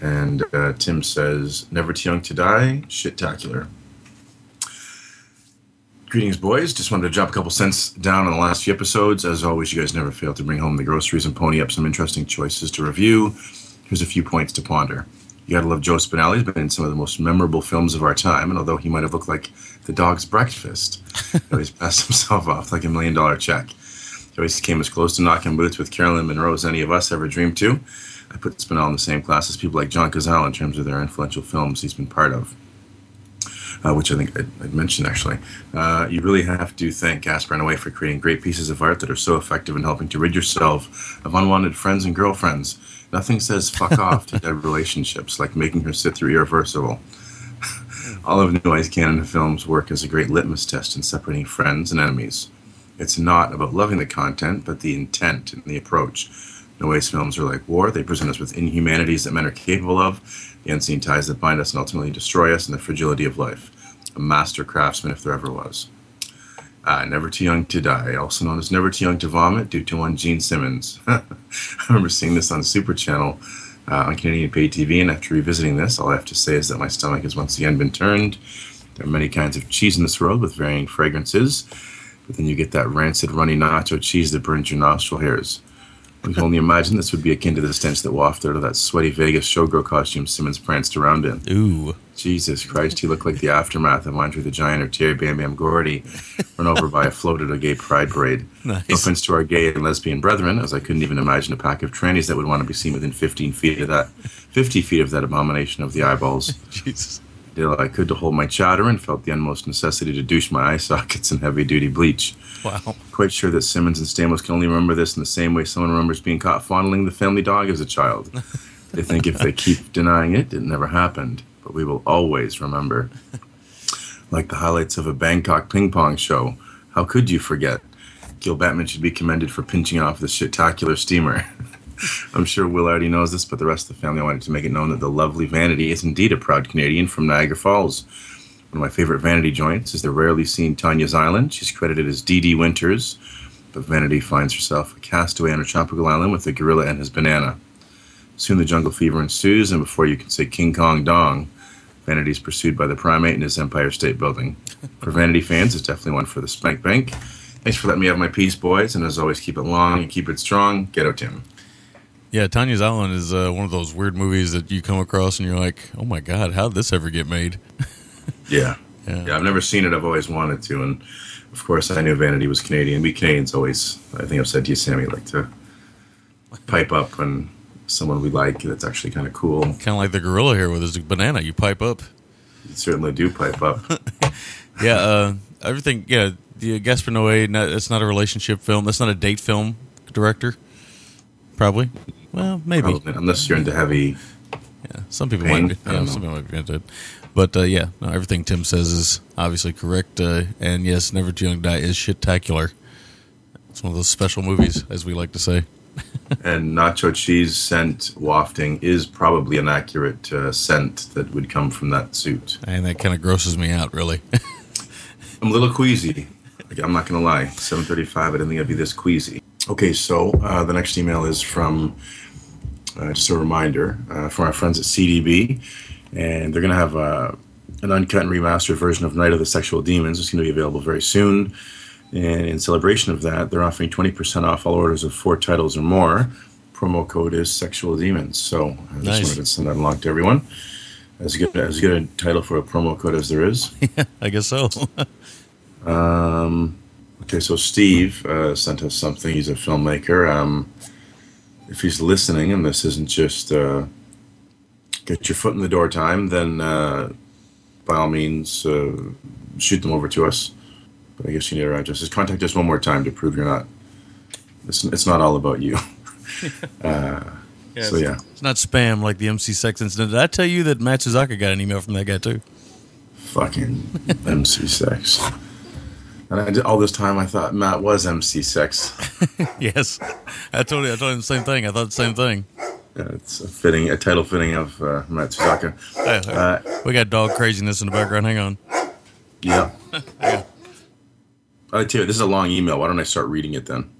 and uh, Tim says, "Never too young to die, shit-tacular." Greetings, boys. Just wanted to drop a couple cents down on the last few episodes. As always, you guys never fail to bring home the groceries and pony up some interesting choices to review. Here's a few points to ponder. You gotta love Joe Spinell. He's been in some of the most memorable films of our time, and although he might have looked like the dog's breakfast, he always passed himself off like a million dollar check. He always came as close to knocking boots with Caroline Munro as any of us ever dreamed to. I put Spinell in the same class as people like John Cazale in terms of their influential films he's been part of uh, which I think I, I mentioned actually. Uh, you really have to thank Gaspar Noé for creating great pieces of art that are so effective in helping to rid yourself of unwanted friends and girlfriends. Nothing says fuck off to dead relationships like making her sit through Irreversible. All of Noé's canon of films work as a great litmus test in separating friends and enemies. It's not about loving the content, but the intent and the approach. Noé's films are like war. They present us with inhumanities that men are capable of, the unseen ties that bind us and ultimately destroy us, and the fragility of life. A master craftsman, if there ever was. Uh, Never Too Young to Die, also known as Never Too Young to Vomit, due to one Gene Simmons. I remember seeing this on Super Channel uh, on Canadian Pay TV, and after revisiting this, all I have to say is that my stomach has once again been turned. There are many kinds of cheese in this world with varying fragrances, but then you get that rancid, runny nacho cheese that burns your nostril hairs. We can only imagine this would be akin to the stench that wafted out of that sweaty Vegas showgirl costume Simmons pranced around in. Ooh. Jesus Christ, he looked like the aftermath of Andre the Giant or Terry Bam Bam Gordy run over by a float at a gay pride parade. Nice. No offense to our gay and lesbian brethren, as I couldn't even imagine a pack of trannies that would want to be seen within 15 feet of that, 50 feet of that abomination of the eyeballs. Jesus. Did all I could to hold my chowder and felt the utmost necessity to douche my eye sockets in heavy duty bleach. Wow. Quite sure that Simmons and Stamos can only remember this in the same way someone remembers being caught fondling the family dog as a child. They think if they keep denying it, it never happened. But we will always remember. Like the highlights of a Bangkok ping pong show. How could you forget? Gil Bettman should be commended for pinching off the shitacular steamer. I'm sure Will already knows this, but the rest of the family wanted to make it known that the lovely Vanity is indeed a proud Canadian from Niagara Falls. One of my favorite Vanity joints is the rarely seen Tanya's Island. She's credited as Dee Dee Winters, but Vanity finds herself a castaway on a tropical island with a gorilla and his banana. Soon the jungle fever ensues, and before you can say King Kong Dong, Vanity is pursued by the primate in his Empire State Building. For Vanity fans, it's definitely one for the Spank Bank. Thanks for letting me have my piece, boys, and as always, keep it long and keep it strong. Get Tim. Yeah, Tanya's Island is uh, one of those weird movies that you come across and you're like, oh my god, how did this ever get made? Yeah. Yeah. yeah. I've never seen it. I've always wanted to. And of course, I knew Vanity was Canadian. We Canadians always, I think I've said to you, Sammy, like to pipe up when someone we like that's actually kind of cool. Kind of like the gorilla here with his banana. You pipe up. You certainly do pipe up. Yeah, uh, everything. Yeah, the Gaspar Noé. It's not a relationship film. That's not a date film. Director, probably. Well, maybe. Probably, unless you're into heavy. Yeah, some people Pain? might. Be, yeah, some people might be into it. But uh, yeah, no, everything Tim says is obviously correct. Uh, and yes, Never Too Young to Die is shit-tacular. It's one of those special movies, as we like to say. and nacho cheese scent wafting is probably an accurate uh, scent that would come from that suit. And that kind of grosses me out, really. I'm a little queasy. Like, I'm not gonna lie. 7:35. I didn't think I'd be this queasy. Okay, so uh, the next email is from uh, just a reminder uh, from our friends at CDB, and they're gonna have uh, an uncut and remastered version of Night of the Sexual Demons. It's gonna be available very soon. And in celebration of that, they're offering 20% off all orders of four titles or more. Promo code is Sexual Demons. So I just Nice. wanted to send that along to everyone. As good as good a title for a promo code as there is. I guess so. Um, okay, so Steve uh, sent us something. He's a filmmaker. Um, if he's listening, and this isn't just uh, get your foot in the door time, then uh, by all means uh, shoot them over to us. But I guess you need our addresses. Contact us one more time to prove you're not. It's, it's not all about you. uh, Yeah, so it's- yeah, It's not spam like the MC Sex incident. Did I tell you that Matt Suzaka got an email from that guy too? fucking MC Sex. And I did, all this time I thought Matt was MC6. yes, I told you. I told him the same thing. I thought the same thing. Yeah, it's a fitting, a title fitting of uh, Matt Suzaka. Hey, hey, Uh, we got dog craziness in the background. Hang on. Yeah. Yeah. I tell you, this is a long email. Why don't I start reading it then?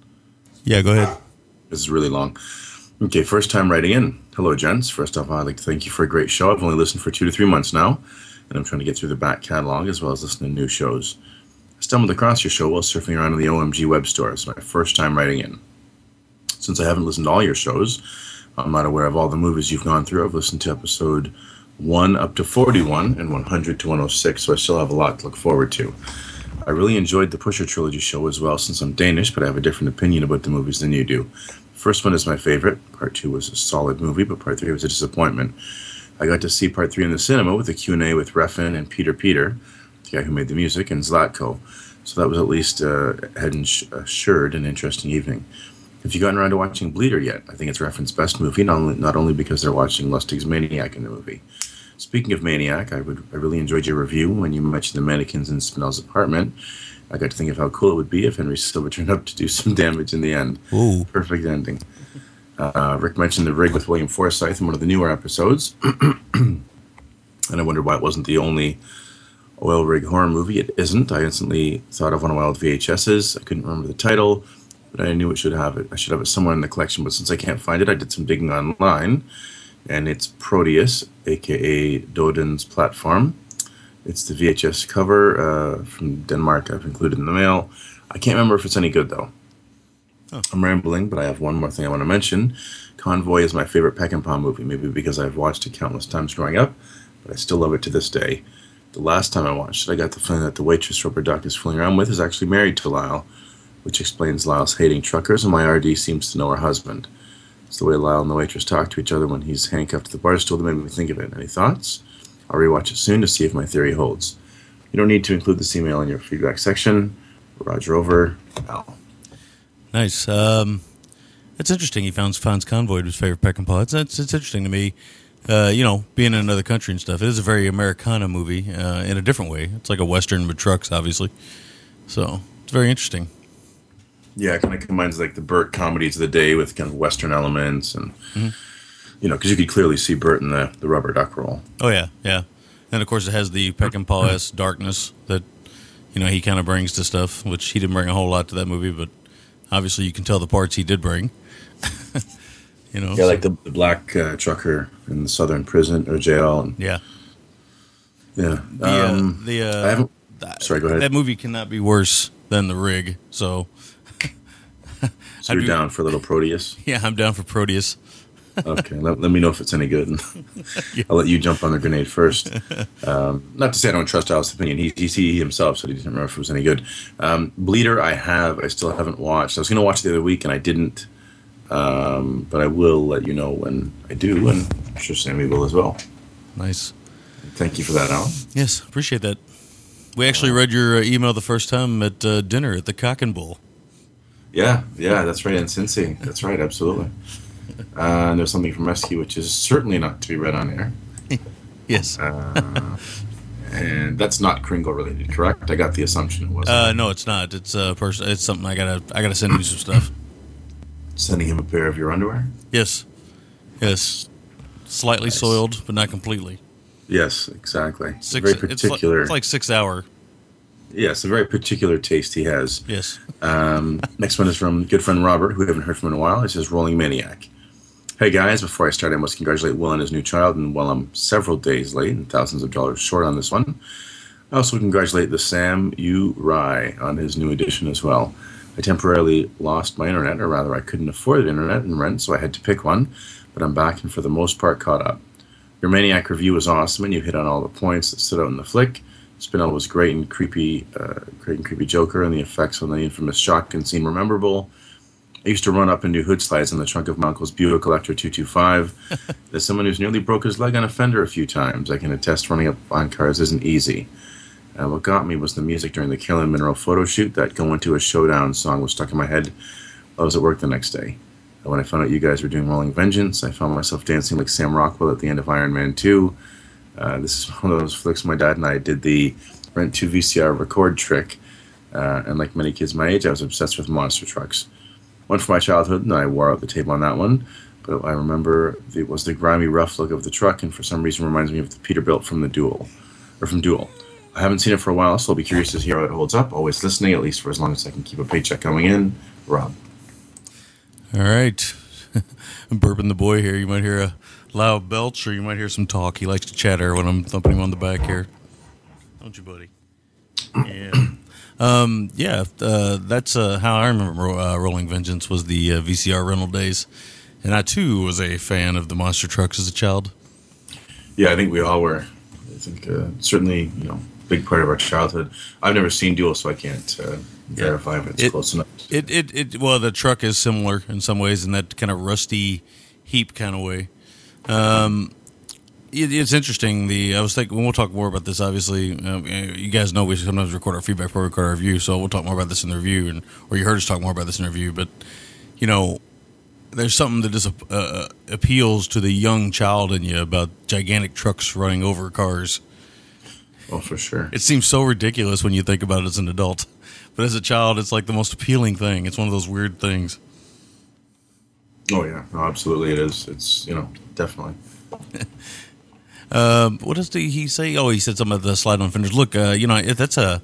Yeah, go ahead. This is really long. Okay, first time writing in. Hello, gents. First off, I'd like to thank you for a great show. I've only listened for two to three months now, and I'm trying to get through the back catalog as well as listen to new shows. Stumbled across your show while surfing around in the OMG web store. It's my first time writing in. Since I haven't listened to all your shows, I'm not aware of all the movies you've gone through. I've listened to episode 1 up to 41 and 100 to 106, so I still have a lot to look forward to. I really enjoyed the Pusher Trilogy show as well, since I'm Danish, but I have a different opinion about the movies than you do. First one is my favorite. Part two was a solid movie, but part three was a disappointment. I got to see part three in the cinema with a Q&A with Refn and Peter Peter, the guy who made the music, and Zlatko. So that was at least uh, head and assured an interesting evening. Have you gotten around to watching Bleeder yet? I think it's Refn's best movie, not only, not only because they're watching Lustig's Maniac in the movie. Speaking of Maniac, I would I really enjoyed your review when you mentioned the mannequins in Spinell's apartment. I got to think of how cool it would be if Henry Silva turned up to do some damage in the end. Ooh. Perfect ending. Uh, Rick mentioned the rig with William Forsythe in one of the newer episodes, and I wondered why it wasn't the only oil rig horror movie. It isn't. I instantly thought of one of my old VHSs. I couldn't remember the title, but I knew it should have it. I should have it somewhere in the collection. But since I can't find it, I did some digging online, and it's Proteus, aka Dodin's platform. It's the VHS cover uh, from Denmark. I've included in the mail. I can't remember if it's any good though. I'm rambling, but I have one more thing I want to mention. Convoy is my favorite Peckinpah movie, maybe because I've watched it countless times growing up, but I still love it to this day. The last time I watched it, I got the feeling that the waitress Rubber Duck is fooling around with is actually married to Lyle, which explains Lyle's hating truckers, and my RD seems to know her husband. It's the way Lyle and the waitress talk to each other when he's handcuffed to the bar stool that made me think of it. Any thoughts? I'll rewatch it soon to see if my theory holds. You don't need to include this email in your feedback section. Roger over. Al. Nice. Um, it's interesting. He found finds Convoy his favorite Peckinpah. It's, it's it's interesting to me. Uh, you know, being in another country and stuff. It is a very Americana movie uh, in a different way. It's like a western with trucks, obviously. So it's very interesting. Yeah, it kind of combines like the Burt comedies of the day with kind of Western elements, and Mhm. you know, because you could clearly see Burt in the the rubber duck role. Oh yeah, yeah. And of course, it has the Peckinpah s darkness that you know he kind of brings to stuff, which he didn't bring a whole lot to that movie, but obviously you can tell the parts he did bring. you know, Yeah, like the, the black uh, trucker in the southern prison or jail, and yeah. yeah. The, uh, um, the uh, I haven't. that- Sorry, go ahead. That movie cannot be worse than the rig. So, So you're be- down for a little Proteus? yeah, I'm down for Proteus. okay, let, let me know if it's any good. I'll let you jump on the grenade first. Um, not to say I don't trust Al's opinion. He, he, he himself said he didn't remember if it was any good. Um, Bleeder, I have. I still haven't watched. I was going to watch it the other week and I didn't. Um, but I will let you know when I do, and I'm sure Sammy will as well. Nice. Thank you for that, Alan. Yes, appreciate that. We actually read your uh, email the first time at uh, dinner at the Cock and Bull. Yeah, yeah, that's right. And Cincy, that's right, absolutely. Uh, and there's something from Rescue, which is certainly not to be read on air. Yes. Uh, and that's not Kringle related, correct? I got the assumption it was. Uh, no, it's not. It's a pers- It's something I gotta. I gotta send you some stuff. Sending him a pair of your underwear? Yes. Yes. Slightly soiled, but not completely. Yes, exactly. Six. very It's like, particular. it's like six hour. yes, a very particular taste he has. Yes. Um, next one is from good friend Robert, who we haven't heard from in a while. It says Rolling Maniac. Hey guys, before I start, I must congratulate Will on his new child, and while I'm several days late and thousands of dollars short on this one, I also congratulate the Sam U. Rye on his new edition as well. I temporarily lost my internet, or rather, I couldn't afford the internet and rent, so I had to pick one, but I'm back and for the most part caught up. Your Maniac review was awesome, and you hit on all the points that stood out in the flick. Spinell was great and creepy, uh, great and creepy Joker, and the effects on the infamous shotgun scene were memorable. I used to run up and do hood slides in the trunk of my uncle's Buick Electra 225. As someone who's nearly broke his leg on a fender a few times, I can attest running up on cars isn't easy. Uh, what got me was the music during the Killing Mineral photo shoot. That Go Into a Showdown song was stuck in my head I was at work the next day. And when I found out you guys were doing Rolling Vengeance, I found myself dancing like Sam Rockwell at the end of Iron Man 2. Uh, this is one of those flicks my dad and I did the rent to VCR record trick. Uh, and like many kids my age, I was obsessed with monster trucks. One from my childhood, and I wore out the tape on that one. But I remember it was the grimy, rough look of the truck, and for some reason reminds me of the Peterbilt from the Duel, or from Duel. I haven't seen it for a while, so I'll be curious to hear how it holds up. Always listening, at least for as long as I can keep a paycheck coming in. Rob. All right. I'm burping the boy here. You might hear a loud belch or you might hear some talk. He likes to chatter when I'm thumping him on the back here. Don't you, buddy? Yeah. Um, yeah, uh, that's uh, how I remember uh, Rolling Vengeance was the uh, VCR rental days. And I, too, was a fan of the monster trucks as a child. Yeah, I think we all were. I think uh, certainly, you know, big part of our childhood. I've never seen Duel, so I can't uh, verify if it's It- close enough. It, it, it, well, the truck is similar in some ways in that kind of rusty heap kind of way. Um, it, it's interesting. The I was thinking we'll talk more about this. Obviously, uh, you guys know we sometimes record our feedback before we record our review, so we'll talk more about this in the review, and or you heard us talk more about this in the review. But you know, there's something that just uh, appeals to the young child in you about gigantic trucks running over cars. Oh, for sure. It seems so ridiculous when you think about it as an adult, but as a child, it's like the most appealing thing. It's one of those weird things. Oh yeah, no, absolutely, it is. It's you know definitely. Um, what did he say? Oh, he said something about the slide on fenders. Look, uh, you know, that's a.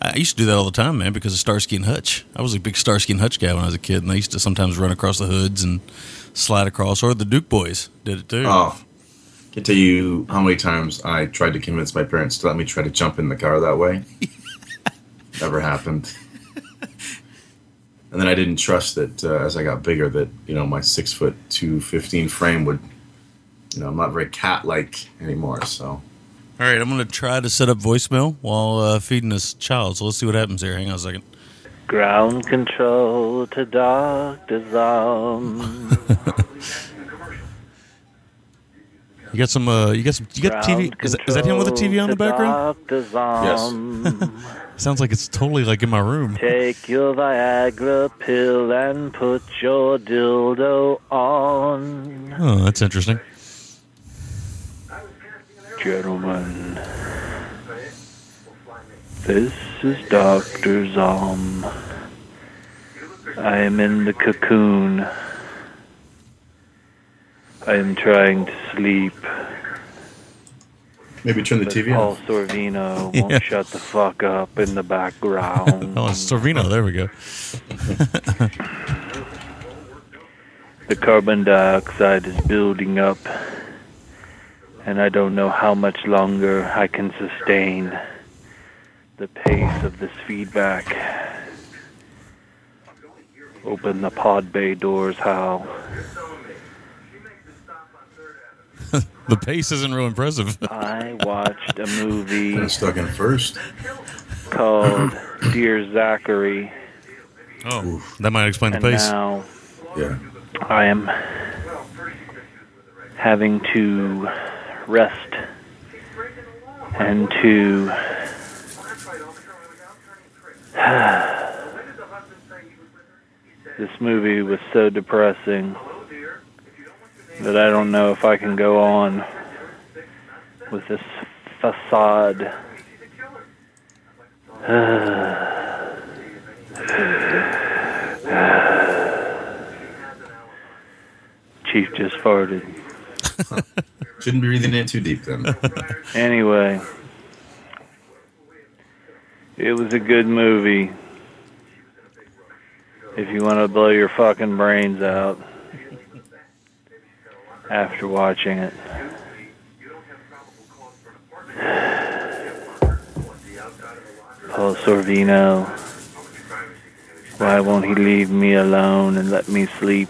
I used to do that all the time, man, because of Starsky and Hutch. I was a big Starsky and Hutch guy when I was a kid, and I used to sometimes run across the hoods and slide across. Or the Duke Boys did it too. Oh, can tell you how many times I tried to convince my parents to let me try to jump in the car that way. Never happened. And then I didn't trust that uh, as I got bigger that you know my six foot two fifteen frame would, you know, I'm not very cat like anymore. So All right, I'm going to try to set up voicemail while uh, feeding this child. So let's see what happens here. Hang on a second. Ground control to Dr. Zom. You got some. Uh, you got some. You got TV. Is that, is that him with a TV on the background? Dr. Zom. Sounds like it's totally like in my room. Take your Viagra pill and put your dildo on. Oh, that's interesting. Gentlemen, this is Dr. Zom. I am in the cocoon. I am trying to sleep. maybe turn the but TV Paul off. Sorvino won't Yeah. shut the fuck up in the background. Oh, Sorvino. There we go. the carbon dioxide is building up, and I don't know how much longer I can sustain the pace of this feedback. Open the pod bay doors, Hal. The pace isn't real impressive. I watched a movie Kinda stuck in first. called Dear Zachary, Oh, that might explain the and pace. now Yeah. I am having to rest and to this movie was so depressing that I don't know if I can go on with this facade. Chief just farted. Shouldn't be breathing in too deep then. Anyway, it was a good movie. If you want to blow your fucking brains out after watching it. Paul Sorvino, why won't he leave me alone and let me sleep?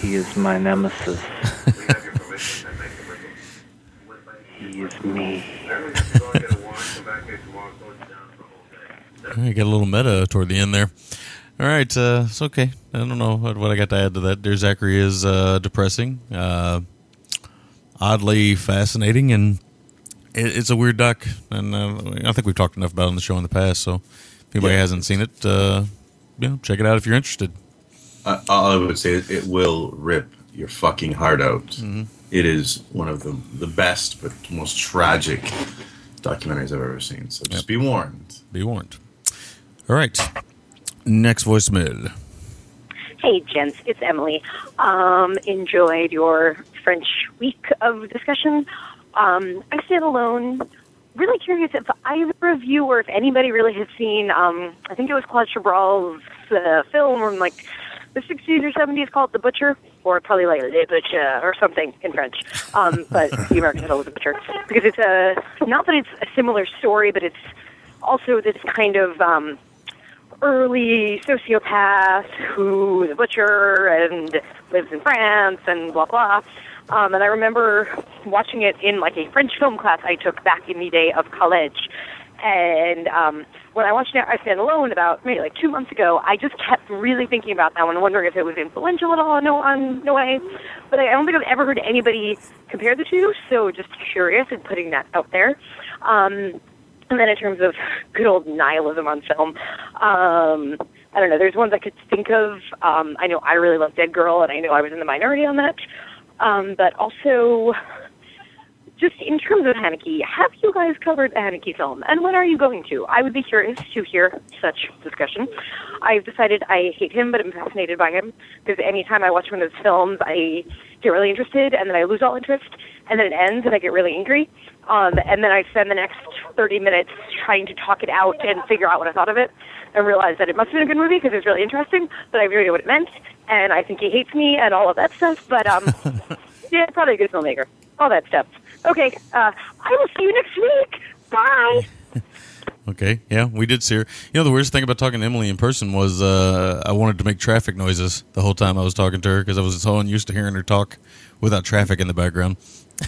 he is my nemesis. He is me. You get a little meta toward the end there. All right, uh, it's okay. I don't know what, what I got to add to that. Dear Zachary is uh, depressing, uh, oddly fascinating, and it, it's a weird duck. And uh, I think we've talked enough about it on the show in the past. So if anybody Yeah. hasn't seen it, uh, you know, check it out if you're interested. All I would say is it will rip your fucking heart out. Mm-hmm. It is one of the the best but most tragic documentaries I've ever seen. So just be warned. Be warned. All right, next voicemail. Hey, gents, it's Emily. Um, enjoyed your French week of discussion. Um, I stand alone. Really curious if either of you or if anybody really has seen, um, I think it was Claude Chabrol's uh, film from like the 60s or 70s called The Butcher, or probably like Le Butcher or something in French. Um, but the American title was The Butcher. Because it's a, not that it's a similar story, but it's also this kind of, um, early sociopath who is a butcher and lives in France and blah blah. Um, and I remember watching it in like a French film class I took back in the day of college. And um, when I watched it, I Stand Alone about maybe like two months ago, I just kept really thinking about that one, wondering if it was influential at all. No, on no way. But I don't think I've ever heard anybody compare the two. So just curious and putting that out there. Um, and then in terms of good old nihilism on film, um, I don't know. There's ones I could think of. Um, I know I really love Dead Girl, and I know I was in the minority on that. Um, but also, just in terms of Haneke, have you guys covered the Haneke film, and when are you going to? I would be curious to hear such discussion. I've decided I hate him, but I'm fascinated by him because anytime I watch one of his films, I get really interested, and then I lose all interest, and then it ends, and I get really angry. Um, and then I spend the next 30 minutes trying to talk it out and figure out what I thought of it, and realize that it must have been a good movie because it was really interesting, but I have no idea what it meant, and I think he hates me and all of that stuff. But um, yeah, probably a good filmmaker. All that stuff. Okay, uh, I will see you next week. Bye. Okay, yeah, we did see her. You know, the weirdest thing about talking to Emily in person was uh, I wanted to make traffic noises the whole time I was talking to her because I was so unused to hearing her talk without traffic in the background.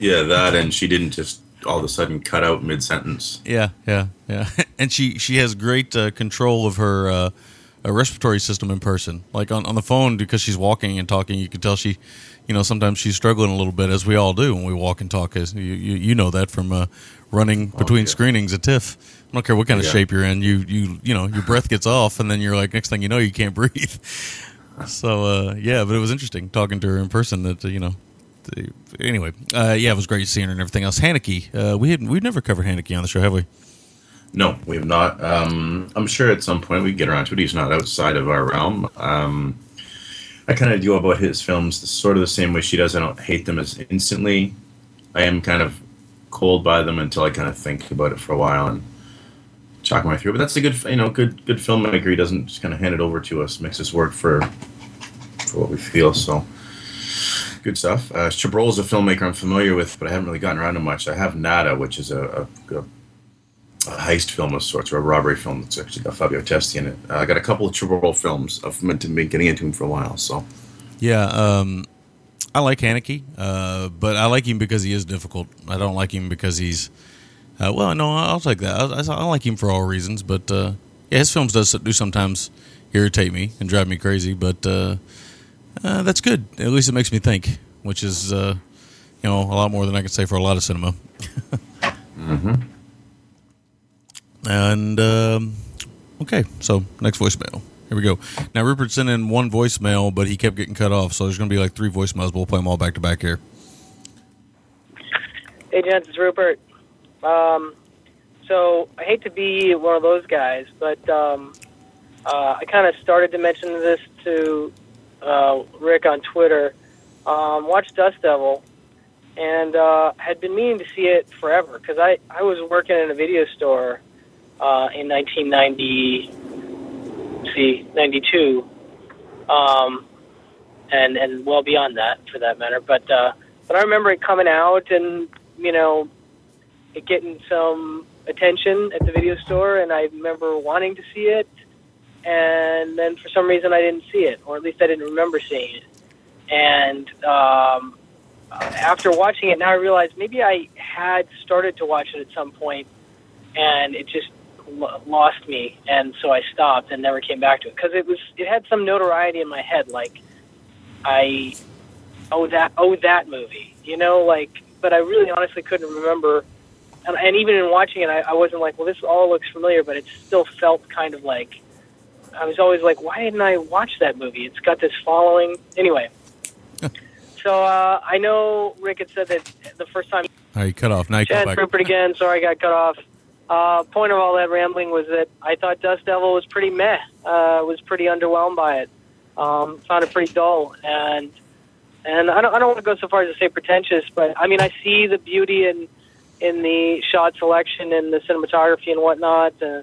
Yeah, that and she didn't just all of a sudden cut out mid sentence. Yeah, yeah, yeah. And she she has great uh, control of her uh, uh, respiratory system in person. Like on, on the phone, because she's walking and talking, you can tell she, you know, sometimes she's struggling a little bit, as we all do when we walk and talk. As you you, you know that from uh, running between screenings at TIFF. I don't care what kind of Yeah. shape you're in. You you you know your breath gets off, and then you're like next thing you know you can't breathe. So uh, yeah, but it was interesting talking to her in person. That you know. the- Anyway, uh, yeah, it was great seeing her and everything else. Haneke, uh, we had we've never covered Haneke on the show, have we? No, we have not. Um, I'm sure at some point we get around to it. He's not outside of our realm. Um, I kind of do about his films the, sort of the same way she does. I don't hate them as instantly. I am kind of cold by them until I kind of think about it for a while and chalk my through. But that's a good, you know, good good filmmaker. He doesn't just kind of hand it over to us, makes us work for for what we feel. So good stuff. Uh, Chabrol is a filmmaker I'm familiar with, but I haven't really gotten around to much. I have Nada, which is a, a, a a heist film of sorts, or a robbery film that's actually got Fabio Testi in it. Uh, I got a couple of Chabrol films. I've meant to be getting into him for a while, so Yeah, um, I like Haneke, uh, but I like him because he is difficult. I don't like him because he's. Uh, well, no, I'll take that. I, I, I like him for all reasons, but uh, yeah, his films does do sometimes irritate me and drive me crazy. But uh, uh, that's good. At least it makes me think, which is uh, you know a lot more than I can say for a lot of cinema. mm-hmm. And um, okay, so next voicemail. Here we go. Now Rupert sent in one voicemail, but he kept getting cut off, so there's going to be like three voicemails. We'll play them all back to back here. Hey, gents, it's Rupert. Um, so I hate to be one of those guys, but um, uh, I kind of started to mention this to uh, Rick on Twitter. Um, watched Dust Devil, and uh, had been meaning to see it forever because I, I was working in a video store uh, in 1990, see, 92, um, and and well beyond that for that matter. But uh, but I remember it coming out and you know it getting some attention at the video store, and I remember wanting to see it, and then for some reason I didn't see it, or at least I didn't remember seeing it. And um, after watching it, now I realize maybe I had started to watch it at some point, and it just lo- lost me, and so I stopped and never came back to it because it was it had some notoriety in my head, like I oh that oh that movie, you know, like. But I really honestly couldn't remember, and, and even in watching it, I, I wasn't like, well, this all looks familiar, but it still felt kind of like I was always like, why didn't I watch that movie? It's got this following. Anyway, so uh, I know Rick had said that the first time. All right, you cut off. Now you Chad. Rupert again. Sorry, I got cut off. Uh, point of all that rambling was that I thought Dust Devil was pretty meh. Uh, was pretty underwhelmed by it. Um, found it pretty dull, and and I don't I don't want to go so far as to say pretentious, but I mean I see the beauty in in the shot selection and the cinematography and whatnot. Uh,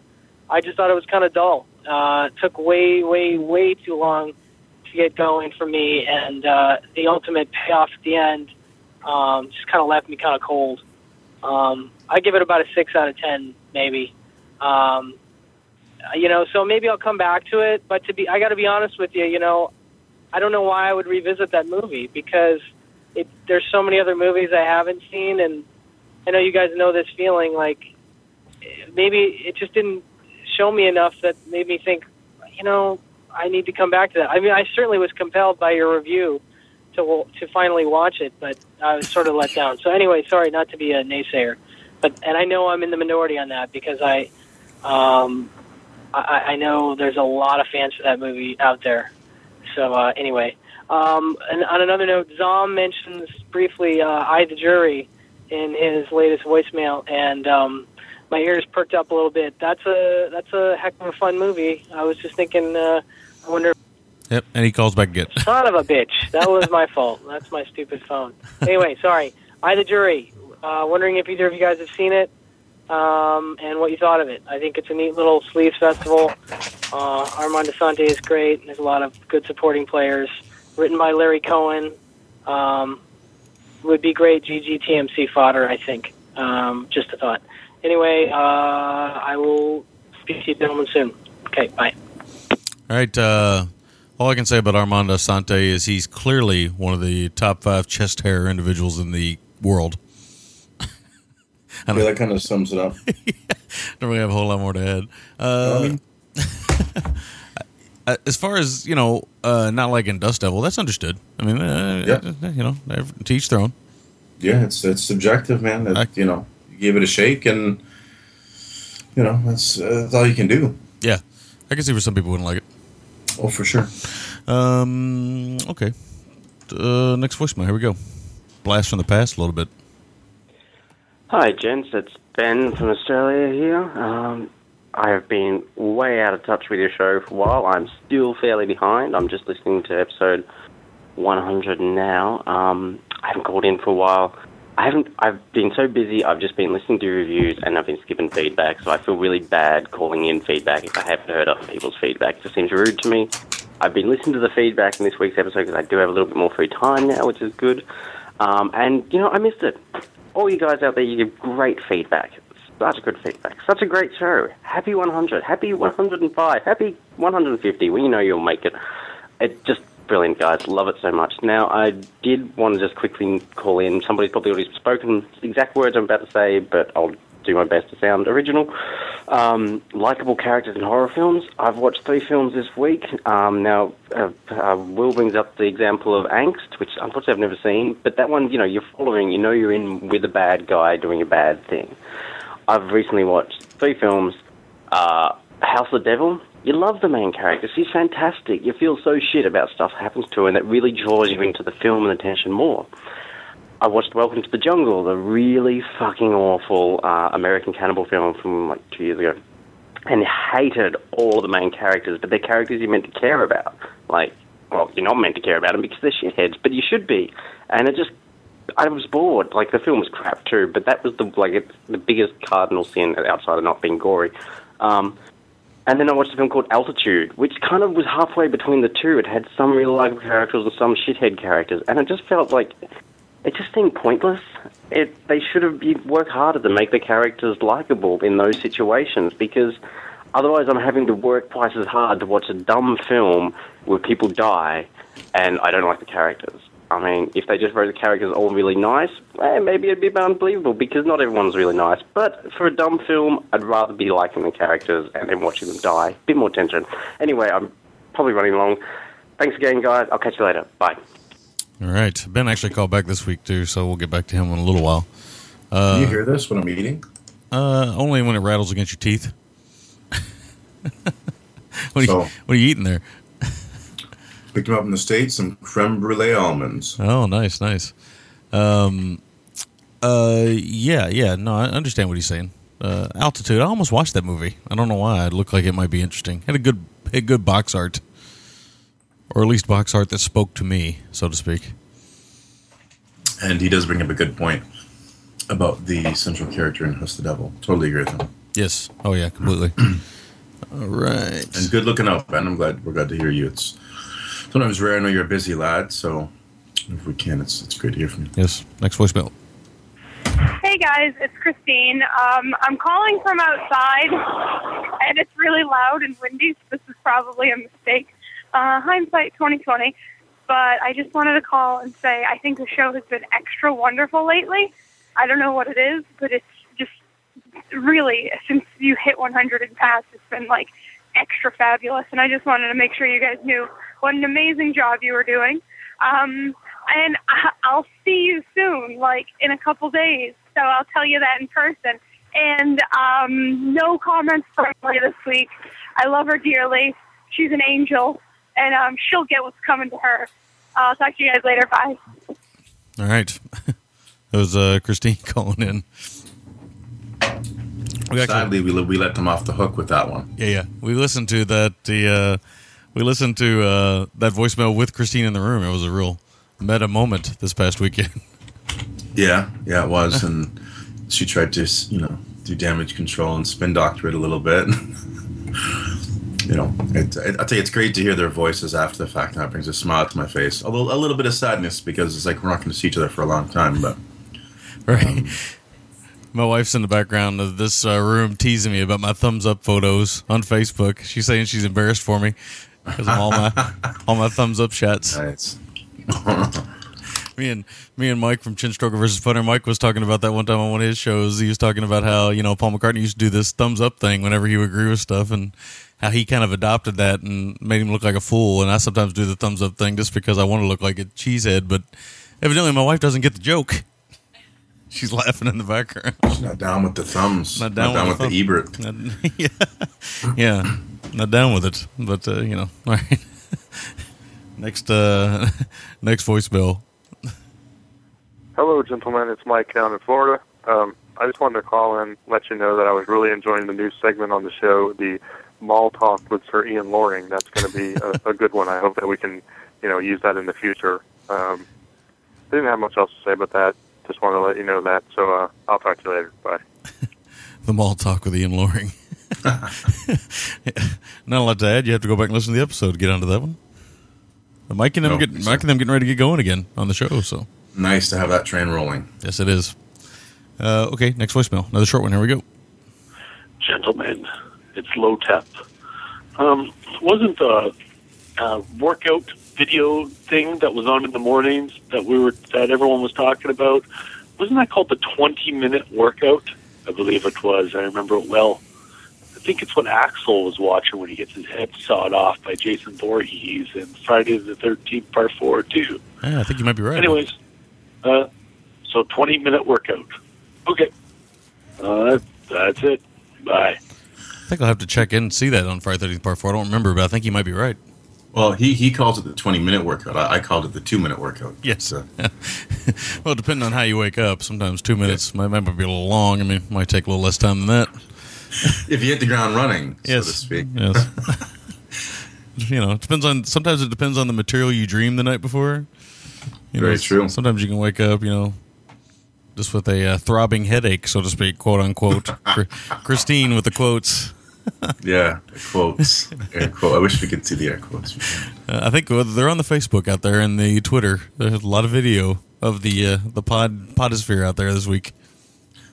I just thought it was kind of dull. Uh, it took way way way too long to get going for me, and uh, the ultimate payoff at the end um, just kind of left me kind of cold. Um, I give it about a six out of ten, maybe. Um, you know, so maybe I'll come back to it. But to be, I got to be honest with you. You know, I don't know why I would revisit that movie because it, there's so many other movies I haven't seen, and I know you guys know this feeling. Like maybe it just didn't show me enough that made me think, you know, I need to come back to that. I mean, I certainly was compelled by your review to to finally watch it, but I was sort of let down. So anyway, sorry not to be a naysayer, but and I know I'm in the minority on that because I, um, I, I know there's a lot of fans for that movie out there. So uh, anyway, um, and on another note, Zom mentions briefly uh, "I the Jury" in his latest voicemail, and um, my ears perked up a little bit. That's a that's a heck of a fun movie. I was just thinking, uh, I wonder Yep, and he calls back again. Son of a bitch. That was my fault. That's my stupid phone. Anyway, sorry. I, the jury. Uh, wondering if either of you guys have seen it um, and what you thought of it. I think it's a neat little sleeves festival. Uh, Armand Assante is great. There's a lot of good supporting players. Written by Larry Cohen. Um, would be great GGTMC fodder, I think. Um, just a thought. Anyway, uh, I will speak to you gentlemen soon. Okay, bye. All right. Uh, all I can say about Armand Assante is he's clearly one of the top five chest hair individuals in the world. Yeah, that kind of sums it up. Don't really have a whole lot more to add. Uh, uh, as far as you know, uh, not like in Dust Devil, that's understood. I mean, uh, Yeah. you know, to each their own. Yeah, it's it's subjective, man. That, you know, you give it a shake, and you know that's, uh, that's all you can do. Yeah, I can see where some people wouldn't like it. Oh, for sure. Um. Okay. Uh, next voicemail. Here we go. Blast from the past a little bit. Hi, gents. It's Ben from Australia here. Um, I have been way out of touch with your show for a while. I'm still fairly behind. I'm just listening to episode 100 now. Um, I haven't called in for a while. I haven't. I've been so busy. I've just been listening to reviews and I've been skipping feedback. So I feel really bad calling in feedback if I haven't heard other people's feedback. It just seems rude to me. I've been listening to the feedback in this week's episode because I do have a little bit more free time now, which is good. Um, and you know, I missed it. All you guys out there, you give great feedback. Such good feedback. Such a great show. Happy 100. Happy 105. Happy 150. Well, you know you'll make it. It just brilliant, guys. Love it so much. Now, I did want to just quickly call in. Somebody's probably already spoken the exact words I'm about to say, but I'll do my best to sound original. Um, likable characters in horror films. I've watched three films this week. Um, now, uh, uh, Will brings up the example of Angst, which unfortunately I've never seen, but that one, you know, you're following, you know you're in with a bad guy doing a bad thing. I've recently watched three films. Uh, House of the Devil. You love the main character. She's fantastic. You feel so shit about stuff that happens to her, and that really draws you into the film and the tension more. I watched Welcome to the Jungle, the really fucking awful uh, American cannibal film from like two years ago, and hated all the main characters, but they're characters you're meant to care about. Like, well, you're not meant to care about them because they're shitheads, but you should be. And it just, I was bored. Like the film was crap too, but that was the like the biggest cardinal sin outside of not being gory. Um, and then I watched a film called Altitude, which kind of was halfway between the two. It had some real likable characters and some shithead characters, and it just felt like it just seemed pointless. It they should have been, worked harder to make the characters likable in those situations because otherwise I'm having to work twice as hard to watch a dumb film where people die and I don't like the characters. I mean, if they just wrote the characters all really nice, eh, maybe it'd be unbelievable because not everyone's really nice. But for a dumb film, I'd rather be liking the characters and then watching them die. Bit more tension. Anyway, I'm probably running long. Thanks again, guys. I'll catch you later. Bye. All right. Ben actually called back this week too, so we'll get back to him in a little while. Uh, Can you hear this when I'm eating? Uh, only when it rattles against your teeth. what, are you, So- what are you eating there? Picked them up in the States, some creme brulee almonds. Oh, nice, nice. Um, uh, yeah, yeah. No, I understand what he's saying. Uh, Altitude. I almost watched that movie. I don't know why. It looked like it might be interesting. Had a good, had good box art, or at least box art that spoke to me, so to speak. And he does bring up a good point about the central character in Host the Devil. Totally agree with him. Yes. Oh yeah, completely. All right. And good looking out, Ben. I'm glad we're glad to hear you. It's sometimes rare. I know you're a busy lad, so if we can, it's it's great to hear from you. Yes. Next voicemail. Hey guys, it's Christine. Um, I'm calling from outside, and it's really loud and windy. So this is probably a mistake. Uh, hindsight 2020. But I just wanted to call and say I think the show has been extra wonderful lately. I don't know what it is, but it's just really since you hit 100 and past, it's been like extra fabulous. And I just wanted to make sure you guys knew what an amazing job you were doing. Um, and I- I'll see you soon, like in a couple days. So I'll tell you that in person. And um, no comments from Emily this week. I love her dearly. She's an angel, and um, she'll get what's coming to her. I'll talk to you guys later. Bye. All right. that was uh, Christine calling in. We actually- Sadly, we, let- we let them off the hook with that one. Yeah, yeah. We listened to that. The uh, we listened to uh, that voicemail with Christine in the room. It was a real meta moment this past weekend. Yeah, yeah, it was, and she tried to, you know, do damage control and spin doctor it a little bit. you know, it, it, I tell you, it's great to hear their voices after the fact. That brings a smile to my face. Although a little bit of sadness because it's like we're not going to see each other for a long time. But Right. my wife's in the background of this uh, room teasing me about my thumbs up photos on Facebook. She's saying she's embarrassed for me because of all my all my thumbs up shots. Nice. me and me and Mike from Chin Stroker versus Funner. Mike was talking about that one time on one of his shows. He was talking about how you know Paul McCartney used to do this thumbs up thing whenever he would agree with stuff, and how he kind of adopted that and made him look like a fool. And I sometimes do the thumbs up thing just because I want to look like a cheesehead, but evidently my wife doesn't get the joke. She's laughing in the background. She's not down with the thumbs. Not down, with, with, the Ebert. Not- yeah, yeah, not down with it. But uh, you know, all right. next, uh, next voicemail. Hello, gentlemen. It's Mike down in Florida. Um, I just wanted to call and let you know that I was really enjoying the new segment on the show, the mall talk with Sir Ian Loring. That's going to be a, a good one. I hope that we can, you know, use that in the future. Um, I didn't have much else to say about that. Just wanted to let you know that. So uh, I'll talk to you later. Bye. The mall talk with Ian Loring. Not a lot to add. You have to go back and listen to the episode to get onto that one. But Mike and them No, get Mike and them getting ready to get going again on the show. So Nice to have that train rolling. yes, it is. Uh, okay, next voicemail. Another short one. Here we go. gentlemen. It's low temp. Um, wasn't the uh, workout video thing that was on in the mornings that we were that everyone was talking about? Wasn't that called the twenty minute workout? I believe it was. I remember it well. I think it's what Axel was watching when he gets his head sawed off by Jason Voorhees in Friday the Thirteenth Part Four too. Yeah, I think you might be right. Anyways, uh, so 20 minute workout. Okay. Uh, that's it. Bye. I think I'll have to check in and see that on Friday Thirteenth Part Four. I don't remember, but I think you might be right. Well, he, he calls it the 20 minute workout. I, I called it the two minute workout. Yes. well, depending on how you wake up, sometimes two minutes might, might be a little long. I mean, it might take a little less time than that. If you hit the ground running, yes. so to speak. Yes. you know, it depends on. Sometimes it depends on the material you dreamed the night before. You Very know, true. Sometimes you can wake up, you know, just with a uh, throbbing headache, so to speak, quote unquote. Christine with the quotes. yeah, quotes. Air quote. I wish we could see the air quotes. Uh, I think they're on the Facebook out there and the Twitter. There's a lot of video of the uh, the pod podosphere out there this week.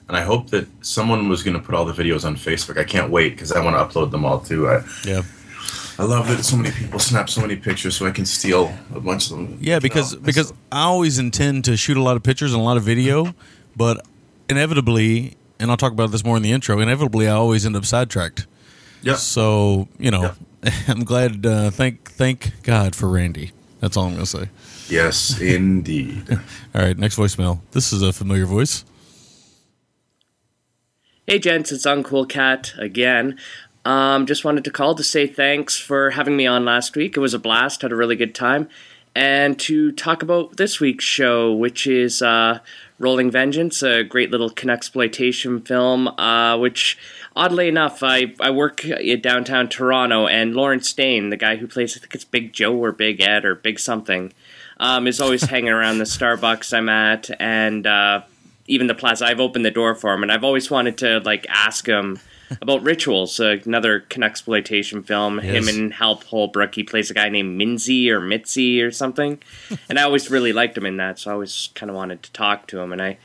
And I hope that someone was going to put all the videos on Facebook. I can't wait because I want to upload them all too. I, Yeah. I love that so many people snap so many pictures, so I can steal a bunch of them. Yeah, because because I always intend to shoot a lot of pictures and a lot of video, but inevitably, and I'll talk about this more in the intro. Inevitably, I always end up sidetracked. Yeah. So you know, I'm glad. Uh, thank thank God for Randy. That's all I'm gonna say. Yes, indeed. all right, next voicemail. This is a familiar voice. Hey, gents, it's Uncool Cat again. Um, just wanted to call to say thanks for having me on last week. It was a blast, had a really good time. And to talk about this week's show, which is uh, Rolling Vengeance, a great little exploitation film, uh, which oddly enough, I, I work in downtown Toronto, and Lawrence Dane, the guy who plays, I think it's Big Joe or Big Ed or Big something, um, is always hanging around the Starbucks I'm at, and uh, even the plaza. I've opened the door for him, and I've always wanted to like ask him about Rituals, uh, another exploitation film. Him and Hal Holbrook. He plays a guy named Minzy or Mitzi or something, and I always really liked him in that. So I always kind of wanted to talk to him, and I.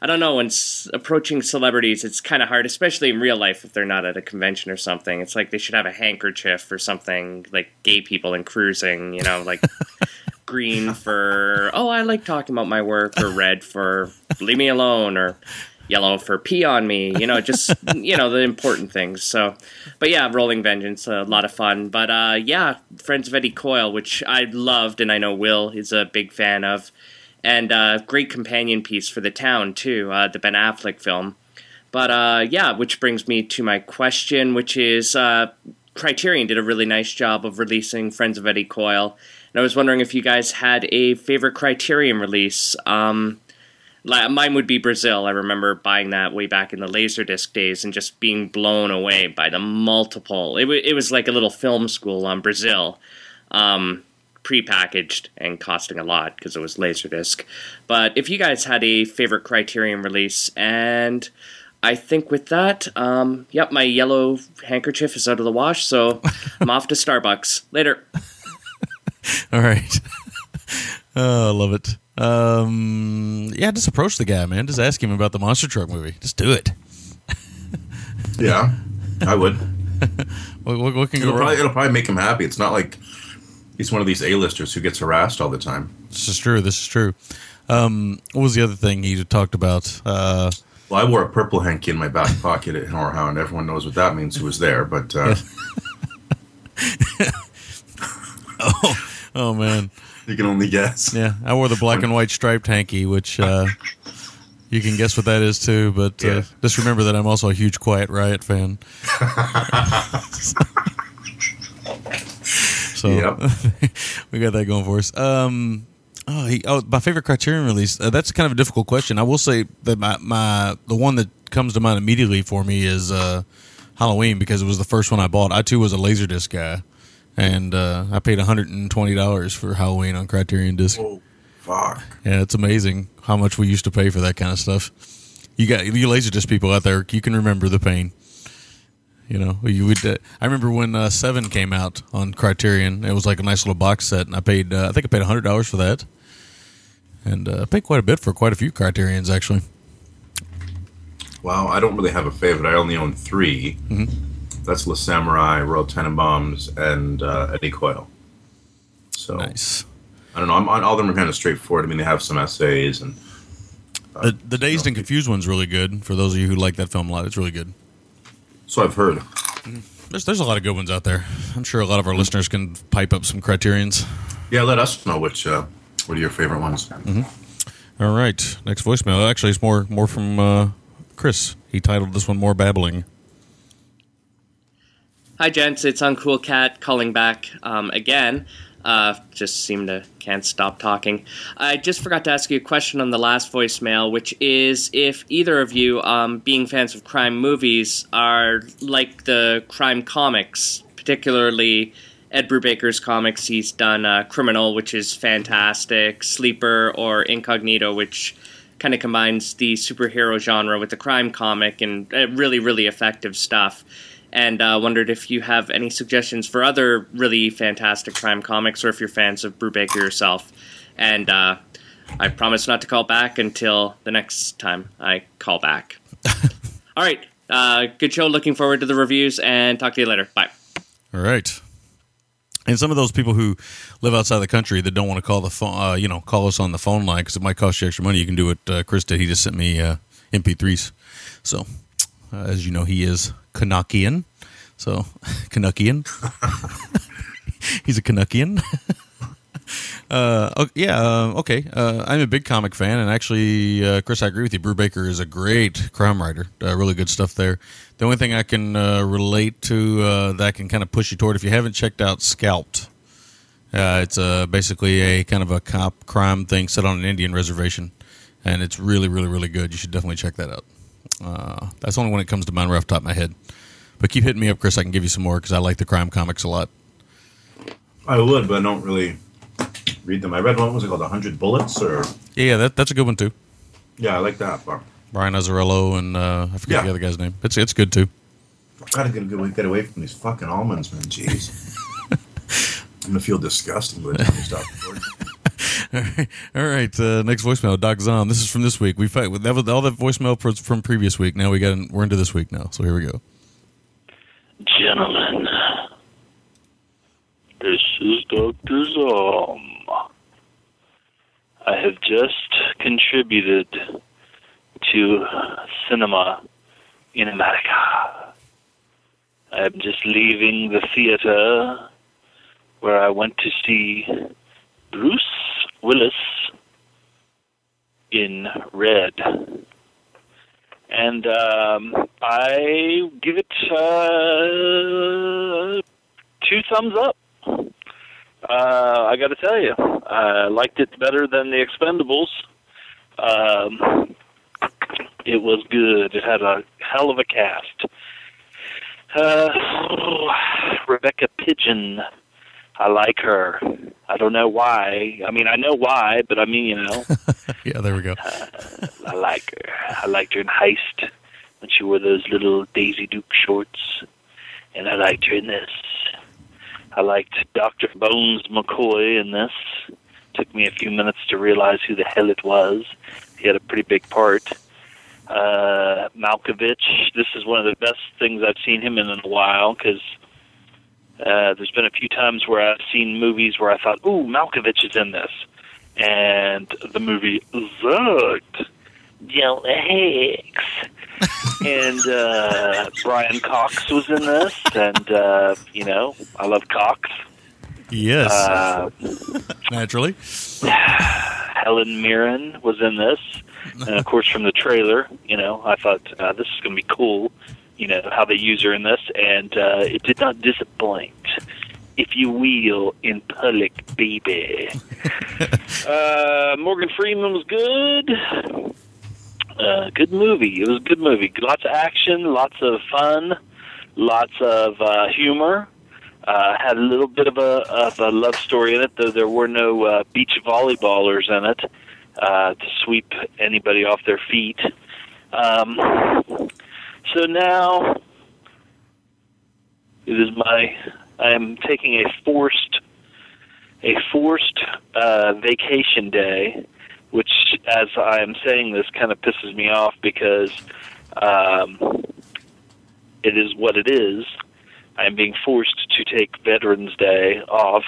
I don't know. When s- approaching celebrities, it's kind of hard, especially in real life if they're not at a convention or something. It's like they should have a handkerchief or something, like gay people and cruising, you know, like green for oh I like talking about my work or red for leave me alone or yellow for pee on me you know just you know the important things. So but yeah rolling vengeance a lot of fun. But uh yeah friends of eddie coyle which i loved and i know will is a big fan of. And uh great companion piece for the town too uh the ben affleck film. But uh, yeah, which brings me to my question, which is uh, Criterion did a really nice job of releasing Friends of Eddie Coyle. And I was wondering if you guys had a favorite Criterion release. Um, mine would be Brazil. I remember buying that way back in the Laserdisc days and just being blown away by the multiple. It, w- it was like a little film school on Brazil. Um, prepackaged and costing a lot because it was Laserdisc. But if you guys had a favorite Criterion release, and I think with that, um, yep, my yellow handkerchief is out of the wash, so I'm off to Starbucks. Later. All right. oh, I love it. Um, yeah, just approach the guy, man. Just ask him about the monster truck movie. Just do it. Yeah, I would. what, what, what can it'll go probably, wrong? it'll probably make him happy. It's not like he's one of these A-listers who gets harassed all the time. This is true. This is true. Um, what was the other thing he talked about? Uh, Well, I wore a purple hanky in my back pocket at Horrorhound. Everyone knows what that means who was there, but uh, oh man, you can only guess. Yeah, I wore the black and white striped hanky, which uh, you can guess what that is too. But uh, just remember that I'm also a huge Quiet Riot fan. so we got that going for us. Um, oh, he, oh, my favorite Criterion release. Uh, that's kind of a difficult question. I will say that my, my the one that comes to mind immediately for me is uh, Halloween because it was the first one I bought. I too was a Laserdisc guy, and uh, I paid 120 dollars for Halloween on Criterion Disc. Oh, fuck. Yeah, it's amazing how much we used to pay for that kind of stuff. You got you Laserdisc people out there. You can remember the pain. You know, you would. Uh, I remember when uh, Seven came out on Criterion. It was like a nice little box set, and I paid. Uh, I think I paid hundred dollars for that, and uh, I paid quite a bit for quite a few Criterions actually. Wow, I don't really have a favorite. I only own 3 Mm-hmm. That's Le Samouraï, Royal Tenenbaums, and uh, Eddie Coyle. So nice. I don't know. I'm, all of them are kind of straightforward. I mean, they have some essays and the, the Dazed and Confused one's really good. For those of you who like that film a lot, it's really good. So I've heard. There's there's a lot of good ones out there. I'm sure a lot of our listeners can pipe up some Criterions. Yeah, let us know which uh, what are your favorite ones. Mm-hmm. All right, next voicemail. Actually, it's more more from uh, Chris. He titled this one "More Babbling." Hi, gents. It's Uncool Cat calling back um, again. Uh, just seem to can't stop talking. I just forgot to ask you a question on the last voicemail, which is if either of you, um, being fans of crime movies, are like the crime comics, particularly Ed Brubaker's comics. He's done uh, Criminal, which is fantastic, Sleeper, or Incognito, which kind of combines the superhero genre with the crime comic and uh, really, really effective stuff and uh, wondered if you have any suggestions for other really fantastic crime comics or if you're fans of Brubaker yourself. And uh, I promise not to call back until the next time I call back. All right. Uh, good show. Looking forward to the reviews and talk to you later. Bye. All right. And some of those people who live outside the country that don't want to call the phone, uh, you know, call us on the phone line because it might cost you extra money. You can do what uh, Chris did. He just sent me uh, MP3s. So, uh, as you know, he is Canuckian. So, Canuckian. He's a Canuckian. Uh, yeah, uh, okay. Uh, I'm a big comic fan, and actually, uh, Chris, I agree with you. Brubaker is a great crime writer. Uh, really good stuff there. The only thing I can uh, relate to uh, that I can kind of push you toward, if you haven't checked out Scalped, uh, it's uh, basically a kind of a cop crime thing set on an Indian reservation, and it's really, really, really good. You should definitely check that out. Uh, that's only when it comes to right off the top of my head. But keep hitting me up, Chris. I can give you some more because I like the crime comics a lot. I would, but I don't really read them. I read one. Was it called? A Hundred Bullets, or Yeah, that, that's a good one too. yeah, I like that. But Brian Azzarello and uh, I forget Yeah. the other guy's name. It's it's good too. I gotta get, get, get away from these fucking almonds, man. Jeez, I'm gonna feel disgusting by the time we stop recording. All right, all right. Uh, next voicemail, Doc Zom. This is from this week. We fight with that was all that voicemail from, previous week. Now we got in, we're into this week now. So here we go. Gentlemen, this is Dr. Zom. I have just contributed to cinema in America. I'm just leaving the theater where I went to see Bruce Willis in Red. And um, I give it uh, two thumbs up. Uh, I got to tell you, I liked it better than The Expendables. Um, it was good. It had a hell of a cast. Uh, Rebecca Pidgeon. I like her. I don't know why. I mean, I know why, but I mean, you know, yeah, there we go. I like her. I liked her in Heist when she wore those little Daisy Duke shorts, and I liked her in this. I liked Dr. Bones McCoy in this. Took me a few minutes to realize who the hell it was. He had a pretty big part. Uh, Malkovich. This is one of the best things I've seen him in in a while because uh, there's been a few times where I've seen movies where I thought, "Ooh, Malkovich is in this," and the movie sucked. Jonah Hex and uh, Brian Cox was in this, and uh, you know I love Cox. Yes, Uh, naturally. Helen Mirren was in this, and of course from the trailer, you know I thought uh, this is going to be cool. You know how they use her in this, and uh, it did not disappoint. If you will, in public, baby. uh, Morgan Freeman was good. Uh, good movie. It was a good movie. Lots of action, lots of fun, lots of uh, humor. Uh, had a little bit of a of a love story in it, though there were no uh, beach volleyballers in it uh, to sweep anybody off their feet. Um, so now it is my I am taking a forced a forced uh, vacation day, which, as I am saying this, kind of pisses me off because um, it is what it is. I am being forced to take Veterans Day off,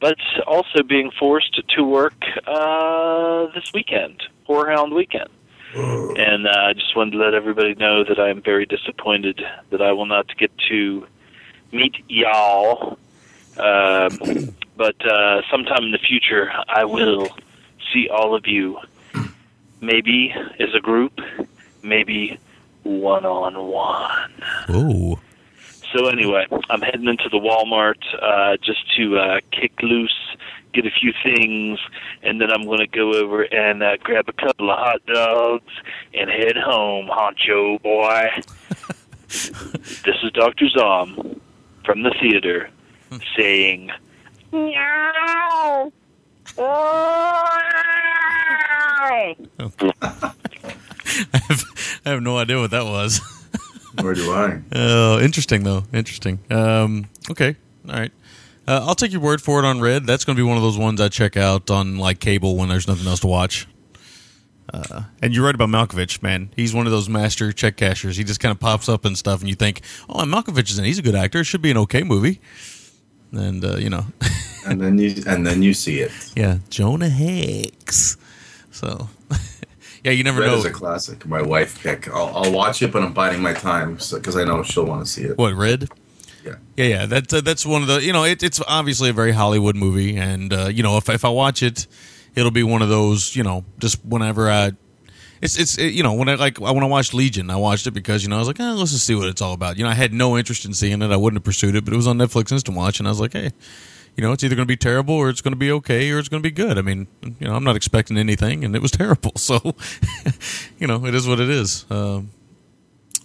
but also being forced to work uh, this weekend, Whorehound weekend. And uh, I just wanted to let everybody know that I am very disappointed that I will not get to meet y'all. Um, but uh, sometime in the future, I will see all of you. Maybe as a group, maybe one on one. Oh. So anyway, I'm heading into the Walmart uh, just to uh, kick loose, get a few things, and then I'm going to go over and uh, grab a couple of hot dogs and head home, honcho boy. this is Dr. Zom from the theater saying, Meow. I have no idea what that was. Where do I. Oh, interesting though. Interesting. Um, okay. All right. Uh, I'll take your word for it on Red. That's going to be one of those ones I check out on like cable when there's nothing else to watch. Uh, and you're right about Malkovich, man. He's one of those master check cashers. He just kind of pops up and stuff, and you think, "Oh, Malkovich is in. He's a good actor. It should be an okay movie." and uh, you know, and then you and then you see it. yeah, Jonah Hex. So, yeah, you never Red know is a classic. My wife pick. I'll, I'll watch it, but I'm biding my time because I know she'll want to see it. what Red. Yeah. Yeah, yeah, that's uh, that's one of the you know it, it's obviously a very Hollywood movie, and uh, you know if if I watch it, it'll be one of those you know just whenever I, it's it's it, you know when I like when I watched Legion, I watched it because you know I was like oh, let's just see what it's all about. You know I had no interest in seeing it, I wouldn't have pursued it, but it was on Netflix Instant Watch, and I was like hey, you know it's either going to be terrible or it's going to be okay or it's going to be good. I mean you know I'm not expecting anything, and it was terrible, so you know it is what it is. Um,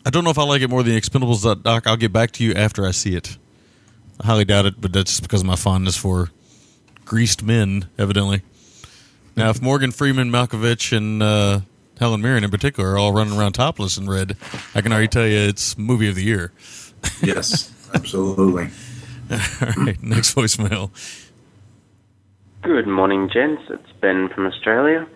I don't know if I like it more than the Expendables, Doc. I'll get back to you after I see it. I highly doubt it, but that's just because of my fondness for greased men, evidently. Now, if Morgan Freeman, Malkovich, and uh, Helen Mirren in particular are all running around topless in red, I can already tell you it's movie of the year. Yes, absolutely. all right, next voicemail. Good morning, gents. It's Ben from Australia.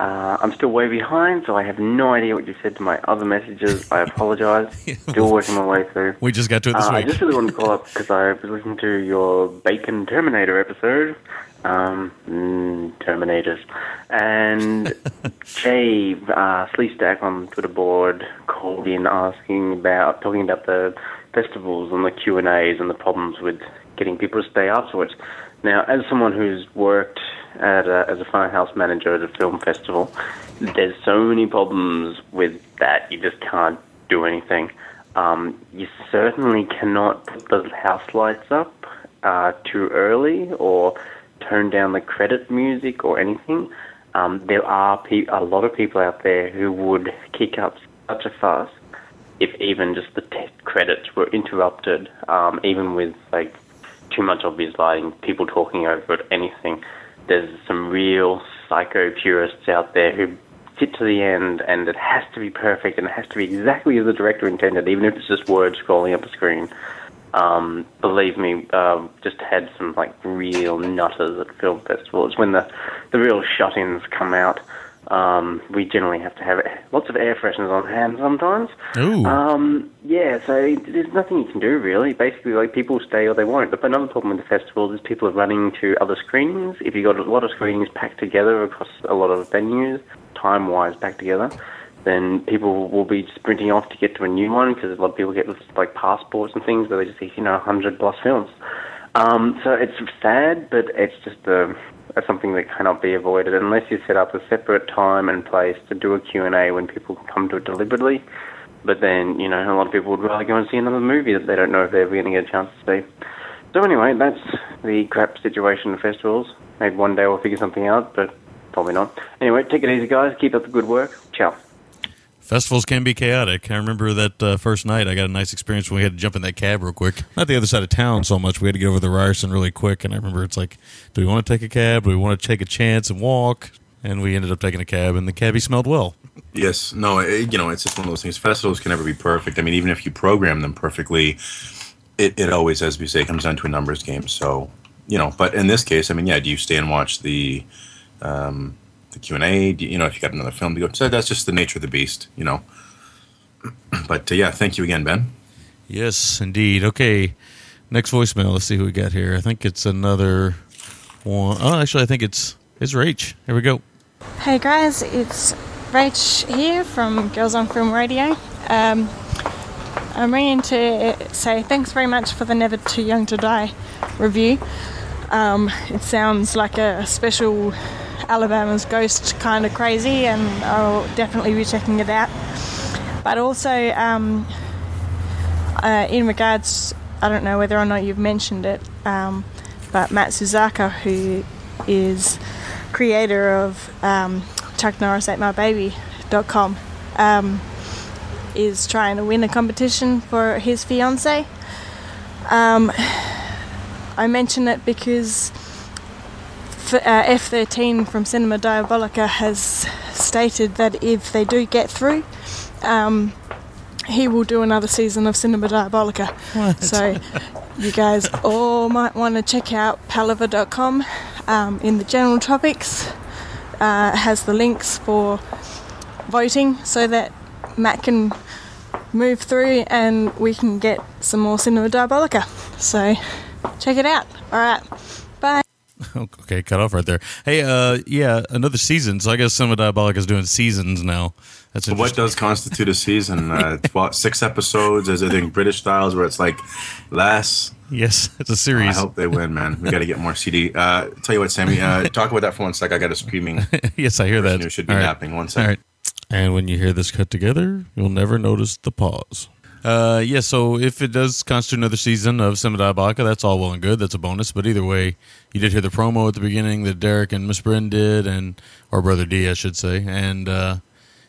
Uh, I'm still way behind, so I have no idea what you said to my other messages. I apologise. Still working my way through. We just got to it this Uh, I just really wanted to call up because I was listening to your Bacon Terminator episode. Um, mm, Terminators. And Jay uh, Sleestack on Twitter board called in asking about, talking about the festivals and the Q&As and the problems with getting people to stay afterwards. Now, as someone who's worked at a, as a firehouse manager at a film festival, there's so many problems with that. You just can't do anything. Um, you certainly cannot put the house lights up uh, too early or turn down the credit music or anything. Um, there are pe- a lot of people out there who would kick up such a fuss if even just the t- credits were interrupted, um, even with like too much obvious lighting, people talking over it, anything. There's some real psycho purists out there who sit to the end and it has to be perfect and it has to be exactly as the director intended, even if it's just words scrolling up a screen. Um, believe me, uh, just had some like real nutters at film festivals. When the the real shut-ins come out, um, we generally have to have lots of air fresheners on hand sometimes. Ooh. Um, yeah, so there's nothing you can do really. Basically, like people stay or they won't. But another problem with the festivals is people are running to other screenings. If you've got a lot of screenings packed together across a lot of venues, time-wise packed together, then people will be sprinting off to get to a new one because a lot of people get like passports and things where they just see you know 100 plus films. Um, so it's sad, but it's just a, a something that cannot be avoided unless you set up a separate time and place to do a Q&A when people come to it deliberately. But then, you know, a lot of people would rather go and see another movie that they don't know if they're ever going to get a chance to see. So anyway, that's the crap situation at festivals. Maybe one day we'll figure something out, but probably not. Anyway, take it easy, guys. Keep up the good work. Ciao. Festivals can be chaotic. I remember that uh, first night. I got a nice experience when we had to jump in that cab real quick. Not the other side of town so much. We had to get over the Ryerson really quick. And I remember it's like, do we want to take a cab? Do we want to take a chance and walk? And we ended up taking a cab, and the cabbie smelled well. Yes, no, it, you know, it's just one of those things. Festivals can never be perfect. I mean, even if you program them perfectly, it, it always, as we say, comes down to a numbers game. So, you know, but in this case, I mean, yeah, do you stay and watch the um, the Q and A? You know, if you got another film to go, so that's just the nature of the beast, you know. But uh, yeah, thank you again, Ben. Yes, indeed. Okay, next voicemail. Let's see who we got here. I think it's another one. Oh, actually, I think it's it's Rach. Here we go. Hey guys, it's Rach here from Girls on Film Radio. Um, I'm ringing to say thanks very much for the Never Too Young to Die review. Um, it sounds like a special Alabama's Ghost kind of crazy, and I'll definitely be checking it out. But also, um, uh, in regards, I don't know whether or not you've mentioned it, um, but Matt Suzaka, who is creator of um, Chuck Norris Ate My Baby.com, um, is trying to win a competition for his fiance. Um, I mention it because f- uh, F13 from Cinema Diabolica has stated that if they do get through, um, he will do another season of Cinema Diabolica. What? So you guys all might want to check out palaver.com um, in the general topics. Uh, has the links for voting so that Matt can move through and we can get some more Cinema Diabolica. So check it out. All right. Bye. Okay, cut off right there. Hey, uh, yeah, another season. So I guess Cinema Diabolic is doing seasons now. That's But what does constitute a season? Uh, it's what six episodes? Is it in British styles where it's like less? Yes, it's a series. I hope they win, man. We got to get more CD. Uh, tell you what, Sammy, uh, talk about that for one sec. I got a screaming. yes, I hear that. You should be All right. napping. One sec. All right. And when you hear this cut together, you'll never notice the pause. Uh, yeah, so if it does constitute another season of Cinema Diabolica, that's all well and good. That's a bonus. But either way, you did hear the promo at the beginning that Derek and Miss Bryn did, and or Brother D, I should say. And uh,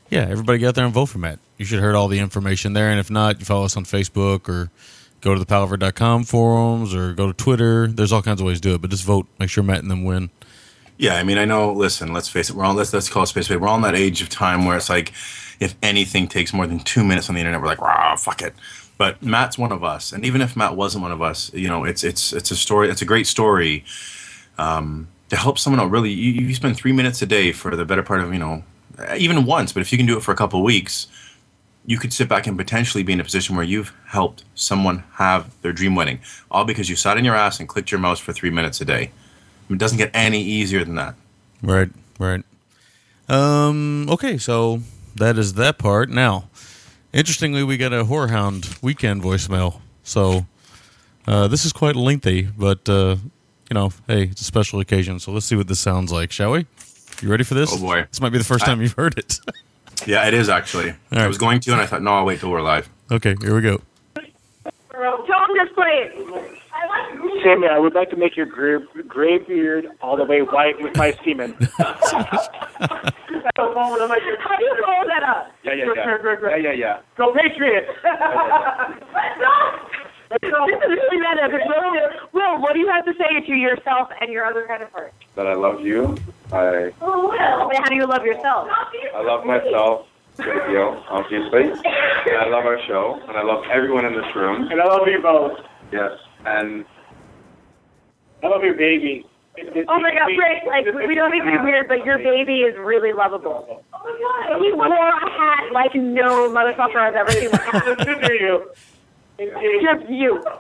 yeah, everybody get out there and vote for Matt. You should have heard all the information there. And if not, you follow us on Facebook or go to the palaver.com forums or go to Twitter. There's all kinds of ways to do it, but just vote. Make sure Matt and them win. Yeah, I mean, I know. Listen, let's face it. We're all let's let's call it space. We're all in that age of time where it's like, if anything takes more than two minutes on the internet, we're like, rah, fuck it. But Matt's one of us, and even if Matt wasn't one of us, you know, it's it's it's a story. It's a great story um, to help someone out. Really, you, you spend three minutes a day for the better part of you know, even once. But if you can do it for a couple weeks, you could sit back and potentially be in a position where you've helped someone have their dream wedding, all because you sat in your ass and clicked your mouse for three minutes a day. It doesn't get any easier than that. Right, right. Um, okay, so that is that part. Now, interestingly, we got a Whorehound weekend voicemail. So uh, this is quite lengthy, but uh, you know, hey, it's a special occasion. So let's see what this sounds like, shall we? You ready for this? Oh, boy. This might be the first I- time you've heard it. Yeah, it is actually. I was going to, and I thought, no, I'll wait till we're live. okay, here we go. Tell him just play it. Sammy, I would like to make your gray, gray beard all the way white with my semen. How do you follow that up? Yeah, yeah, yeah. Yeah, yeah, yeah. Go Patriots! this is really meta. because Will, Will, what do you have to say to yourself and your other counterpart? That I love you. I Oh, Will. How do you love yourself? I love myself. Good deal, obviously. And I love our show, and I love everyone in this room. And I love you both. Yes, and I love your baby. Oh my god, Rick, like, we don't even be weird, but your baby is really lovable. Oh my God! He wore a hat like no motherfucker I've ever seen. Good for you. Just you.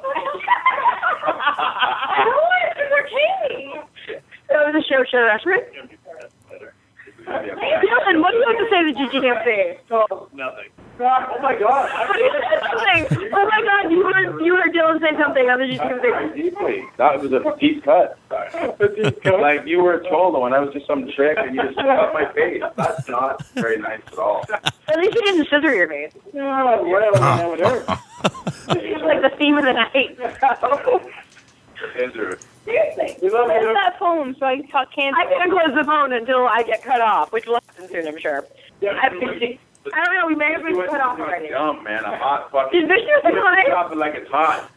That was a show show. Dylan, what do you have to say that you can't say? Oh, nothing. Oh my god. What do you say? Oh my god, you heard you heard Dylan say something. I was just gonna say. Deeply. That was a deep cut. like you were told when I was just some trick and you just cut my face. That's not very nice at all. At least you didn't scissor your face. Oh, well, that would hurt. It's like the theme of the night. Scissor. Seriously. Close that phone so I ca- can't. I can't close the phone until I get cut off, which will happen soon, I'm sure. I, I don't know. We may have been cut off already. Dumb man, a hot fucking. Did Vishnu say hi? Drop it like it's hot.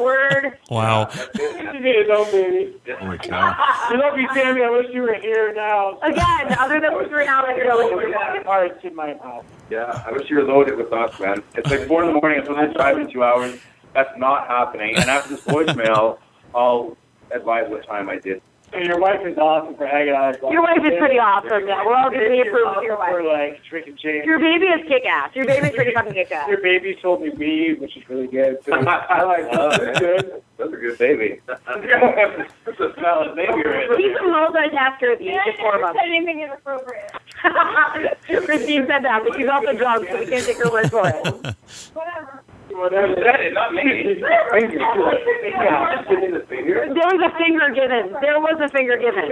Word. Wow. Oh you know, baby. Holy. I love you, Sammy. I wish you were here now. Again, other than we're out, I really. Hearts in my mouth. Yeah, I wish you were loaded with us, man. It's like four in the morning. I'm supposed to drive in two hours. That's not happening. And after this voicemail, I'll advise what time I did. And your wife is awesome for hanging out. Your wife is pretty awesome. Yeah, we're all really approved of your For wife. like drinking change. Your baby is kick ass. Your baby's pretty fucking kick ass. Your baby told me weed, which is really good. Too. I like that. man. It's good. That's a good baby. That's a solid baby right He's a multitasker at the age of four months. anything inappropriate. Christine said that, but she's also drunk, so we can't take her word for it. Whatever. That is not me. Yeah, just give me the finger. There was a finger given. There was a finger given.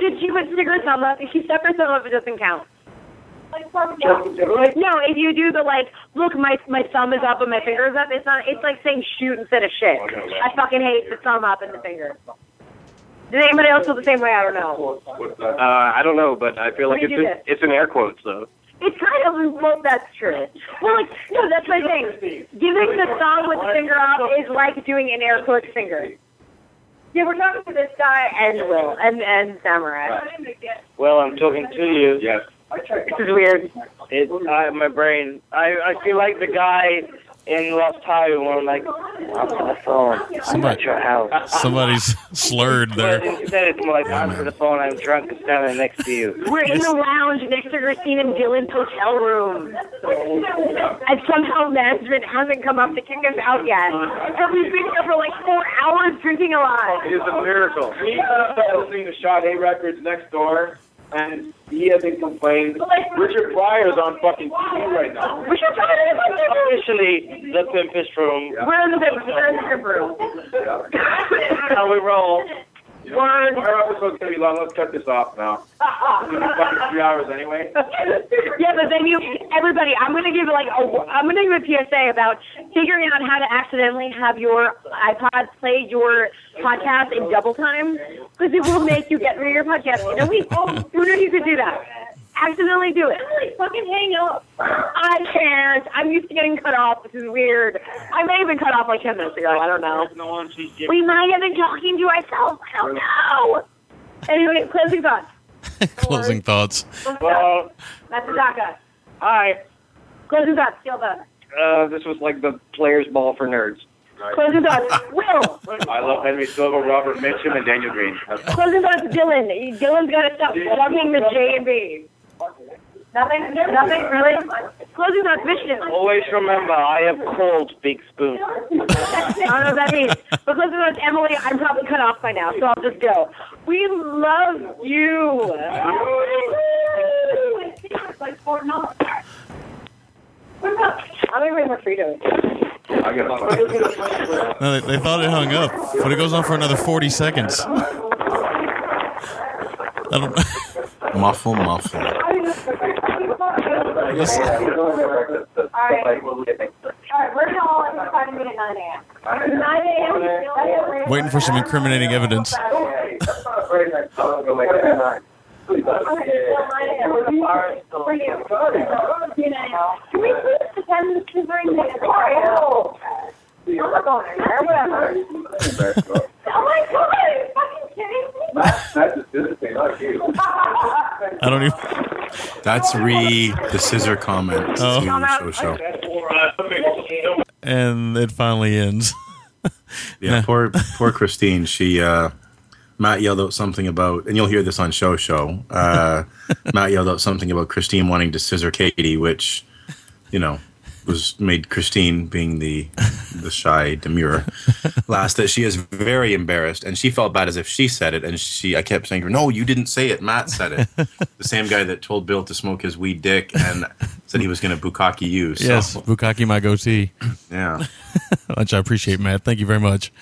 Did she put her thumb up? If she stuck her thumb up, it doesn't count. No, if you do the like, look, my my thumb is up and my finger is up. It's not. It's like saying shoot instead of shit. I fucking hate the thumb up and the finger. Did anybody else feel the same way? I don't know. Uh, I don't know, but I feel like it's in, it's in air quotes though. It's kind of well, that's true. Well, like no, that's my thing. Giving the thumb with the finger up is like doing an air quotes finger. Yeah, we're talking to this guy and Will and and Samurai. Well, I'm talking to you. Yes. This is weird. It's uh, my brain. I I feel like the guy in Lost Highway where I'm like, answer the phone. I'm at your house. Somebody's slurred But there. instead, it's more like, answer the phone. I'm drunk and standing next to you. We're in the lounge next to Christine and Dylan's hotel room. And somehow management hasn't come up to kick us out yet. And we've been here for like four hours drinking a lot. It is a miracle. He uh, listening to Sade Records next door, and he hasn't complained. Richard Pryor's on fucking TV right now. Richard Pryor is on TV. Officially, the pimpest room. We're in the we're in the crib room. How we roll. Word. Our episode's gonna be long. Let's cut this off now. It's gonna be fucking three hours anyway. yeah, but then you, everybody, I'm gonna give like a, I'm gonna give a PSA about figuring out how to accidentally have your iPod play your podcast in double time because it will make you get through your podcast in a week. Oh, who knew you could do that? Accidentally do it. Fucking hang up. I can't. I'm used to getting cut off. This is weird. I may have been cut off like 10 minutes ago. I don't know. We might have been talking to ourselves. I don't know. Anyway, closing thoughts. Closing thoughts. Well, Matsutaka. hi. Closing thoughts. Silva. Uh, this was like the players' ball for nerds. Closing thoughts. Will. I love Henry Silva, Robert Mitchum, and Daniel Green. Closing thoughts. Dylan. Dylan's got to stop plugging the J and B. Nothing. Nothing. Really. Closing thoughts. Mission. Always remember, I have called Big Spoon. I don't know what that means. But closing thoughts. Emily. I'm probably cut off by now, so I'll just go. We love you. Like four months. I'm gonna bring my Fritos. I got No, they, they thought it hung up, but it goes on for another 40 seconds. I don't. Muffle, muffle. Listen. Alright. Alright, we're calling five minute 9 a.m. 9 a.m. Waiting for some incriminating evidence. Can we please pretend this is very negative? I'm not going there, whatever. Oh my god, are you fucking kidding me? That's not you. I don't even. That's re the scissor comment Oh. show show. And it finally ends. Yeah, poor poor Christine. She uh Matt yelled out something about, and you'll hear this on show show. Uh, Matt yelled out something about Christine wanting to scissor Katie, which, you know, was made Christine being the the shy, demure last. That she is very embarrassed, and she felt bad as if she said it. And she, I kept saying to her, "No, you didn't say it. Matt said it." the same guy that told Bill to smoke his weed dick and said he was going to bukkake you. So, Yes, Bukaki my goatee. yeah. Which I appreciate, Matt. Thank you very much.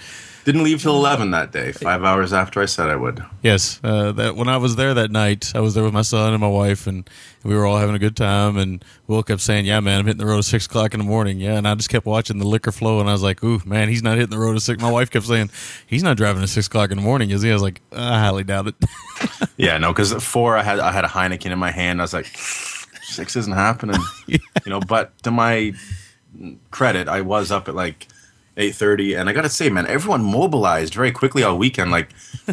Didn't leave till eleven that day. Five hours after I said I would. Yes, uh, that when I was there that night, I was there with my son and my wife, and we were all having a good time. And Will kept saying, "Yeah, man, I'm hitting the road at six o'clock in the morning." Yeah, and I just kept watching the liquor flow, and I was like, "Ooh, man, he's not hitting the road at six." My wife kept saying, "He's not driving at six o'clock in the morning, is he?" I was like, "I highly doubt it." Yeah, no, because at four I had I had a Heineken in my hand. I was like, six isn't happening, you know. But to my credit, I was up at like eight thirty, and I got to say, man, everyone mobilized very quickly all weekend. Like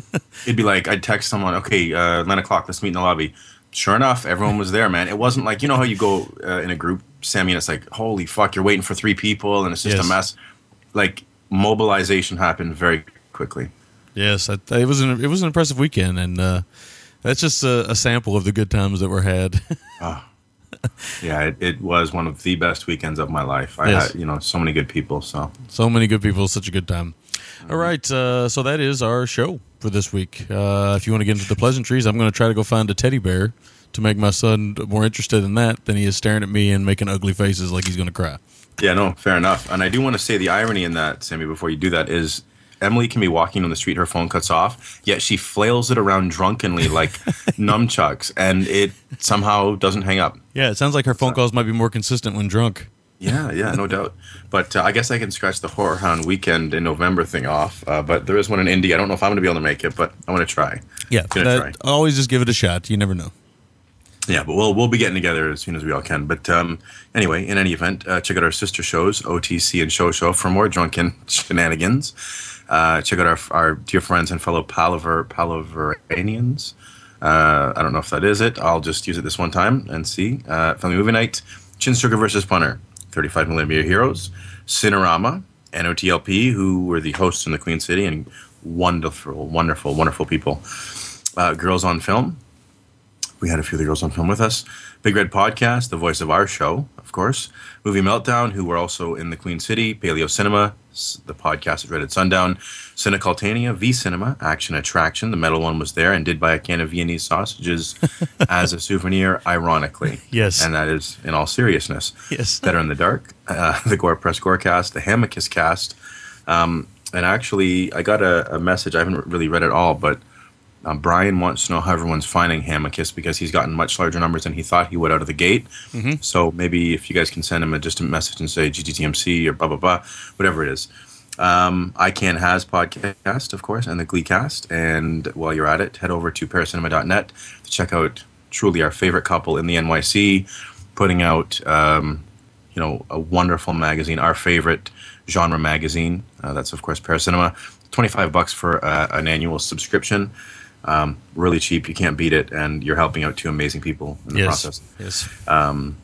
it'd be like I'd text someone, okay, uh, nine o'clock, let's meet in the lobby. Sure enough, everyone was there, man. It wasn't like you know how you go uh, in a group, Sammy, and it's like, holy fuck, you're waiting for three people, and it's just Yes. a mess. Like mobilization happened very quickly. yes, I, it was an it was an impressive weekend, and uh, that's just a, a sample of the good times that were had. Ah. Yeah, it, it was one of the best weekends of my life. I Yes. had, you know, so many good people. So So many good people, such a good time. All right, uh, so that is our show for this week. Uh, if you want to get into the pleasantries, I'm going to try to go find a teddy bear to make my son more interested in that than he is staring at me and making ugly faces like he's going to cry. yeah, no, fair enough. And I do want to say the irony in that, Sammy, before you do that, is Emily can be walking on the street, her phone cuts off, yet she flails it around drunkenly like nunchucks, and it somehow doesn't hang up. Yeah, it sounds like her phone calls might be more consistent when drunk. Yeah, yeah, no doubt. But uh, I guess I can scratch the Horrorhound weekend in November thing off. Uh, but there is one in Indy. I don't know if I'm going to be able to make it, but I want to try. Yeah, Gonna that- always just give it a shot. You never know. Yeah, but we'll we'll be getting together as soon as we all can. But um, anyway, in any event, uh, check out our sister shows, OTC and Show Show, for more drunken shenanigans. Uh, check out our our dear friends and fellow Palaver Palaveranians. Uh, I don't know if that is it. I'll just use it this one time and see. Uh, Family Movie Night, Chin Sugar versus Punter. 35 Millimeter Heroes, Cinerama, NOTLP, who were the hosts in the Queen City and wonderful, wonderful, wonderful people. Uh, Girls on Film. We had a few of the girls on film with us. Big Red Podcast, the voice of our show, of course. Movie Meltdown, who were also in the Queen City. Paleo Cinema, the podcast at Dreaded Sundown. Cinecultania, V Cinema, Action Attraction. The metal one was there and did buy a can of Viennese sausages as a souvenir, ironically. Yes. And that is in all seriousness. Yes. Better in the Dark, uh, the Gore Press Gorecast, the Hammockist cast. Um, and actually, I got a, a message. I haven't really read it all, but um, Brian wants to know how everyone's finding Hammockist because he's gotten much larger numbers than he thought he would out of the gate. Mhm. So maybe if you guys can send him a, distant message and say GTTMC or blah, blah, blah, whatever it is. Um, I Can Has podcast, of course, and the Gleecast. And while you're at it, head over to paracinema.net to check out truly our favorite couple in the NYC, putting out, um, you know, a wonderful magazine, our favorite genre magazine. Uh, that's, of course, Paracinema. 25 bucks for uh, an annual subscription. Um, really cheap. You can't beat it. And you're helping out two amazing people in the Yes. process. Yes. Um,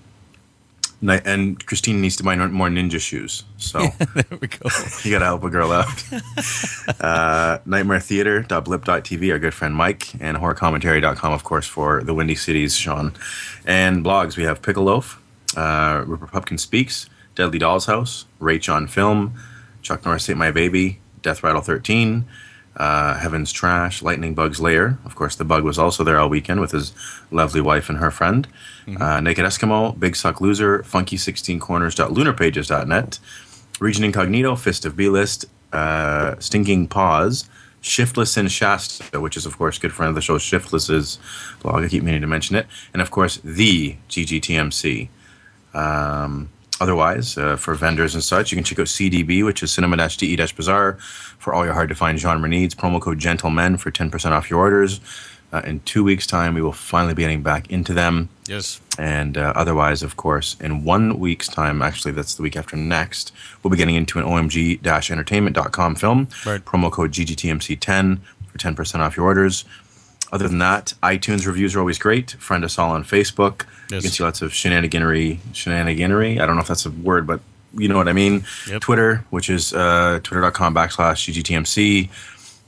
and Christine needs to buy more ninja shoes. So there we go. you got to help a girl out. uh, Nightmare Theater.blip.tv, our good friend Mike, and horrorcommentary.com, of course, for the Windy Cities, Sean. And blogs, we have Pickle Loaf, uh, Rupert Pupkin Speaks, Deadly Doll's House, Rach on Film, Chuck Norris Ate My Baby, Death Rattle 13, uh, Heaven's Trash, Lightning Bug's Lair. Of course, the bug was also there all weekend with his lovely wife and her friend. Uh, Naked Eskimo, Big Suck Loser, Funky16corners.lunarpages.net, Region Incognito, Fist of B List, uh, Stinking Paws, Shiftless in Shasta, which is, of course, good friend of the show, Shiftless's blog. I keep meaning to mention it. And, of course, the GGTMC. Um, otherwise, uh, for vendors and such, you can check out CDB, which is Cinema DE Bazaar, for all your hard to find genre needs. Promo code Gentlemen for 10% off your orders. Uh, in two weeks' time, we will finally be getting back into them. Yes. And uh, otherwise, of course, in one week's time, actually, that's the week after next, we'll be getting into an OMG entertainment.com film. Right. Promo code GGTMC10 for 10% off your orders. Other than that, iTunes reviews are always great. Friend us all on Facebook. You can see lots of shenaniganery. Shenaniganery? I don't know if that's a word, but you know what I mean. Twitter, which is uh, twitter.com backslash GGTMC.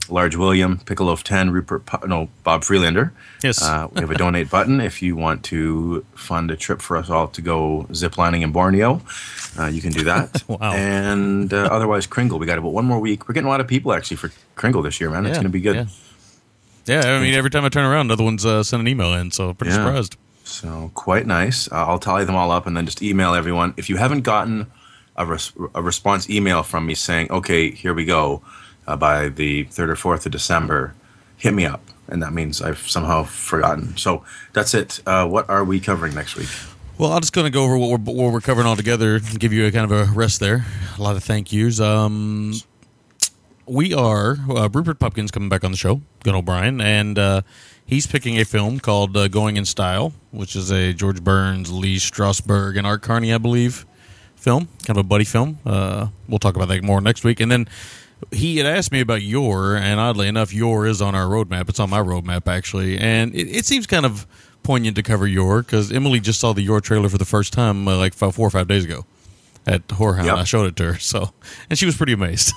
Large William, Pickleloaf 10, Rupert, no, Bob Freelander. Yes. Uh, we have a donate button if you want to fund a trip for us all to go ziplining in Borneo. Uh, you can do that. Wow. And uh, otherwise, Kringle. We got about one more week. We're getting a lot of people actually for Kringle this year, man. It's going to be good. yeah. Yeah, I mean, every time I turn around, another one's uh, send an email in, so pretty Yeah. surprised. So quite nice. Uh, I'll tally them all up and then just email everyone. If you haven't gotten a, res- a response email from me saying, "Okay, here we go," uh, by the third or fourth of December, hit me up, and that means I've somehow forgotten. So that's it. Uh, what are we covering next week? Well, I'm just going to go over what we're, what we're covering all together and give you a kind of a rest there. A lot of thank yous. Um, we are, uh, Rupert Pupkin's coming back on the show, Gunn O'Brien, and uh, he's picking a film called uh, Going in Style, which is a George Burns, Lee Strasberg, and Art Carney, I believe, film, kind of a buddy film. Uh, we'll talk about that more next week. And then he had asked me about Yor, and oddly enough, Yor is on our roadmap. It's on my roadmap, actually. And it, it seems kind of poignant to cover Yor because Emily just saw the Yor trailer for the first time uh, like five, four or five days ago at Horrorhound. Yep. I showed it to her, so and she was pretty amazed,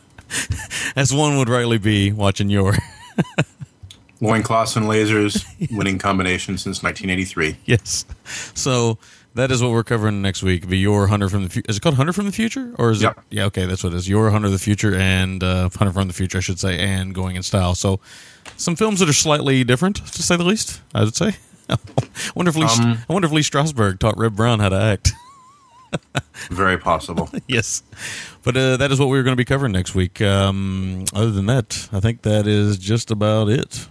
as one would rightly be watching Yor. Loincloths and lasers, winning combination since 1983. yes, so that is what we're covering next week. Be Yor Hunter from the Future. Is it called Hunter from the Future, or is it? Yeah, okay, that's what it is. Yor Hunter of the Future and uh, Hunter from the Future, I should say, and Going in Style. So some films that are slightly different, to say the least. I would say. I wonder if Lee, Um, I wonder if Lee Strasberg taught Reb Brown how to act. Very possible. yes, but uh, that is what we're going to be covering next week. Um, other than that, I think that is just about it.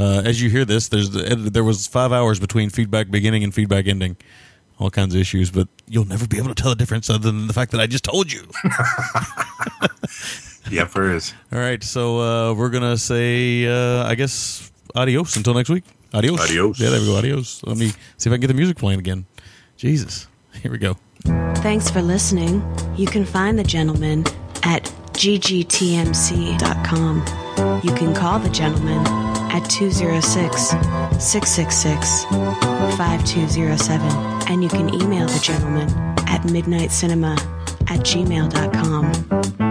Uh, as you hear this, there's there was five hours between feedback beginning and feedback ending, all kinds of issues. But you'll never be able to tell the difference other than the fact that I just told you. Yep, there is. All right, so uh, we're gonna say, uh, I guess, adios until next week. Adios. Adios. Yeah, there we go. Adios. Let me see if I can get the music playing again. Jesus, here we go. Thanks for listening. You can find the gentleman at ggtmc.com. You can call the gentleman at 206 666 5207, and you can email the gentleman at midnitecinema at gmail.com.